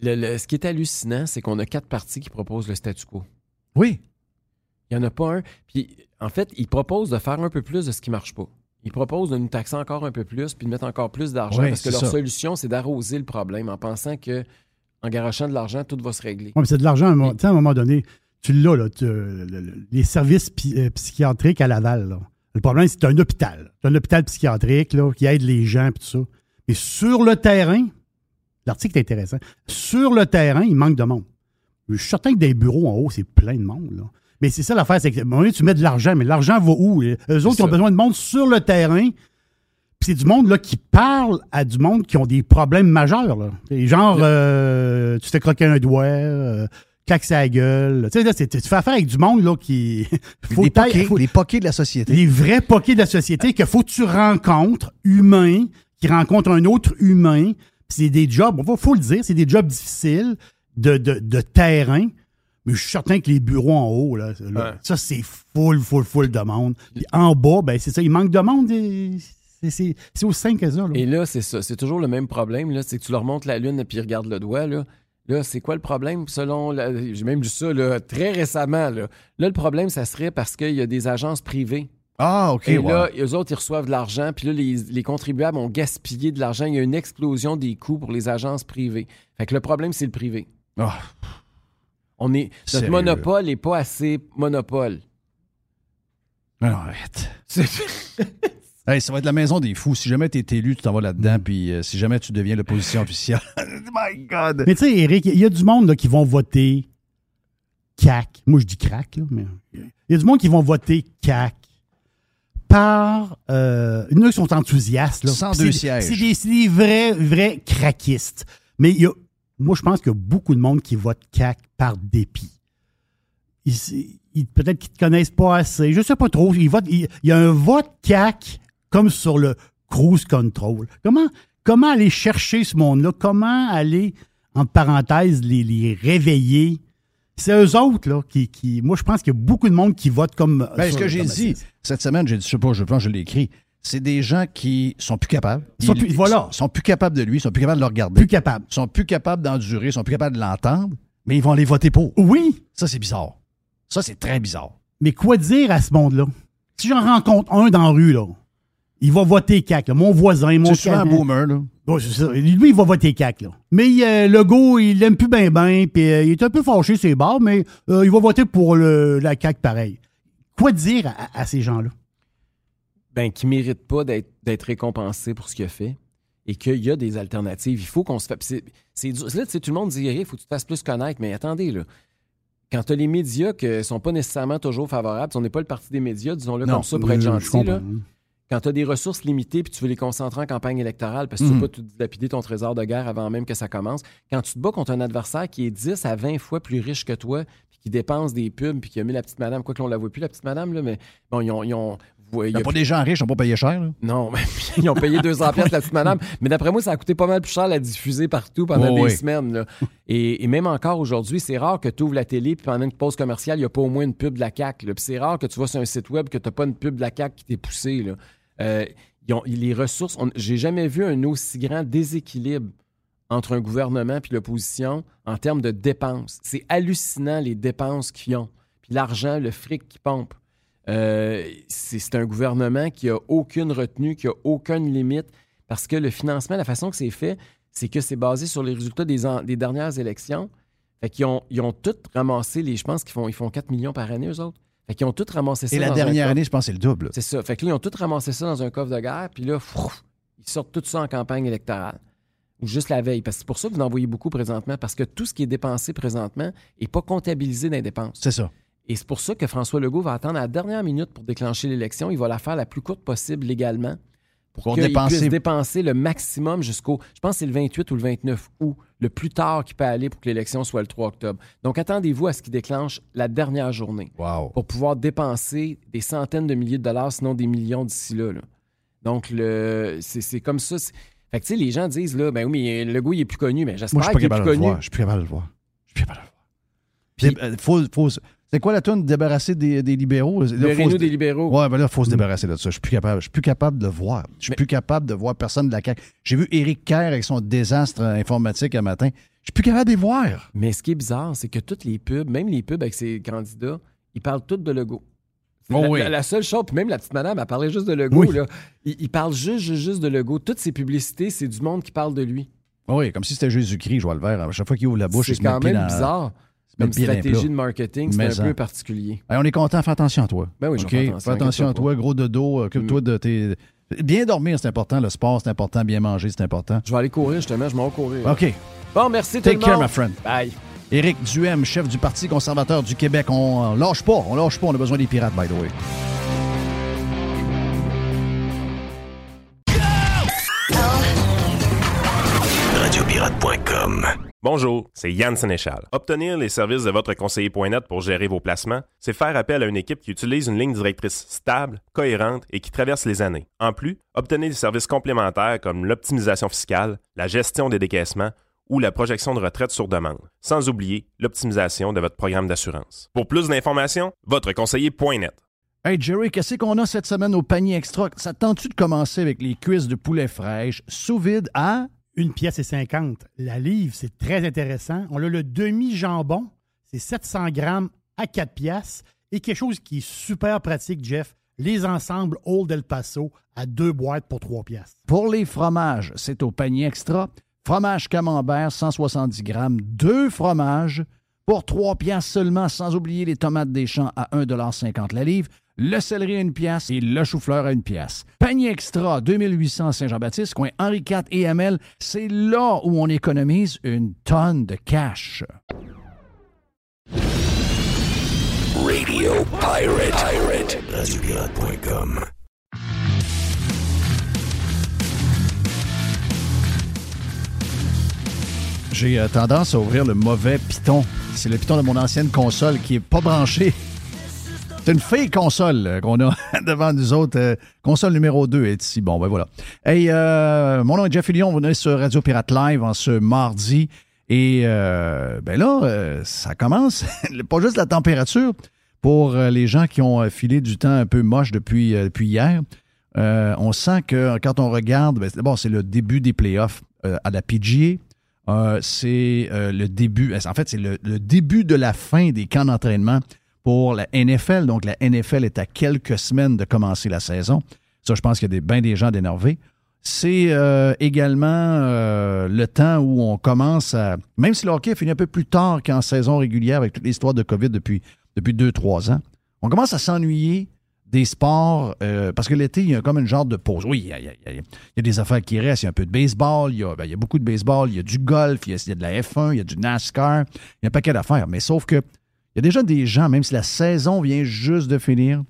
le- le- ce qui est hallucinant, c'est qu'on a quatre partis qui proposent le statu quo. Oui. Il n'y en a pas un. Puis en fait, ils proposent de faire un peu plus de ce qui ne marche pas. Ils proposent de nous taxer encore un peu plus puis de mettre encore plus d'argent Oui, parce que leur ça. solution, c'est d'arroser le problème en pensant que en garochant de l'argent, tout va se régler. Ouais, mais c'est de l'argent. à un moment- à un moment donné, tu l'as, là, tu- le- le- les services pi- euh, psychiatriques à Laval. là. Le problème, c'est un hôpital. C'est un hôpital psychiatrique là, qui aide les gens et tout ça. Mais sur le terrain, l'article est intéressant. Sur le terrain, il manque de monde. Je suis certain que des bureaux en haut, c'est plein de monde. là. Mais c'est ça l'affaire, c'est que à un moment donné, tu mets de l'argent, mais l'argent va où? Eux autres, ils ont besoin de monde sur le terrain. Puis c'est du monde là, qui parle à du monde qui ont des problèmes majeurs. Là. Genre, euh, tu t'es croqué un doigt, euh, claque sa gueule. Tu sais, là, c'est- tu fais affaire avec du monde là, qui. faut les, poquets, faut- les poquets de la société. les vrais poquets de la société que faut que tu rencontres, humains, qui rencontrent un autre humain. Puis c'est des jobs, il faut le dire, c'est des jobs difficiles de, de, de terrain. Mais je suis certain que les bureaux en haut, là, là, Ouais. ça, c'est full, full, full de monde. Puis en bas, ben, c'est ça, il manque de monde. c'est- C'est c'est aussi simple que ça. là. Et là, c'est ça. C'est toujours le même problème. Là, c'est que tu leur montres la lune et puis ils regardent le doigt. Là, là c'est quoi le problème? Selon. J'ai même vu ça là, très récemment. Là. là, le problème, ça serait parce qu'il y a des agences privées. Ah, OK. Et là, eux autres, ils reçoivent de l'argent. Puis là, les, les contribuables ont gaspillé de l'argent. Il y a une explosion des coûts pour les agences privées. Fait que le problème, c'est le privé. Ah, On est, notre Sérieux. monopole n'est pas assez monopole. non, arrête. Hey, ça va être la maison des fous. Si jamais tu es élu, tu t'en vas là-dedans, puis euh, si jamais tu deviens l'opposition officielle. My God! Mais tu sais, Eric, il y a du monde là, qui vont voter CAC. Moi, je dis crack, là, mais il y a du monde qui vont voter CAC par. Euh, il y en a qui sont enthousiastes. Là. 102 C'est- sièges. C'est des, des vrais, vrais craquistes. Mais il y a, moi, je pense qu'il y a beaucoup de monde qui vote CAC par dépit. Ils, ils- Peut-être qu'ils ne te connaissent pas assez. Je sais pas trop. Il, il y a un vote CAC comme sur le cruise control. Comment, comment aller chercher ce monde-là? Comment aller, entre parenthèses, les, les réveiller? C'est eux autres, là, qui, qui- Moi, je pense qu'il y a beaucoup de monde qui vote comme. Ben, sur- ce que j'ai dit cette semaine, j'ai dit, je sais pas, je pense que je l'ai écrit. C'est des gens qui sont plus capables. Ils sont plus- voilà. sont plus capables de lui, sont plus capables de le regarder. Plus capable. sont plus capables d'endurer, sont plus capables de l'entendre, mais ils vont aller voter pour. Oui, Ça, c'est bizarre. Ça, c'est très bizarre. mais quoi dire à ce monde-là? Si j'en rencontre un dans la rue, là, il va voter CAC. là. Mon voisin, mon C'est un boomer, là. C'est ça. Lui, il va voter CAC, là. Mais euh, le go, il l'aime plus bien, bien, puis euh, il est un peu fâché, ses barres, mais euh, il va voter pour le, la CAC pareil. Quoi dire à, à ces gens-là? ben, qui ne mérite pas d'être d'être récompensé pour ce qu'il a fait et qu'il y a des alternatives. Il faut qu'on se fasse. C'est c'est dur. Là, tu sais, tout le monde dit il faut que tu te fasses plus connaître, mais attendez, là. Quand tu as les médias qui ne sont pas nécessairement toujours favorables, on n'est pas le parti des médias, disons-le comme ça pour être gentil. comprends. là. Quand tu as des ressources limitées puis tu veux les concentrer en campagne électorale parce que tu Mhm. veux pas tout dilapider ton trésor de guerre avant même que ça commence, quand tu te bats contre un adversaire qui est 10 à 20 fois plus riche que toi puis qui dépense des pubs puis qui a mis la petite madame, quoi que l'on la voit plus, la petite madame, là, mais bon, ils ont. Ils ont il y a pas des gens riches qui n'ont pas payé cher. là. non, mais ils ont payé 200 pièces la petite madame. Mais d'après moi, ça a coûté pas mal plus cher à la diffuser partout pendant Oh des oui. semaines. là. Et, et même encore aujourd'hui, c'est rare que tu ouvres la télé puis pendant une pause commerciale, il n'y a pas au moins une pub de la CAQ. Puis c'est rare que tu vas sur un site web que tu n'as pas une pub de la CAQ qui t'est poussée. là. Euh, ils les ressources, j'ai jamais vu un aussi grand déséquilibre entre un gouvernement et l'opposition en termes de dépenses. C'est hallucinant les dépenses qu'ils ont. Puis l'argent, le fric qu'ils pompent. Euh, c'est un gouvernement qui a aucune retenue, qui a aucune limite, parce que le financement, la façon que c'est fait, c'est que c'est basé sur les résultats des, dernières élections. Fait ont, ils ont tous ramassé les, je pense qu'ils font, ils font 4 millions par année, eux autres. Fait qu'ils ont tous ramassé ça Et la dans dernière année, je pense c'est le double. C'est ça. Fait que là, ils ont tous ramassé ça dans un coffre de guerre, puis là, ils sortent tout ça en campagne électorale. Ou juste la veille. Parce que c'est pour ça que vous en voyez beaucoup présentement, parce que tout ce qui est dépensé présentement n'est pas comptabilisé dans les dépenses. C'est ça. Et c'est pour ça que François Legault va attendre à la dernière minute pour déclencher l'élection. Il va la faire la plus courte possible légalement pour, qu'il dépenser- puisse dépenser le maximum jusqu'au, je pense que c'est le 28 ou le 29 août, le plus tard qu'il peut aller pour que l'élection soit le 3 octobre. Donc attendez-vous à ce qu'il déclenche la dernière journée Wow. pour pouvoir dépenser des centaines de milliers de dollars, sinon des millions d'ici là. là. Donc le, c'est, c'est comme ça. Fait que tu sais, les gens disent là, ben oui, mais Legault il est plus connu, mais j'espère qu'il est plus le connu. Je suis plus capable de le voir. Je suis plus capable de le voir. Dé- euh, faut- faut- c'est quoi la tune débarrasser des, des libéraux? Libérez-nous des libéraux. Ouais, ben là, il faut se débarrasser de ça. Je suis plus capable. Je suis plus capable de le voir. Je suis Mais- plus capable de voir personne de la CAQ. J'ai vu Éric Kerr avec son désastre informatique un matin. Je suis plus capable de les voir. Mais ce qui est bizarre, c'est que toutes les pubs, même les pubs avec ses candidats, ils parlent toutes de Legault. C'est Oh la, oui. la- la seule chose, puis même la petite madame, elle parlait juste de Legault. Oui. Là. Ils parlent juste, juste, juste de Legault. Toutes ces publicités, c'est du monde qui parle de lui. Oui, comme si c'était Jésus-Christ, je vois le verre. À chaque fois qu'il ouvre la bouche, il C'est se met le quand même dans- bizarre. Comme stratégie de marketing, c'est Mais un peu particulier. Hey, on est content, fais attention à toi. Ben oui, attention, Fais attention à toi, gros dodo, occupe-toi de tes. Bien dormir, c'est important. Le sport, c'est important. Bien manger, c'est important. Je vais aller courir, justement. Je m'en vais courir. OK. Bon, merci tout Take le care, monde. my friend. Bye. Éric Duhem, chef du Parti conservateur du Québec. On euh, lâche pas. On lâche pas. On a besoin des pirates, by the way. Radiopirate.com. Bonjour, c'est Yann Sénéchal. Obtenir les services de votre conseiller.net pour gérer vos placements, c'est faire appel à une équipe qui utilise une ligne directrice stable, cohérente et qui traverse les années. En plus, obtenez des services complémentaires comme l'optimisation fiscale, la gestion des décaissements ou la projection de retraite sur demande, sans oublier l'optimisation de votre programme d'assurance. Pour plus d'informations, votre conseiller.net. Hey Jerry, qu'est-ce qu'on a cette semaine au panier extra? Ça te tente-tu de commencer avec les cuisses de poulet fraîche sous vide à. Une pièce et 50. La livre, c'est très intéressant. On a le demi-jambon, c'est 700 grammes à 4 piastres. Et quelque chose qui est super pratique, Jeff, les ensembles Old El Paso à deux boîtes pour 3 piastres. Pour les fromages, c'est au panier extra. Fromage camembert, 170 grammes, deux fromages pour 3 piastres seulement, sans oublier les tomates des champs à 1,50 la livre, le céleri à une pièce et le chou-fleur à une pièce. Panier extra, 2800 Saint-Jean-Baptiste, coin Henri IV et Hamel, c'est là où on économise une tonne de cash. Radio Pirate. Pirate. Radiopirate.com. J'ai euh, tendance à ouvrir le mauvais piton. C'est le piton de mon ancienne console qui est pas branché. C'est une fake console euh, qu'on a devant nous autres. Euh, console numéro 2 est ici. Bon, ben voilà. Hey, euh, mon nom est Jeff Lyon. Vous venez sur Radio Pirate Live en ce mardi. Et ben là, ça commence. pas juste la température. Pour les gens qui ont filé du temps un peu moche depuis, hier, on sent que quand on regarde, ben, d'abord, c'est le début des playoffs à la PGA. C'est le début, en fait, c'est le début de la fin des camps d'entraînement pour la NFL. Donc, la NFL est à quelques semaines de commencer la saison. Ça, je pense qu'il y a des, bien des gens d'énervés. C'est euh, également euh, le temps où on commence à. Même si le hockey finit un peu plus tard qu'en saison régulière avec toute l'histoire de COVID depuis, depuis deux, trois ans, on commence à s'ennuyer des sports, euh, parce que l'été, il y a comme une genre de pause. Oui, il y a, il y a- des affaires qui restent. Il y a un peu de baseball, il y a, ben, il y a beaucoup de baseball, il y a du golf, il y a, il y a de la F1, il y a du NASCAR, il y a un paquet d'affaires. Mais sauf que il y a déjà des gens, même si la saison vient juste de finir,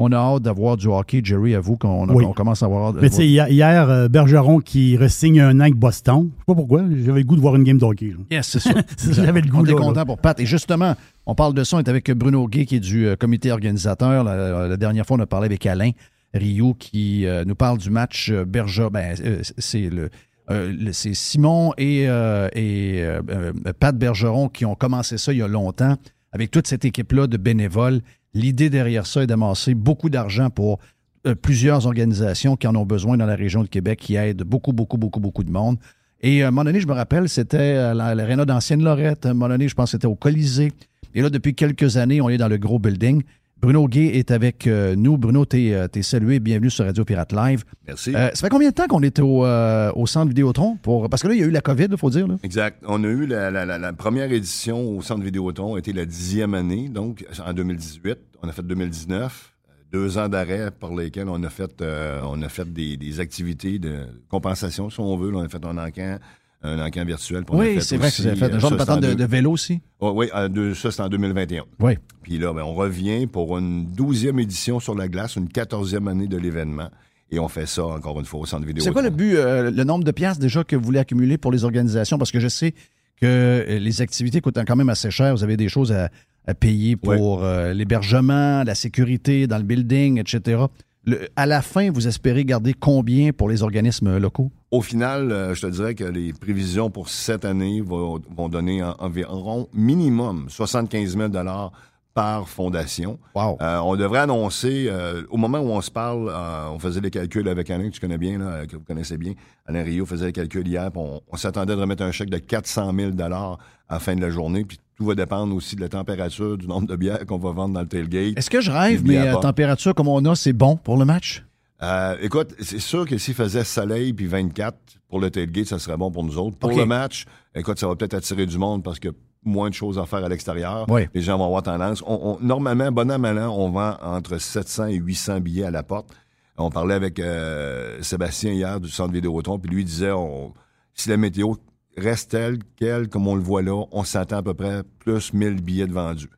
On a hâte d'avoir du hockey, Jerry, à vous, qu'on Oui. commence à avoir. Mais tu sais, hier, euh, Bergeron qui re-signe un an avec Boston. Je sais pas pourquoi. J'avais le goût de voir une game de hockey. là. Yes, c'est ça. J'avais le goût On est là. content pour Pat. Et justement, on parle de ça, on est avec Bruno Gay, qui est du euh, comité organisateur. La, la dernière fois, on a parlé avec Alain Rio, qui euh, nous parle du match euh, Bergeron. Ben, euh, c'est le. euh, le- c'est Simon et, euh, et euh, euh, Pat Bergeron qui ont commencé ça il y a longtemps avec toute cette équipe-là de bénévoles. L'idée derrière ça est d'amasser beaucoup d'argent pour euh, plusieurs organisations qui en ont besoin dans la région de Québec, qui aident beaucoup, beaucoup, beaucoup, beaucoup de monde. Et à un moment donné, je me rappelle, c'était à la- à l'aréna d'Ancienne Lorette. À un moment donné, je pense c'était au Colisée. Et là, depuis quelques années, on est dans le gros building. Bruno Gay est avec euh, nous. Bruno, t'es euh, t'es salué. Bienvenue sur Radio Pirate Live. Merci. Euh, ça fait combien de temps qu'on est au, euh, au centre Vidéotron? Pour... Parce que là, il y a eu la COVID, il faut dire. Là. Exact. On a eu la, la- la- la première édition au Centre Vidéotron, a été la dixième année, donc en 2018. On a fait 2019. euh, Deux ans d'arrêt par lesquels on a fait, euh, on a fait des, des activités de compensation, si on veut. Là, on a fait un encan, un encan virtuel. a Oui, c'est vrai que vous avez fait un euh, genre de patente en de, vélo aussi? Oh, oui, deux- ça, c'est en 2021. Oui. Puis là, ben, on revient pour une douzième édition sur la glace, une quatorzième année de l'événement. Et on fait ça, encore une fois, au Centre Vidéotron. C'est quoi le but, euh, le nombre de piastres déjà que vous voulez accumuler pour les organisations? Parce que je sais que euh, les activités coûtent quand même assez cher. Vous avez des choses à, à payer pour euh, l'hébergement, la sécurité dans le building, etc. Le- à la fin, vous espérez garder combien pour les organismes locaux? Au final, euh, je te dirais que les prévisions pour cette année vont, vont donner en- environ minimum 75 000 par fondation. Euh, on devrait annoncer, euh, au moment où on se parle, euh, on faisait les calculs avec Alain, que tu connais bien, là, que vous connaissez bien. Alain Rio faisait les calculs hier, puis on, on s'attendait de remettre un chèque de 400 000 à la fin de la journée, puis tout va dépendre aussi de la température, du nombre de bières qu'on va vendre dans le tailgate. Est-ce que je rêve, mais à bord. température comme on a, c'est bon pour le match? Euh, écoute, c'est sûr que s'il faisait soleil puis 24 pour le tailgate, ça serait bon pour nous autres. Pour le match, écoute, ça va peut-être attirer du monde parce que moins de choses à faire à l'extérieur. Oui. Les gens vont avoir tendance. On, on- normalement, bon an, mal an, on vend entre 700 et 800 billets à la porte. On parlait avec euh, Sébastien hier du centre Vidéotron, puis lui disait, on, si la météo reste telle quelle, comme on le voit là, on s'attend à peu près plus 1000 billets de vendus.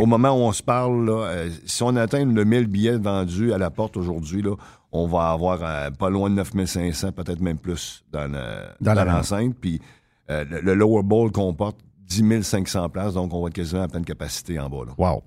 Au moment où on se parle, là, euh, si on atteint le 1000 billets vendus à la porte aujourd'hui, là, on va avoir euh, pas loin de 9500, peut-être même plus dans, le- Dans l'enceinte. Puis euh, le, le lower bowl comporte 10 500 places, donc on va être quasiment à pleine capacité en bas. Là. Wow.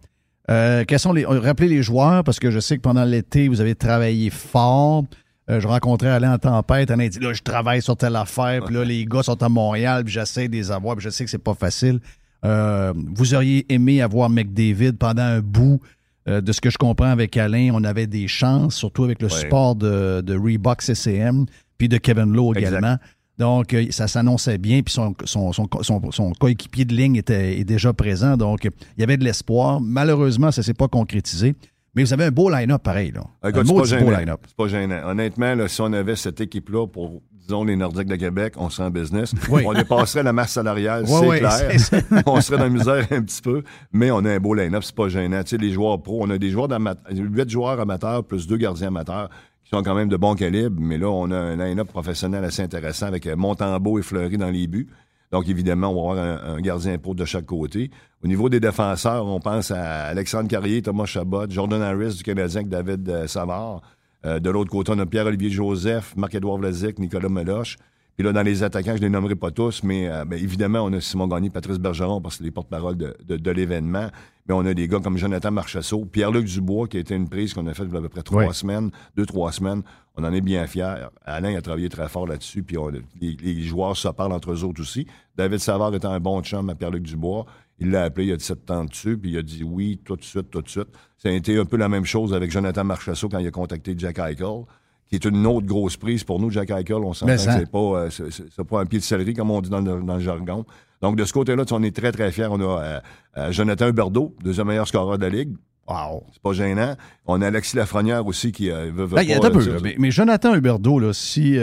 Euh, quels sont les. euh, Rappelez les joueurs, parce que je sais que pendant l'été, vous avez travaillé fort. Euh, je rencontrais Alain en tempête. Alain dit là, je travaille sur telle affaire. Puis là, les gars sont à Montréal. Puis j'essaie de les avoir. Puis je sais que c'est pas facile. Euh, vous auriez aimé avoir McDavid pendant un bout. Euh, de ce que je comprends avec Alain, on avait des chances, surtout avec le Ouais. support de, de Reebok CCM, puis de Kevin Lowe Exact. également. Donc, ça s'annonçait bien, puis son, son, son, son- son coéquipier de ligne était est déjà présent. Donc, il y avait de l'espoir. Malheureusement, ça ne s'est pas concrétisé. Mais vous avez un beau line-up pareil. Là. Un c'est pas beau gênant. line-up. C'est pas gênant. Honnêtement, là, si on avait cette équipe-là pour, disons, les Nordiques de Québec, on serait en business. Oui. On dépasserait la masse salariale, Ouais, c'est ouais, clair. c'est ça. on serait dans la misère un petit peu, mais on a un beau line-up, c'est pas gênant. Tu sais, les joueurs pros, on a des joueurs d'amateurs, huit joueurs amateurs plus deux gardiens amateurs qui sont quand même de bon calibre, mais là, on a un line-up professionnel assez intéressant avec euh, Montembeau et Fleury dans les buts. Donc, évidemment, on va avoir un, gardien pro de chaque côté. Au niveau des défenseurs, on pense à Alexandre Carrier, Thomas Chabot, Jordan Harris du Canadien avec David euh, Savard. Euh, de l'autre côté, on a Pierre-Olivier Joseph, Marc-Édouard Vlasic, Nicolas Meloche. Puis là, dans les attaquants, je ne les nommerai pas tous, mais euh, ben, évidemment, on a Simon Gagné, Patrice Bergeron, parce que c'est les porte-parole de, de- de l'événement. Mais on a des gars comme Jonathan Marchessault, Pierre-Luc Dubois, qui a été une prise qu'on a faite il y a à peu près trois semaines, deux, trois semaines. On en est bien fiers. Alain a travaillé très fort là-dessus, puis on- les, les joueurs se parlent entre eux autres aussi. David Savard étant un bon chum à Pierre-Luc Dubois. Il l'a appelé, il a dit sept temps dessus, puis il a dit oui, tout de suite, tout de suite. Ça a été un peu la même chose avec Jonathan Marchessault quand il a contacté Jack Eichel, qui est une autre grosse prise pour nous. Jack Eichel, on s'entend que ça- c'est pas, euh, c'est- pas un pied de céleri, comme on dit dans le, dans le jargon. Donc, de ce côté-là, on est très, très fiers. On a euh, euh, Jonathan Huberdeau, deuxième meilleur scoreur de la Ligue. Wow. C'est pas gênant. On a Alexis Lafrenière aussi qui euh, veut, veut Là, a pas, un peu, là, mais, mais Jonathan Huberdeau, là, si, si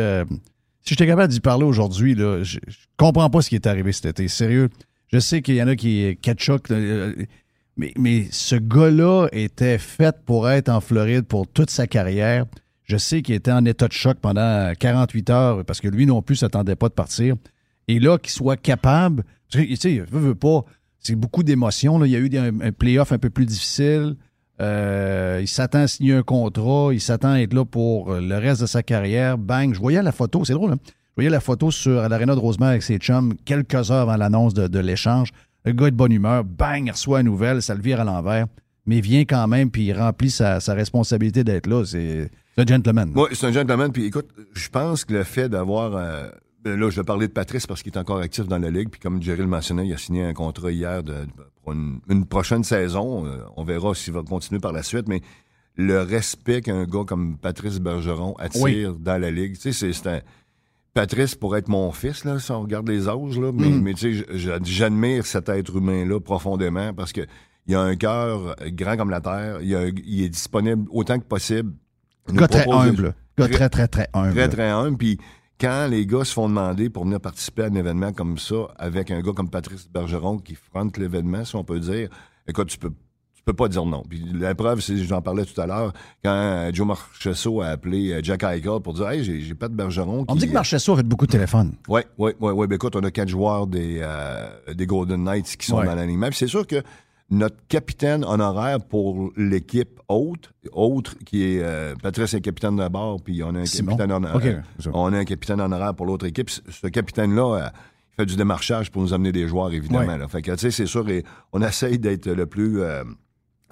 j'étais capable d'y parler aujourd'hui, là, je, je comprends pas ce qui est arrivé cet été. Sérieux. Je sais qu'il y en a qui ketchup, mais, mais ce gars-là était fait pour être en Floride pour toute sa carrière. Je sais qu'il était en état de choc pendant 48 heures parce que lui non plus s'attendait pas de partir. Et là, qu'il soit capable, tu sais, veut, veut pas, c'est beaucoup d'émotions. Il y a eu un, un playoff un peu plus difficile. Euh, il s'attend à signer un contrat. Il s'attend à être là pour le reste de sa carrière. Bang. Je voyais la photo. C'est drôle, hein? Je voyais la photo sur à l'aréna de Rosemère avec ses chums quelques heures avant l'annonce de, de l'échange. Le gars est de bonne humeur. Bang, il reçoit une nouvelle. Ça le vire à l'envers. Mais il vient quand même, puis il remplit sa, sa responsabilité d'être là. C'est c'est un gentleman. Oui, c'est un gentleman. Puis écoute, je pense que le fait d'avoir. euh, ben là, je vais parler de Patrice parce qu'il est encore actif dans la Ligue. Puis comme Jerry le mentionnait, il a signé un contrat hier de, pour une, une prochaine saison. Euh, on verra s'il va continuer par la suite. Mais le respect qu'un gars comme Patrice Bergeron attire Oui. dans la Ligue, tu sais, c'est- un. Patrice pourrait être mon fils, là, si on regarde les âges, là, mais, Mm. mais tu sais, j'admire cet être humain-là profondément parce que il a un cœur grand comme la terre, il, a- il est disponible autant que possible. Gars très humble. Gars très, très, très humble. Très, très humble. Puis quand les gars se font demander pour venir participer à un événement comme ça, avec un gars comme Patrice Bergeron qui fronte l'événement, si on peut dire, écoute, tu peux, tu peux pas dire non. Puis la preuve, c'est, j'en parlais tout à l'heure, quand euh, Joe Marchesso a appelé euh, Jack Eichel pour dire, hey, j'ai, j'ai pas de Bergeron. On dit que Marchesso a fait beaucoup de téléphone. Oui, oui, oui, oui. Ben écoute, on a quatre joueurs des, euh, des Golden Knights qui sont Ouais. dans l'animal. Puis c'est sûr que notre capitaine honoraire pour l'équipe haute, autre qui est euh, Patrice est capitaine de bord, puis on a un Simon. capitaine honoraire. Ça. on a un capitaine honoraire pour l'autre équipe. Ce- capitaine-là, euh, il fait du démarchage pour nous amener des joueurs, évidemment. Ouais. là. Fait que, tu sais, c'est sûr, et on essaye d'être le plus euh,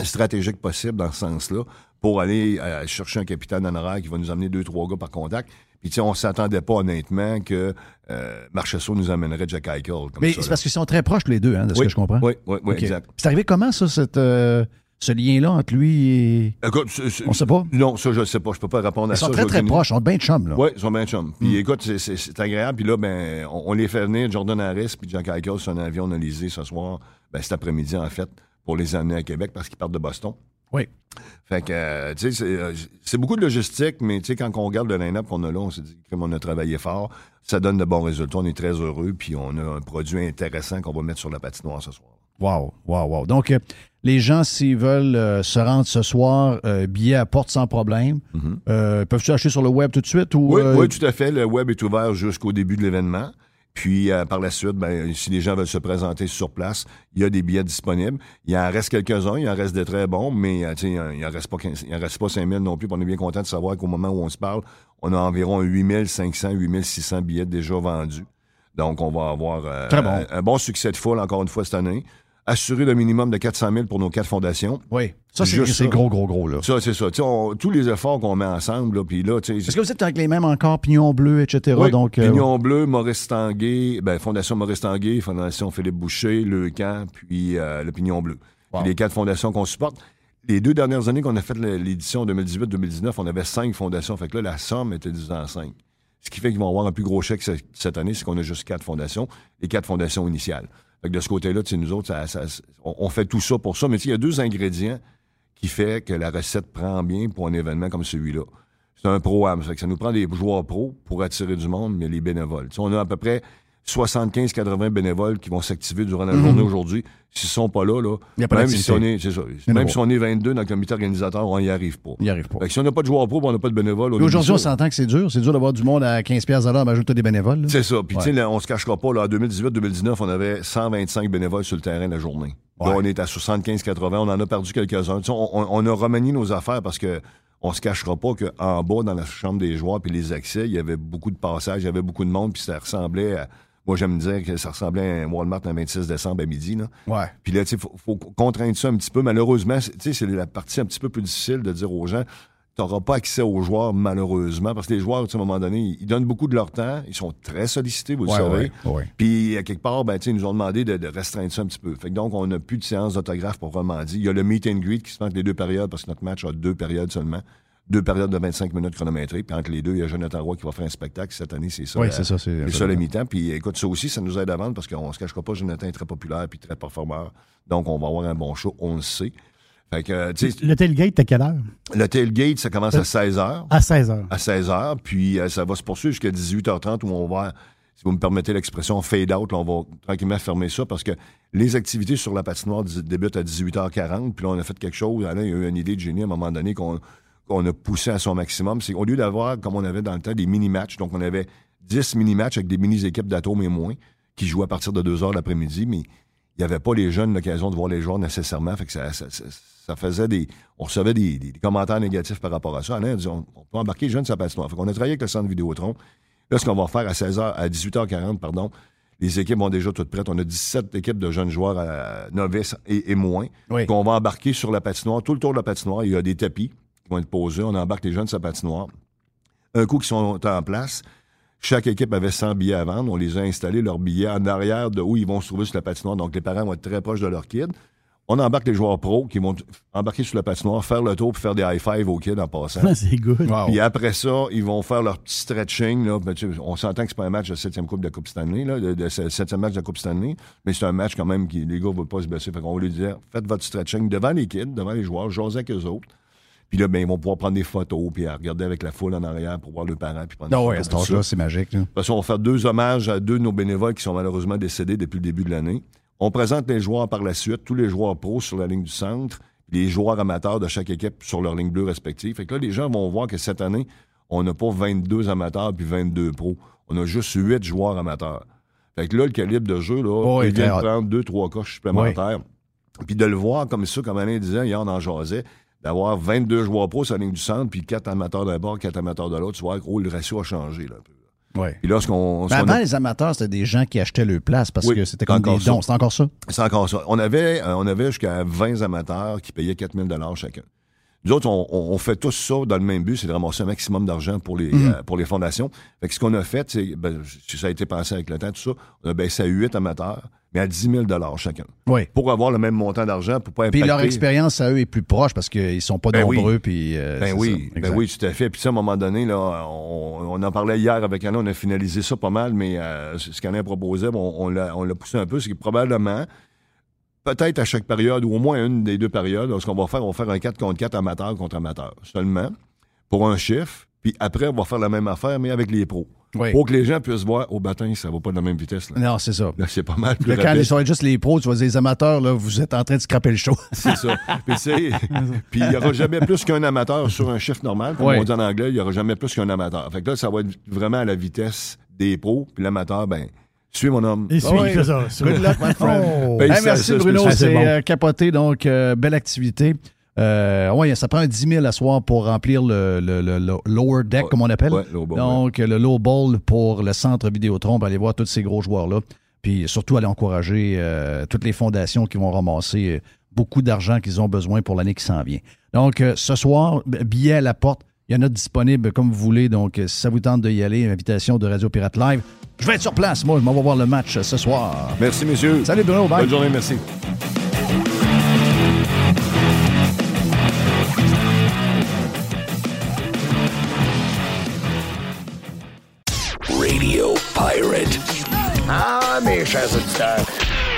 stratégique possible dans ce sens-là pour aller euh, chercher un capitaine honoraire qui va nous amener deux, trois gars par contact. Puis, tu sais, on s'attendait pas honnêtement que euh, Marchesso nous amènerait Jack Eichel comme Mais c'est parce qu'ils sont très proches, les deux, hein, de ce Oui, que je comprends. Oui, oui, oui, exact. C'est arrivé comment, ça, cette, euh, ce lien-là entre lui et. Écoute, On sait pas. Non, ça, je ne sais pas. Je peux pas répondre à Ils ça. sont J'ai très, très proches. Ils sont bien chums, là. Oui, ils sont bien chums. Puis Mm. écoute, c'est- agréable. Puis là, ben, on, on les fait venir, Jordan Harris puis Jack Eichel sur un avion analysé ce soir, ben, cet après-midi, en fait, pour les amener à Québec parce qu'ils partent de Boston. Oui. Fait que, euh, tu sais, c'est, euh, c'est beaucoup de logistique, mais tu sais, quand on regarde le line-up qu'on a là, on s'est dit, comme on a travaillé fort, ça donne de bons résultats. On est très heureux, puis on a un produit intéressant qu'on va mettre sur la patinoire ce soir. Wow, wow, wow. Donc, euh, les gens, s'ils veulent euh, se rendre ce soir, euh, billets à porte sans problème, euh, peuvent-tu acheter sur le web tout de suite? Ou. Oui, oui, tout à fait. Le web est ouvert jusqu'au début de l'événement. Puis euh, par la suite, ben, si les gens veulent se présenter sur place, il y a des billets disponibles. Il en reste quelques-uns, il en reste des très bons, mais euh, sais, il en reste pas 15 il en reste pas 5000 non plus. Puis on est bien content de savoir qu'au moment où on se parle, on a environ 8500, 8600 billets déjà vendus. Donc on va avoir euh, bon. un, un bon succès de foule encore une fois cette année. Assurer le minimum de 400 000 pour nos quatre fondations. Oui. Ça, c'est gros, gros, gros, là. Ça, c'est ça. On- tous les efforts qu'on met ensemble, là, puis là, tu sais, Est-ce que vous êtes avec les mêmes encore, Pignon Bleu, etc.? oui, donc, euh, Pignon Bleu, Maurice Tanguay, ben, Fondation Maurice Tanguay, Fondation Philippe Boucher, Le Camp, puis euh, le Pignon Bleu. Puis les quatre fondations qu'on supporte. Les deux dernières années qu'on a fait l'édition 2018-2019, on avait cinq fondations. Fait que là, la somme était divisée en cinq. Ce qui fait qu'ils vont avoir un plus gros chèque ce- cette année, c'est qu'on a juste quatre fondations, les quatre fondations initiales. Fait que de ce côté-là, nous autres, on, fait tout ça pour ça. Mais il y a deux ingrédients qui fait que la recette prend bien pour un événement comme celui-là. C'est un pro-am. Ça ça nous prend des joueurs pros pour attirer du monde, mais les bénévoles. On a à peu près 75-80 bénévoles qui vont s'activer durant la Mhm. journée aujourd'hui. S'ils sont pas là, là y a pas même, si on est, c'est ça, y même si on est 22 dans le comité organisateur, on n'y arrive pas. N'y arrive pas. Fait que si on n'a pas de joueurs pro, on n'a pas de bénévoles. Puis Aujourd'hui, on s'entend que c'est dur. C'est dur d'avoir du monde à 15 pièces à l'heure, mais ajoute des bénévoles. C'est ça. Puis, Ouais. tu sais, là, on se cachera pas, là, en 2018-2019, on avait 125 bénévoles sur le terrain la journée. Là, on est à 75-80. On en a perdu quelques-uns. On, on- on a remanié nos affaires parce que on se cachera pas qu'en bas, dans la chambre des joueurs puis les accès, il y avait beaucoup de passages, il y avait beaucoup de monde, puis ça ressemblait à. Moi, j'aime dire que ça ressemblait à un Walmart un 26 décembre à midi. Là. Ouais. Puis là, sais, faut, faut contraindre ça un petit peu. Malheureusement, c'est- la partie un petit peu plus difficile de dire aux gens, tu n'auras pas accès aux joueurs, malheureusement, parce que les joueurs, à un moment donné, ils- donnent beaucoup de leur temps, ils sont très sollicités, vous Ouais, le savez. ouais, ouais. Puis, à quelque part, ben, ils nous ont demandé de, de restreindre ça un petit peu. Fait que donc, on n'a plus de séance d'autographe proprement dit. Il y a le meet and greet qui se fait entre les deux périodes, parce que notre match a deux périodes seulement. Deux périodes de 25 minutes chronométrées. Puis entre les deux, il y a Jonathan Roy qui va faire un spectacle. Cette année, c'est ça. Oui, la- c'est ça, c'est- ça le mi-temps. Puis écoute, ça aussi, ça nous aide à vendre parce qu'on se cachera pas, Jonathan est très populaire puis très performeur. Donc, on va avoir un bon show, on le sait. Fait que, euh, Le tailgate, à quelle heure? le tailgate, ça commence à 16 h. À 16 h. À 16 h. Puis euh, ça va se poursuivre jusqu'à 18h30 où on va, si vous me permettez l'expression fade out, là, on va tranquillement fermer ça parce que les activités sur la patinoire débutent à 18h40. Puis là, on a fait quelque chose. Alain, il y a eu une idée de génie à un moment donné qu'on qu'on a poussé à son maximum. C'est au lieu d'avoir, comme on avait dans le temps, des mini-matchs, donc on avait 10 mini-matchs avec des mini-équipes d'atomes et moins qui jouent à partir de 2 h l'après-midi, mais il n'y avait pas les jeunes l'occasion de voir les joueurs nécessairement. Fait que ça, ça- ça- ça faisait des. On recevait des, commentaires négatifs par rapport à ça. Alain dit on, on peut embarquer les jeunes sur la patinoire. Fait qu'on a travaillé avec le centre Vidéotron. Là, ce qu'on va faire à 16h, à 18h40, pardon, les équipes vont déjà toutes prêtes. On a 17 équipes de jeunes joueurs euh, novices et, et moins. Oui. qu'on va embarquer sur la patinoire. Tout le tour de la patinoire, il y a des tapis vont être posés. On embarque les jeunes sur la patinoire. Un coup qu'ils sont en place, chaque équipe avait 100 billets à vendre. On les a installés, leurs billets, en arrière de où ils vont se trouver sur la patinoire. Donc, les parents vont être très proches de leurs kids. On embarque les joueurs pros qui vont embarquer sur la patinoire, faire le tour puis faire des high-five aux kids en passant. C'est good. Wow. Puis après ça, ils vont faire leur petit stretching. Là. Ben, tu sais, on s'entend que c'est pas un match de septième coupe de Coupe Stanley, là, de, de se- septième match de Coupe Stanley, mais c'est un match quand même qui les gars ne veulent pas se blesser. Fait qu'on va lui dire, faites votre stretching devant les kids, devant les joueurs, jasez avec eux autres. Puis là, ben, ils vont pouvoir prendre des photos, puis à regarder avec la foule en arrière pour voir leurs parents. Puis prendre Non, des ouais, à photos, âge-là, ça. c'est magique. là. Parce qu'on va faire deux hommages à deux de nos bénévoles qui sont malheureusement décédés depuis le début de l'année. On présente les joueurs par la suite, tous les joueurs pros sur la ligne du centre, les joueurs amateurs de chaque équipe sur leur ligne bleue respective. Fait que là, les gens vont voir que cette année, on n'a pas 22 amateurs puis 22 pros. On a juste 8 joueurs amateurs. Fait que là, le calibre de jeu, là, Oh, il vient de prendre deux, trois coches supplémentaires. Puis de le voir comme ça, comme Alain disait, hier, on en jasait, d'avoir 22 joueurs pros sur la ligne du centre, puis 4 amateurs d'un bord, 4 amateurs de l'autre, tu vois, gros, le ratio a changé. Là, un peu. Ouais. Puis là, ce qu'on. ce Mais qu'on avant, a- les amateurs, c'était des gens qui achetaient leur place parce Oui, que c'était comme encore des dons. C'est encore ça? C'est encore ça. On avait, euh, on avait jusqu'à 20 amateurs qui payaient 4000 chacun. Nous autres, on, on- on fait tous ça dans le même but, c'est de ramasser un maximum d'argent pour les Mhm. euh, pour les fondations. Fait que ce qu'on a fait, c'est, ben, ça a été pensé avec le temps, tout ça, on a baissé à 8 amateurs, mais à 10 000 chacun. Oui. Pour avoir le même montant d'argent, pour pas Puis impacter. leur expérience à eux est plus proche parce qu'ils sont pas Ben oui. nombreux. Puis, euh, Ben oui, ça. ben oui, tout à fait. Puis ça, à un moment donné, là, on, on en parlait hier avec Alain, on a finalisé ça pas mal, mais euh, ce qu'Alain proposait, bon, on, l'a, on l'a poussé un peu, c'est que probablement, peut-être à chaque période, ou au moins une des deux périodes, ce qu'on va faire, on va faire un 4 contre 4 amateur contre amateur seulement, pour un chiffre, puis après, on va faire la même affaire, mais avec les pros. Oui. Pour que les gens puissent voir, au bâtin, ça va pas de la même vitesse. Là, Non, c'est ça. Là, c'est pas mal plus Là, quand ils sont juste les pros, tu vas dire les amateurs, là, vous êtes en train de scraper le show. C'est ça. Puis, il n'y aura jamais plus qu'un amateur sur un chiffre normal. Comme Ouais. on dit en anglais, il n'y aura jamais plus qu'un amateur. Fait que là, ça va être vraiment à la vitesse des pros. Puis l'amateur, ben, suis mon homme. Et suis, ouais. c'est ça. Good luck, my friend. Oh. Ben, Hey, merci ça, Bruno, c'est- bon. euh, capoté, donc euh, belle activité. Euh, ouais, ça prend un 10 000 à soir pour remplir le, le- le- le lower deck, Ouais. comme on appelle. Ouais, low ball, donc, le low ball pour le centre Vidéotron, pour aller voir tous ces gros joueurs-là. Puis surtout, aller encourager euh, toutes les fondations qui vont ramasser beaucoup d'argent qu'ils ont besoin pour l'année qui s'en vient. Donc, euh, ce soir, b- billets à la porte. Il y en a disponible comme vous voulez. Donc, si ça vous tente d'y aller, invitation de Radio Pirate Live. Je vais être sur place, moi. Je m'en vais voir le match euh, ce soir. Merci, messieurs. Salut Bruno, bye. Bonne journée, merci. Radio Pirate. Ah, mes chers auditeurs.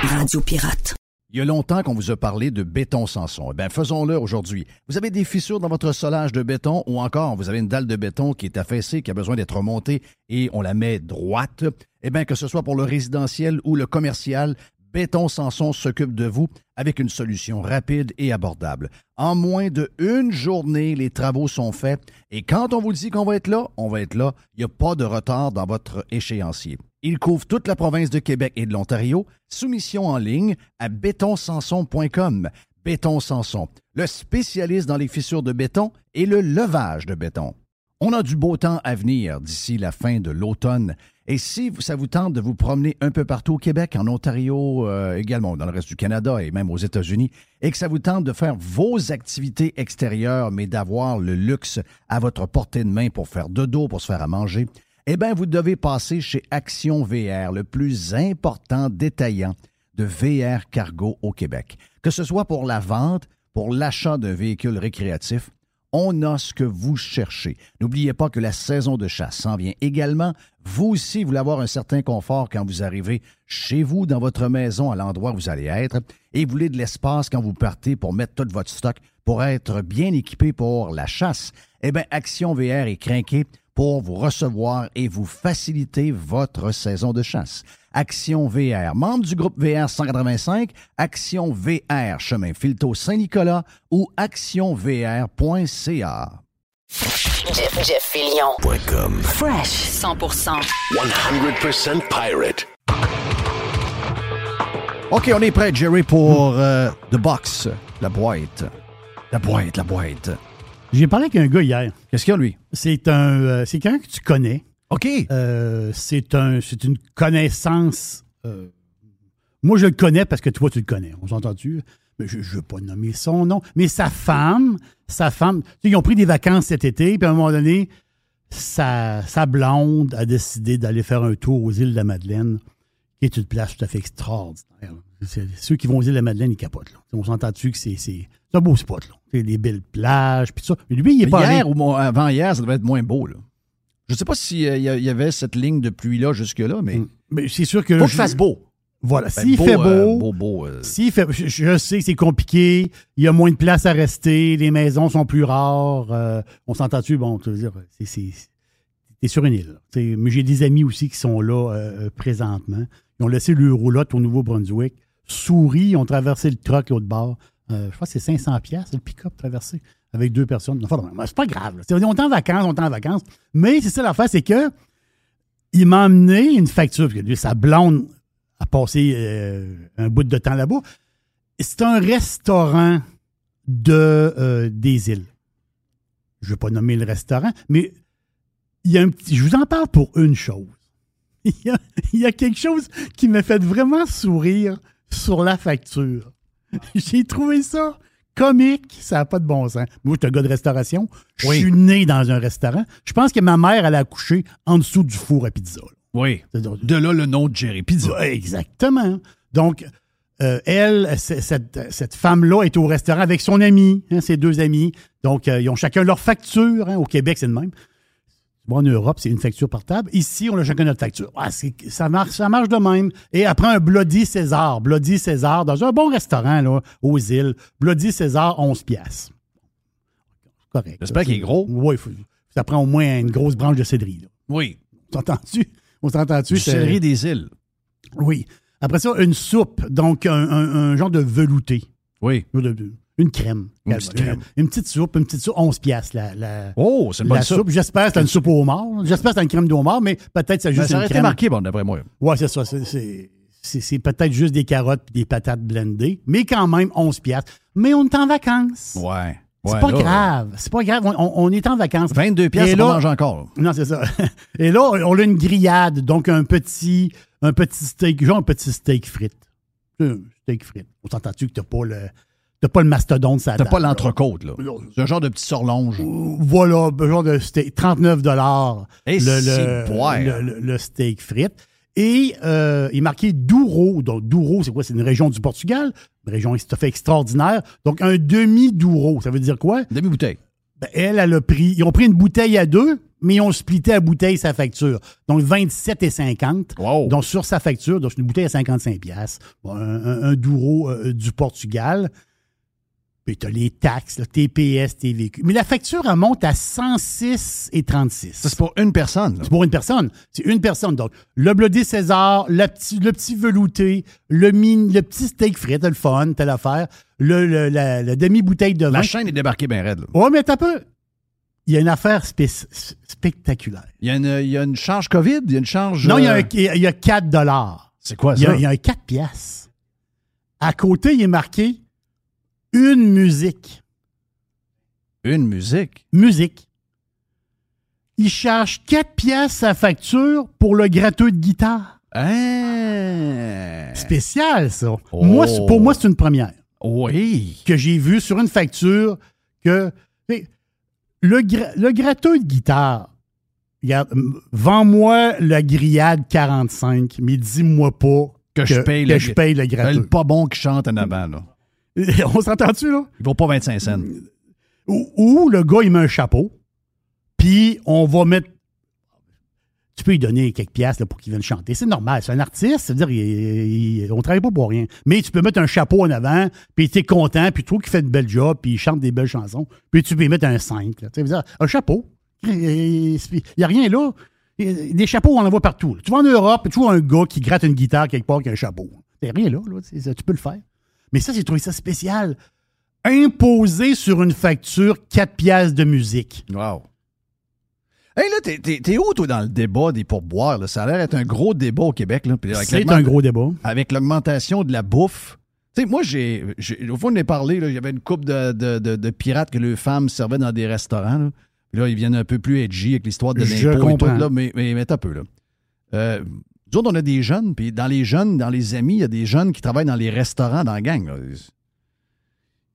Radio Pirate. Il y a longtemps qu'on vous a parlé de béton Sanson. Eh bien, faisons-le aujourd'hui. Vous avez des fissures dans votre solage de béton ou encore vous avez une dalle de béton qui est affaissée, qui a besoin d'être remontée et on la met droite. Eh bien, que ce soit pour le résidentiel ou le commercial, Béton Sanson s'occupe de vous avec une solution rapide et abordable. En moins de une journée, les travaux sont faits et quand on vous dit qu'on va être là, on va être là. Il n'y a pas de retard dans votre échéancier. Il couvre toute la province de Québec et de l'Ontario. Soumission en ligne à bétonsanson.com. Béton Sanson, le spécialiste dans les fissures de béton et le levage de béton. On a du beau temps à venir d'ici la fin de l'automne. Et si ça vous tente de vous promener un peu partout au Québec, en Ontario, euh, également dans le reste du Canada et même aux États-Unis, et que ça vous tente de faire vos activités extérieures, mais d'avoir le luxe à votre portée de main pour faire de dos, pour se faire à manger, eh bien, vous devez passer chez Action VR, le plus important détaillant de VR cargo au Québec. Que ce soit pour la vente, pour l'achat d'un véhicule récréatif, on a ce que vous cherchez. N'oubliez pas que la saison de chasse s'en vient également. Vous aussi, voulez avoir un certain confort quand vous arrivez chez vous, dans votre maison, à l'endroit où vous allez être, et vous voulez de l'espace quand vous partez pour mettre tout votre stock, pour être bien équipé pour la chasse. Eh bien, Action VR est craqué pour vous recevoir et vous faciliter votre saison de chasse. Action VR, membre du groupe VR 185, Action VR, chemin Filto Saint-Nicolas ou actionvr.ca. Jeff, Jeff. Fresh 100%. 100% pirate. OK, on est prêt, Jerry, pour euh, The Box, la boîte. La boîte, la boîte. J'ai parlé avec un gars hier. Qu'est-ce qu'il y a, lui? C'est un, euh, c'est quelqu'un que tu connais. OK. Euh, c'est un, c'est une connaissance. euh, moi, je le connais parce que toi, tu le connais. On s'entend-tu? Mais je ne veux pas nommer son nom. Mais sa femme, sa femme, tu sais, ils ont pris des vacances cet été, puis à un moment donné, sa, sa blonde a décidé d'aller faire un tour aux îles de la Madeleine, qui est une place tout à fait extraordinaire. C'est- Ceux qui vont aux îles de la Madeleine, ils capotent. Là. On s'entend-tu que c'est, c'est, c'est un beau spot. Là. C'est des belles plages, puis ça. Mais lui, il est Mais pas allé. hier ou mo- avant hier, ça devait être moins beau. Là. Je ne sais pas s'il il y avait cette ligne de pluie-là jusque-là, mais Mais c'est sûr que. faut qu'il je- fasse beau. Voilà. Ben, S'il beau, fait euh, beau, beau, beau, euh, s'il fait, je, je sais que c'est compliqué, il y a moins de place à rester, les maisons sont plus rares. euh, on s'entend-tu? Bon, tu veux dire, c'est, c'est, t'es sur une île. Tu sais, Mais j'ai des amis aussi qui sont là euh, présentement. Ils ont laissé le roulotte au Nouveau-Brunswick. Souris, ils ont traversé le truck l'autre bord. Euh, je crois que c'est 500 pièces le pick-up traversé avec deux personnes. Enfin, c'est pas grave. là. On est en vacances, on est en vacances. Mais c'est ça l'affaire, c'est que il m'a amené une facture, parce lui, sa blonde a passé euh, un bout de temps là-bas. C'est un restaurant de, euh, des îles. Je ne vais pas nommer le restaurant, mais il y a un petit, je vous en parle pour une chose. Il y a quelque chose qui m'a fait vraiment sourire sur la facture. J'ai trouvé ça comique, ça n'a pas de bon sens. Moi, je suis un gars de restauration. Je Oui. suis né dans un restaurant. Je pense que ma mère, elle a accouché en dessous du four à pizza. là. oui. De là le nom de Jerry Pizza. Exactement. Donc, euh, elle, cette femme-là est au restaurant avec son ami, hein, ses deux amis. Donc, euh, ils ont chacun leur facture. hein. Au Québec, c'est le même. Bon, en Europe, c'est une facture portable. Ici, on a chacun notre facture. Ah, ça, marche, ça marche de même. Et après un Bloody César, Bloody César, dans un bon restaurant là, aux îles, Bloody César, 11 piastres. Correct. J'espère qu'il est gros. Oui, ça prend au moins une grosse branche de cédri. là. Oui. On s'entend-tu? On s'entend-tu? Céleri des îles. oui. Après ça, une soupe, donc un, un- un genre de velouté. Oui. De- de- Une crème. Une petite crème. Une petite soupe, une petite soupe, 11 piastres. La, la, Oh, c'est une la bonne soupe. soupe. J'espère que c'est une soupe au homard. J'espère que c'est une crème de homard, mais peut-être que c'est Ben, juste ça une crème. marqué, bon, d'après moi. Ouais, c'est ça. C'est- C'est peut-être juste des carottes et des patates blendées, mais quand même 11 piastres. Mais on est en vacances. Ouais. C'est pas là, grave. C'est pas grave. On, on est en vacances. 22 Et piastres, on mange encore. Non, c'est ça. Et là, on a une grillade, donc un petit, un petit steak, genre un petit steak frites. Un steak frites. On s'entend-tu que t'as pas le, t'as pas le mastodonte ça T'as pas l'entrecôte, là. C'est un genre de petit sorlonge. Voilà, un genre de steak, 39 dollars Et le, le, le- le steak frites. Et euh, il est marqué Douro. Donc, Douro, c'est quoi? C'est une région du Portugal. Une région tout à fait extraordinaire. Donc, un demi-Douro. Ça veut dire quoi? Demi-bouteille. Ben, elle, elle a pris. Ils ont pris une bouteille à deux, mais ils ont splitté la bouteille sa facture. Donc 27 et 50. Wow. Donc sur sa facture, donc c'est une bouteille à 55 pièces. un, un, un Douro euh, du Portugal. Puis tu as les taxes, le TPS, TVQ. Mais la facture, elle monte à 106 et 36. Ça, c'est pour une personne. C'est pour une personne. C'est une personne. Donc, le Bloody César, le petit, le petit velouté, le, mini- le petit steak frit, le fun, telle affaire, le, le- la, la demi-bouteille de vin. La chaîne est débarquée bien raide. là. Ouais, mais t'as peu. Il y a une affaire spé- spectaculaire. Il y, a une, il y a une charge COVID, il y a une charge. Non, il y, a euh, un- il y a- il y a 4 dollars. C'est quoi Il y, ça? a, il y a un 4 piastres. À côté, il est marqué une musique. Une musique? Musique. Il charge 4 piastres sa facture pour le gratteux de guitare. Hein? Spécial, ça. Oh. Moi, pour moi, c'est une première. Oui. que j'ai vu sur une facture que le, gra- le gratteux de guitare, vends-moi la grillade 45, mais dis-moi pas Que je paye que le- je paye le Le pas bon qui chante en avant, là. On s'entend-tu, là? Il vaut pas 25 cents. Ou, ou le gars, il met un chapeau, puis on va mettre. Tu peux lui donner quelques piastres là, pour qu'il vienne chanter. C'est normal. C'est un artiste. C'est-à-dire, il- il- on travaille pas pour rien. Mais tu peux mettre un chapeau en avant, puis tu es content, puis tu trouves qu'il fait une belle job, puis il chante des belles chansons. Puis tu peux lui mettre un 5. là. Tu sais, veux dire, un chapeau. Il n'y a rien là. Des chapeaux, on en voit partout. là. Tu vas en Europe, tu vois un gars qui gratte une guitare quelque part avec un chapeau. Il rien là. là. C'est- Tu peux le faire. Mais ça, j'ai trouvé ça spécial. Imposer sur une facture 4 piastres de musique. Wow. Hey, là, t'es- où, toi, dans le débat des pourboires? là? Ça a l'air d'être un gros débat au Québec. C'est un gros débat. Avec l'augmentation de la bouffe. Tu sais, moi, j'ai. Au fond, on est parlé, il y avait une couple de, de- de- de pirates que les femmes servaient dans des restaurants. Là, Puis là ils viennent un peu plus edgy avec l'histoire de l'impôt et tout. Là, mais, mais, un peu, là. Euh, nous autres, on a des jeunes, puis dans les jeunes, dans les amis, il y a des jeunes qui travaillent dans les restaurants dans la gang.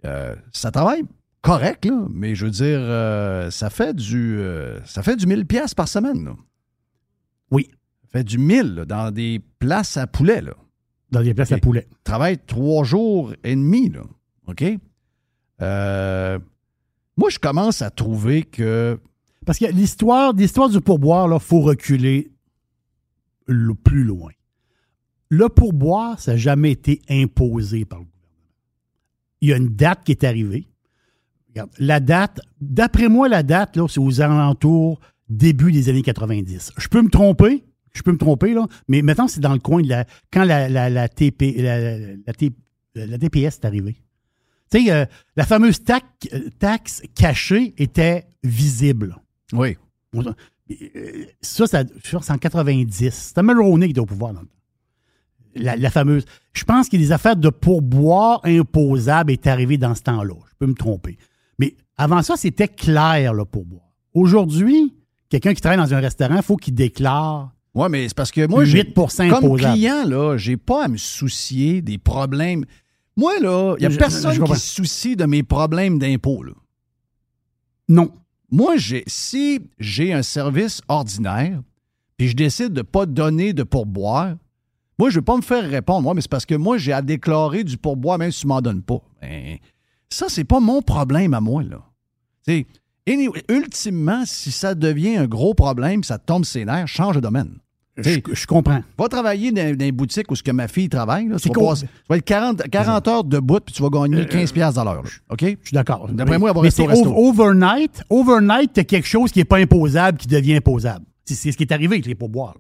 Euh, ça travaille correct, là, mais je veux dire, euh, ça fait du euh, ça fait du 1000 pièces par semaine. là. Oui. Ça fait du 1000 là, dans des places à poulet. Là. Dans des places à poulet. Travaille trois jours et demi. Là. OK? Moi, je commence à trouver que. Parce que l'histoire, l'histoire du pourboire, il faut reculer le plus loin. Le pourboire, ça n'a jamais été imposé par le gouvernement. Il y a une date qui est arrivée. Regarde, la date, d'après moi, la date, là, c'est aux alentours début des années 90. Je peux me tromper, je peux me tromper, là, mais maintenant, c'est dans le coin de la. Quand la, la, la TP, la, la T- la TPS est arrivée. Tu sais, euh, la fameuse euh, taxe cachée était visible. Oui. Ça, ça je pense en 90. C'était Mulroney qui était au pouvoir. dans le temps. La, la fameuse. Je pense que les affaires de pourboire imposable est arrivé dans ce temps-là. Je peux me tromper. Mais avant ça, c'était clair, le pourboire. Aujourd'hui, quelqu'un qui travaille dans un restaurant, il faut qu'il déclare Oui, mais c'est parce que moi, j'ai- 8 comme imposable. client, là, j'ai pas à me soucier des problèmes. Moi, là, il n'y a Je- personne je qui se soucie de mes problèmes d'impôts. là. Non. Moi, si j'ai un service ordinaire, puis je décide de ne pas donner de pourboire, moi, je ne vais pas me faire répondre. Moi, mais c'est parce que moi, j'ai à déclarer du pourboire, même si tu ne m'en donnes pas. Ben, ça, c'est pas mon problème à moi, là. Ultimement, si ça devient un gros problème, ça tombe ses nerfs, change de domaine. Je, je comprends. Va travailler dans, dans une boutique où ce que ma fille travaille. Là, tu, vas cool. passer- tu vas être 40, 40 heures debout puis tu vas gagner 15 piastres à l'heure. OK? Je suis d'accord. D'après moi, elle va rester au resto. overnight. Overnight, tu quelque chose qui n'est pas imposable qui devient imposable. C'est ce qui est arrivé avec les pourboires.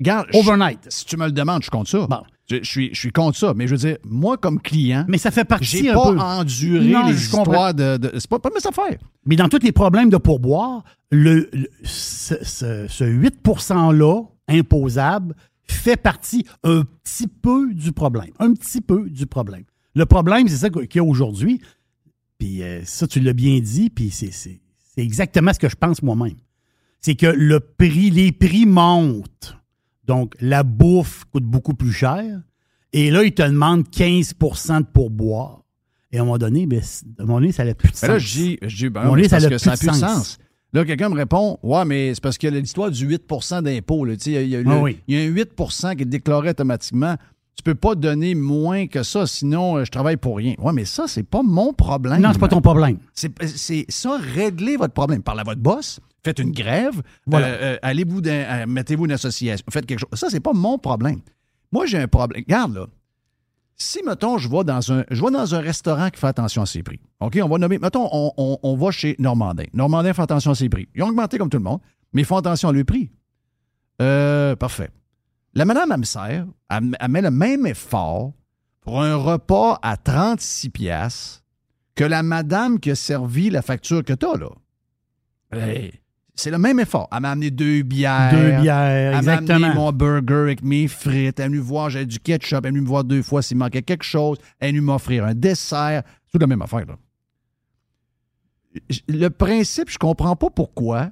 Regarde, Overnight. je- si tu me le demandes, je compte ça. Bon. Je, je suis, je suis contre ça. Mais je veux dire, moi, comme client, Mais ça fait partie j'ai pas peu. enduré Non, les histoires de, de- C'est pas, pas mes affaires. Mais dans tous les problèmes de pourboire, le, le- ce, ce- ce 8 %-là, imposable, fait partie un petit peu du problème. Un petit peu du problème. Le problème, c'est ça qu'il y a aujourd'hui. Puis euh, ça, tu l'as bien dit, puis c'est c'est- c'est exactement ce que je pense moi-même. C'est que le prix, les prix montent. Donc, la bouffe coûte beaucoup plus cher. Et là, ils te demandent 15% de pourboire. Et à un moment donné, ben, à un moment donné ça n'a plus de Mais là, sens. je dis, je ben, parce que plus ça n'a de plus de sens. sens. Là, quelqu'un me répond Ouais, mais c'est parce qu'il y a l'histoire du 8% d'impôt. Il y, y Ah oui. y a un 8% qui est déclaré automatiquement. Tu peux pas donner moins que ça, sinon euh, je travaille pour rien. Ouais, mais ça, c'est pas mon problème. Non, c'est pas ton problème. C'est c'est ça, réglez votre problème. Parlez à votre boss, faites une grève, Voilà. euh, euh, allez-vous mettez-vous une association, faites quelque chose. Ça, c'est pas mon problème. Moi, j'ai un problème. Regarde, là. Si, mettons, je vais dans un, je dans un restaurant qui fait attention à ses prix. OK, on va nommer. Mettons, on, on- va chez Normandin. Normandin fait attention à ses prix. Ils ont augmenté comme tout le monde, mais ils font attention à leurs prix. Euh, parfait. La madame, elle me sert, elle, met le même effort pour un repas à 36 piastres que la madame qui a servi la facture que t'as, là. C'est le même effort. Elle m'a amené deux bières. Deux bières, Elle m'a amené mon burger avec mes frites. Elle est venue voir, j'avais du ketchup. Elle est venue me voir deux fois s'il manquait quelque chose. Elle est venue m'offrir un dessert. C'est tout la même affaire, là. Le principe, je comprends pas pourquoi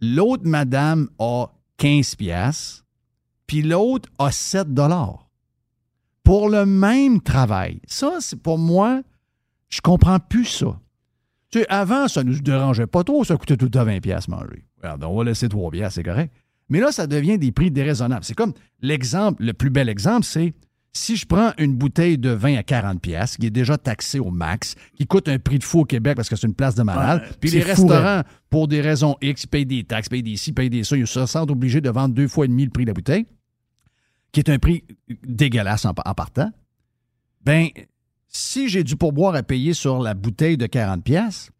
l'autre madame a 15 piastres, puis l'autre a 7 dollars. Pour le même travail. Ça, c'est pour moi, je comprends plus ça. Tu sais, avant, ça ne nous dérangeait pas trop, ça coûtait tout le temps 20 piastres manger. Regarde, on va laisser 3 piastres, c'est correct. Mais là, ça devient des prix déraisonnables. C'est comme l'exemple, le plus bel exemple, c'est si je prends une bouteille de vin à 40 pièces qui est déjà taxée au max, qui coûte un prix de fou au Québec parce que c'est une place de malade, Ouais, puis les fou, restaurants, pour des raisons X, payent des taxes, payent des ci, payent des ça, ils se sentent obligés de vendre deux fois et demi le prix de la bouteille, qui est un prix dégueulasse en, en partant. Ben, si j'ai du pourboire à payer sur la bouteille de 40 pièces,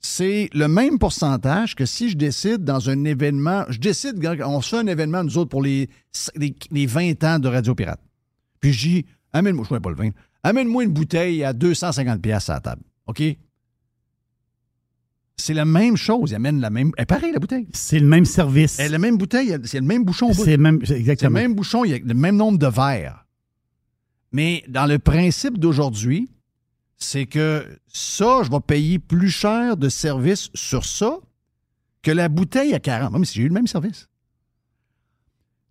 c'est le même pourcentage que si je décide dans un événement, je décide, on se fait un événement, nous autres, pour les, les, les 20 ans de Radio Pirate. Puis je dis, amène-moi, je ne pas le vin, amène-moi une bouteille à 250 pièces à la table. OK? C'est la même chose. Ils amènent la même. Elle est la bouteille. C'est le même service. Elle a la même bouteille, c'est le même bouchon. C'est même, C'est le exactement. même bouchon, il y a le même nombre de verres. Mais dans le principe d'aujourd'hui, c'est que ça, je vais payer plus cher de service sur ça que la bouteille à 40, même si j'ai eu le même service.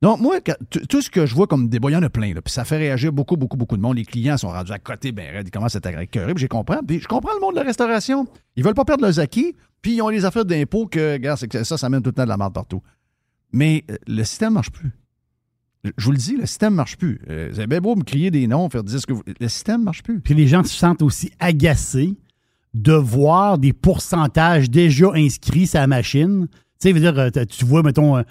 Donc, moi, tout ce que je vois comme débat, il y en a plein, puis ça fait réagir beaucoup, beaucoup, beaucoup de monde. Les clients sont rendus à côté, ben, ils commencent à puis j'ai compris. Puis je comprends le monde de la restauration. Ils veulent pas perdre leurs acquis, puis ils ont les affaires d'impôts que, ça, ça mène tout le temps de la merde partout. Mais euh, le système marche plus. Je vous le dis, le système marche plus. Euh, vous avez bien beau me crier des noms, faire dire ce que vous... Le système marche plus. Puis les gens se sentent aussi agacés de voir des pourcentages déjà inscrits sur la machine. Tu sais, veut dire, euh, tu vois, mettons, euh,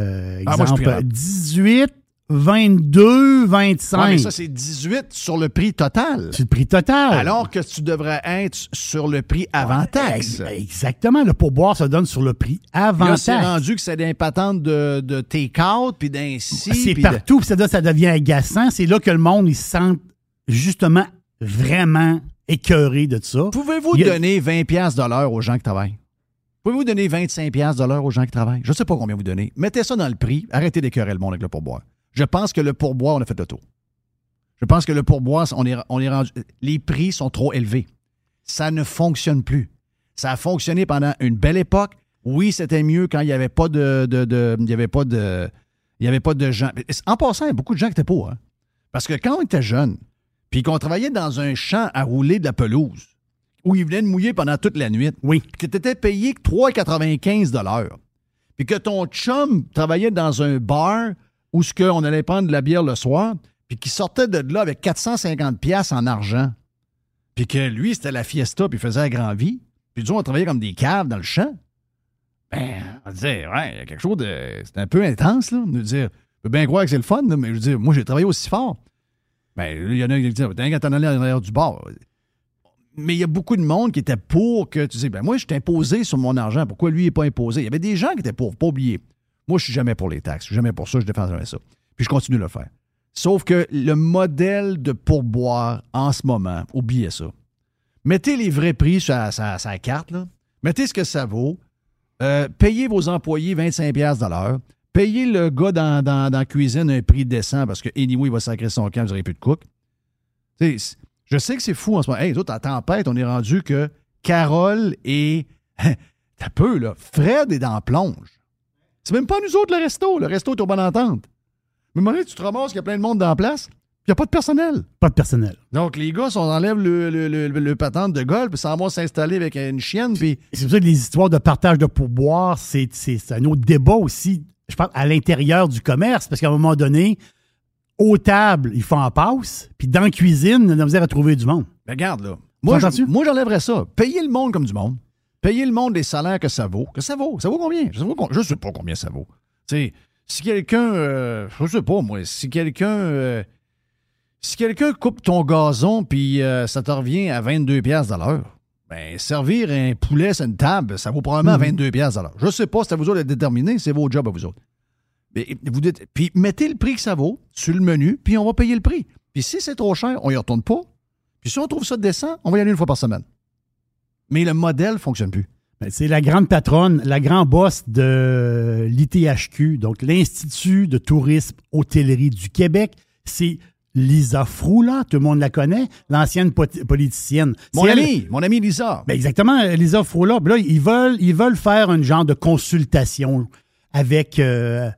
euh, Ah, moi, exemple, pirate. 18, 22, 25. Ouais, mais ça, c'est 18 sur le prix total. c'est le prix total. Alors que tu devrais être sur le prix avant taxe. Ex- Exactement. Le pourboire se donne sur le prix avant Là, c'est taxe. rendu que c'est des patentes de, de take-out, puis d'inci. C'est de- partout, puis ça, devient agaçant. C'est là que le monde, il se sent justement vraiment écœuré de ça. Pouvez-vous a- donner 20 pièces de l'heure aux gens qui travaillent? Pouvez-vous donner 25 pièces de l'heure aux gens qui travaillent? Je ne sais pas combien vous donnez. Mettez ça dans le prix. Arrêtez d'écœurer le monde avec le pourboire. Je pense que le pourboire, on a fait le tour. Je pense que le pourboire, on est, on est rendu. Les prix sont trop élevés. Ça ne fonctionne plus. Ça a fonctionné pendant une belle époque. Oui, c'était mieux quand il n'y avait pas de, de- de- il y avait pas de, il y avait pas de gens. En passant, il y a beaucoup de gens qui étaient pour. hein. Parce que quand on était jeune, puis qu'on travaillait dans un champ à rouler de la pelouse, où il venait de mouiller pendant toute la nuit, Oui. que tu étais payé que 3,95 de l'heure, puis que ton chum travaillait dans un bar où ce que on allait prendre de la bière le soir, puis qui sortait de là avec 450 pièces en argent, puis que lui, c'était la fiesta, puis il faisait la grand vie, puis disons, on travaillait comme des caves dans le champ, ben, on disait, ouais, il y a quelque chose de... C'est un peu intense, là, de dire, je peux bien croire que c'est le fun, mais je veux dire, moi, j'ai travaillé aussi fort. Ben, il y en a qui disent, t'as qu'à t'en aller à l'arrière du bar. Mais il y a beaucoup de monde qui était pour que tu dis, ben moi, je suis imposé sur mon argent. Pourquoi lui n'est pas imposé? Il y avait des gens qui étaient pour, pas oublier. Moi, je suis jamais pour les taxes. Je suis jamais pour ça. Je défends jamais ça. Puis je continue de le faire. Sauf que le modèle de pourboire en ce moment, oubliez ça. Mettez les vrais prix sur la carte. Là. Mettez ce que ça vaut. Euh, payez vos employés 25$ piastres de l'heure. Payez le gars dans, la cuisine un prix décent parce que anyway, il va sacrer son camp, vous n'aurez plus de cook. Je sais que c'est fou en ce moment. Hey, d'autres, à tempête, on est rendu que Carole et. T'as peu, là. Fred est dans la plonge. C'est même pas nous autres le resto. Le resto est au bonne entente. Mais moment donné, tu te ramasses qu'il y a plein de monde dans la place, puis il n'y a pas de personnel. Pas de personnel. Donc, les gars, on enlève le, le, le, le patente de golf, puis s'en vont s'installer avec une chienne, puis. C'est pour ça que les histoires de partage de pourboire, c'est un autre débat aussi, je pense, à l'intérieur du commerce, parce qu'à un moment donné, aux tables, ils font en passe, puis dans la cuisine, on a misère à trouver du monde. Ben, regarde, là. Moi, j'enlèverais ça. Payez le monde comme du monde. Payez le monde les salaires que ça vaut. Que ça vaut? Ça vaut combien? Je je sais pas combien ça vaut. Tu sais, si quelqu'un. euh, je sais pas, moi. Si quelqu'un. euh, si quelqu'un coupe ton gazon puis euh, ça te revient à 22$ piastres de l'heure, ben, servir un poulet sur une table, ça vaut probablement 22$ piastres de l'heure. Je sais pas, c'est à vous autres de déterminer, c'est vos jobs à vous autres. Mais vous dites, puis mettez le prix que ça vaut sur le menu, puis on va payer le prix. Puis si c'est trop cher, on y retourne pas. Puis si on trouve ça décent, on va y aller une fois par semaine. Mais le modèle fonctionne plus. Ben, C'est la grande patronne, la grande boss de l'ITHQ, donc l'Institut de tourisme hôtellerie du Québec. C'est Lisa Froula, tout le monde la connaît, l'ancienne politicienne. Mon C'est elle- ami, mon ami Lisa. Ben exactement, Lisa Froula. Là, ils veulent, ils veulent faire un genre de consultation avec. euh,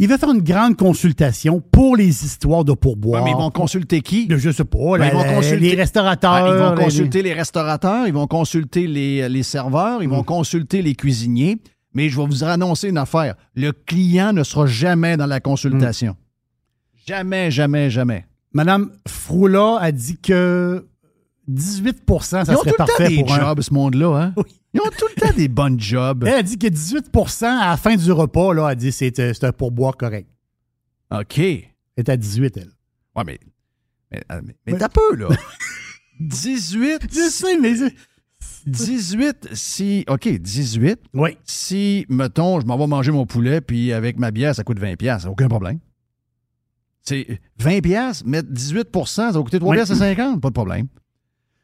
ils veulent faire une grande consultation pour les histoires de pourboire. Ouais, mais ils vont consulter qui? Je sais pas. Ben, la- ils vont consulter- les restaurateurs. Ah, ils vont les- consulter les restaurateurs, ils vont consulter les, les serveurs, ils Mm. vont consulter les cuisiniers. Mais je vais vous annoncer une affaire. Le client ne sera jamais dans la consultation. Mm. Jamais, jamais, jamais. Madame Froula a dit que 18% ça Ils serait parfait des pour un- jobs, ce monde-là. Hein? Ils ont tout le temps des bonnes jobs. Elle a dit que 18% à la fin du repas, là, elle a dit que c'est c'est un pourboire correct. OK. Elle est à 18, elle. Ouais, mais. Mais, euh, mais- mais t'as peu, là. 18. Je sais, mais. 18, si. OK, 18. Oui. Si, mettons, je m'en vais manger mon poulet, puis avec ma bière, ça coûte 20$, piastres, aucun problème. C'est 20$, piastres, mettre 18% ça va coûter 3 Oui. piastres et 50, pas de problème.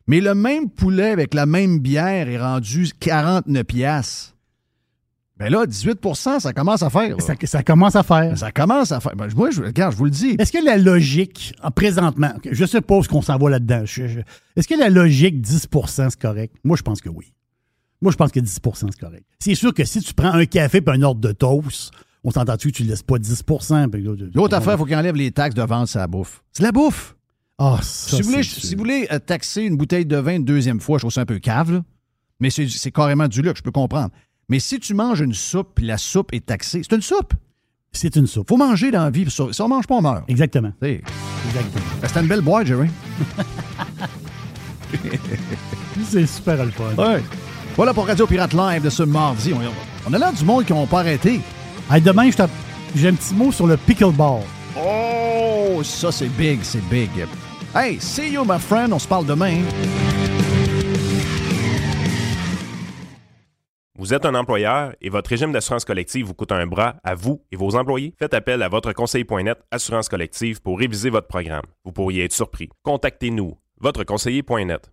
Mais le même poulet avec la même bière est rendu 49 piastres. Ben là, 18% ça commence à faire. Ça, ça commence à faire. Ça commence à faire. Ben, moi, je, regarde, je vous le dis. Est-ce que la logique, en présentement, je suppose qu'on s'en va là-dedans. Est-ce que la logique 10% c'est correct? Moi, je pense que oui. Moi, je pense que 10% c'est correct. C'est sûr que si tu prends un café et un ordre de toast, on s'entend-tu que tu ne laisses pas 10 puis là, L'autre affaire, il faut qu'il enlève les taxes de vente sur la bouffe. C'est la bouffe. Ah, ça, si, vous voulez, c'est si vous voulez euh, taxer une bouteille de vin une deuxième fois, je trouve ça un peu cave, là. Mais c'est carrément du luxe, je peux comprendre. Mais si tu manges une soupe, puis la soupe est taxée, c'est une soupe. C'est une soupe. faut manger dans la vie. Si on mange pas, on meurt. Exactement. C'est Exactement. C'était une belle boîte, Jerry. C'est super le fun. Ouais. Voilà pour Radio Pirate Live de ce mardi. On, a l'air du monde qui n'ont pas arrêté. Hey, demain, j'ai un petit mot sur le pickleball. Oh, ça, c'est big, c'est big. Hey, see you, my friend. On se parle demain. Vous êtes un employeur et votre régime d'assurance collective vous coûte un bras à vous et vos employés? Faites appel à votre conseiller.net Assurance collective pour réviser votre programme. Vous pourriez être surpris. Contactez-nous, votre conseiller.net.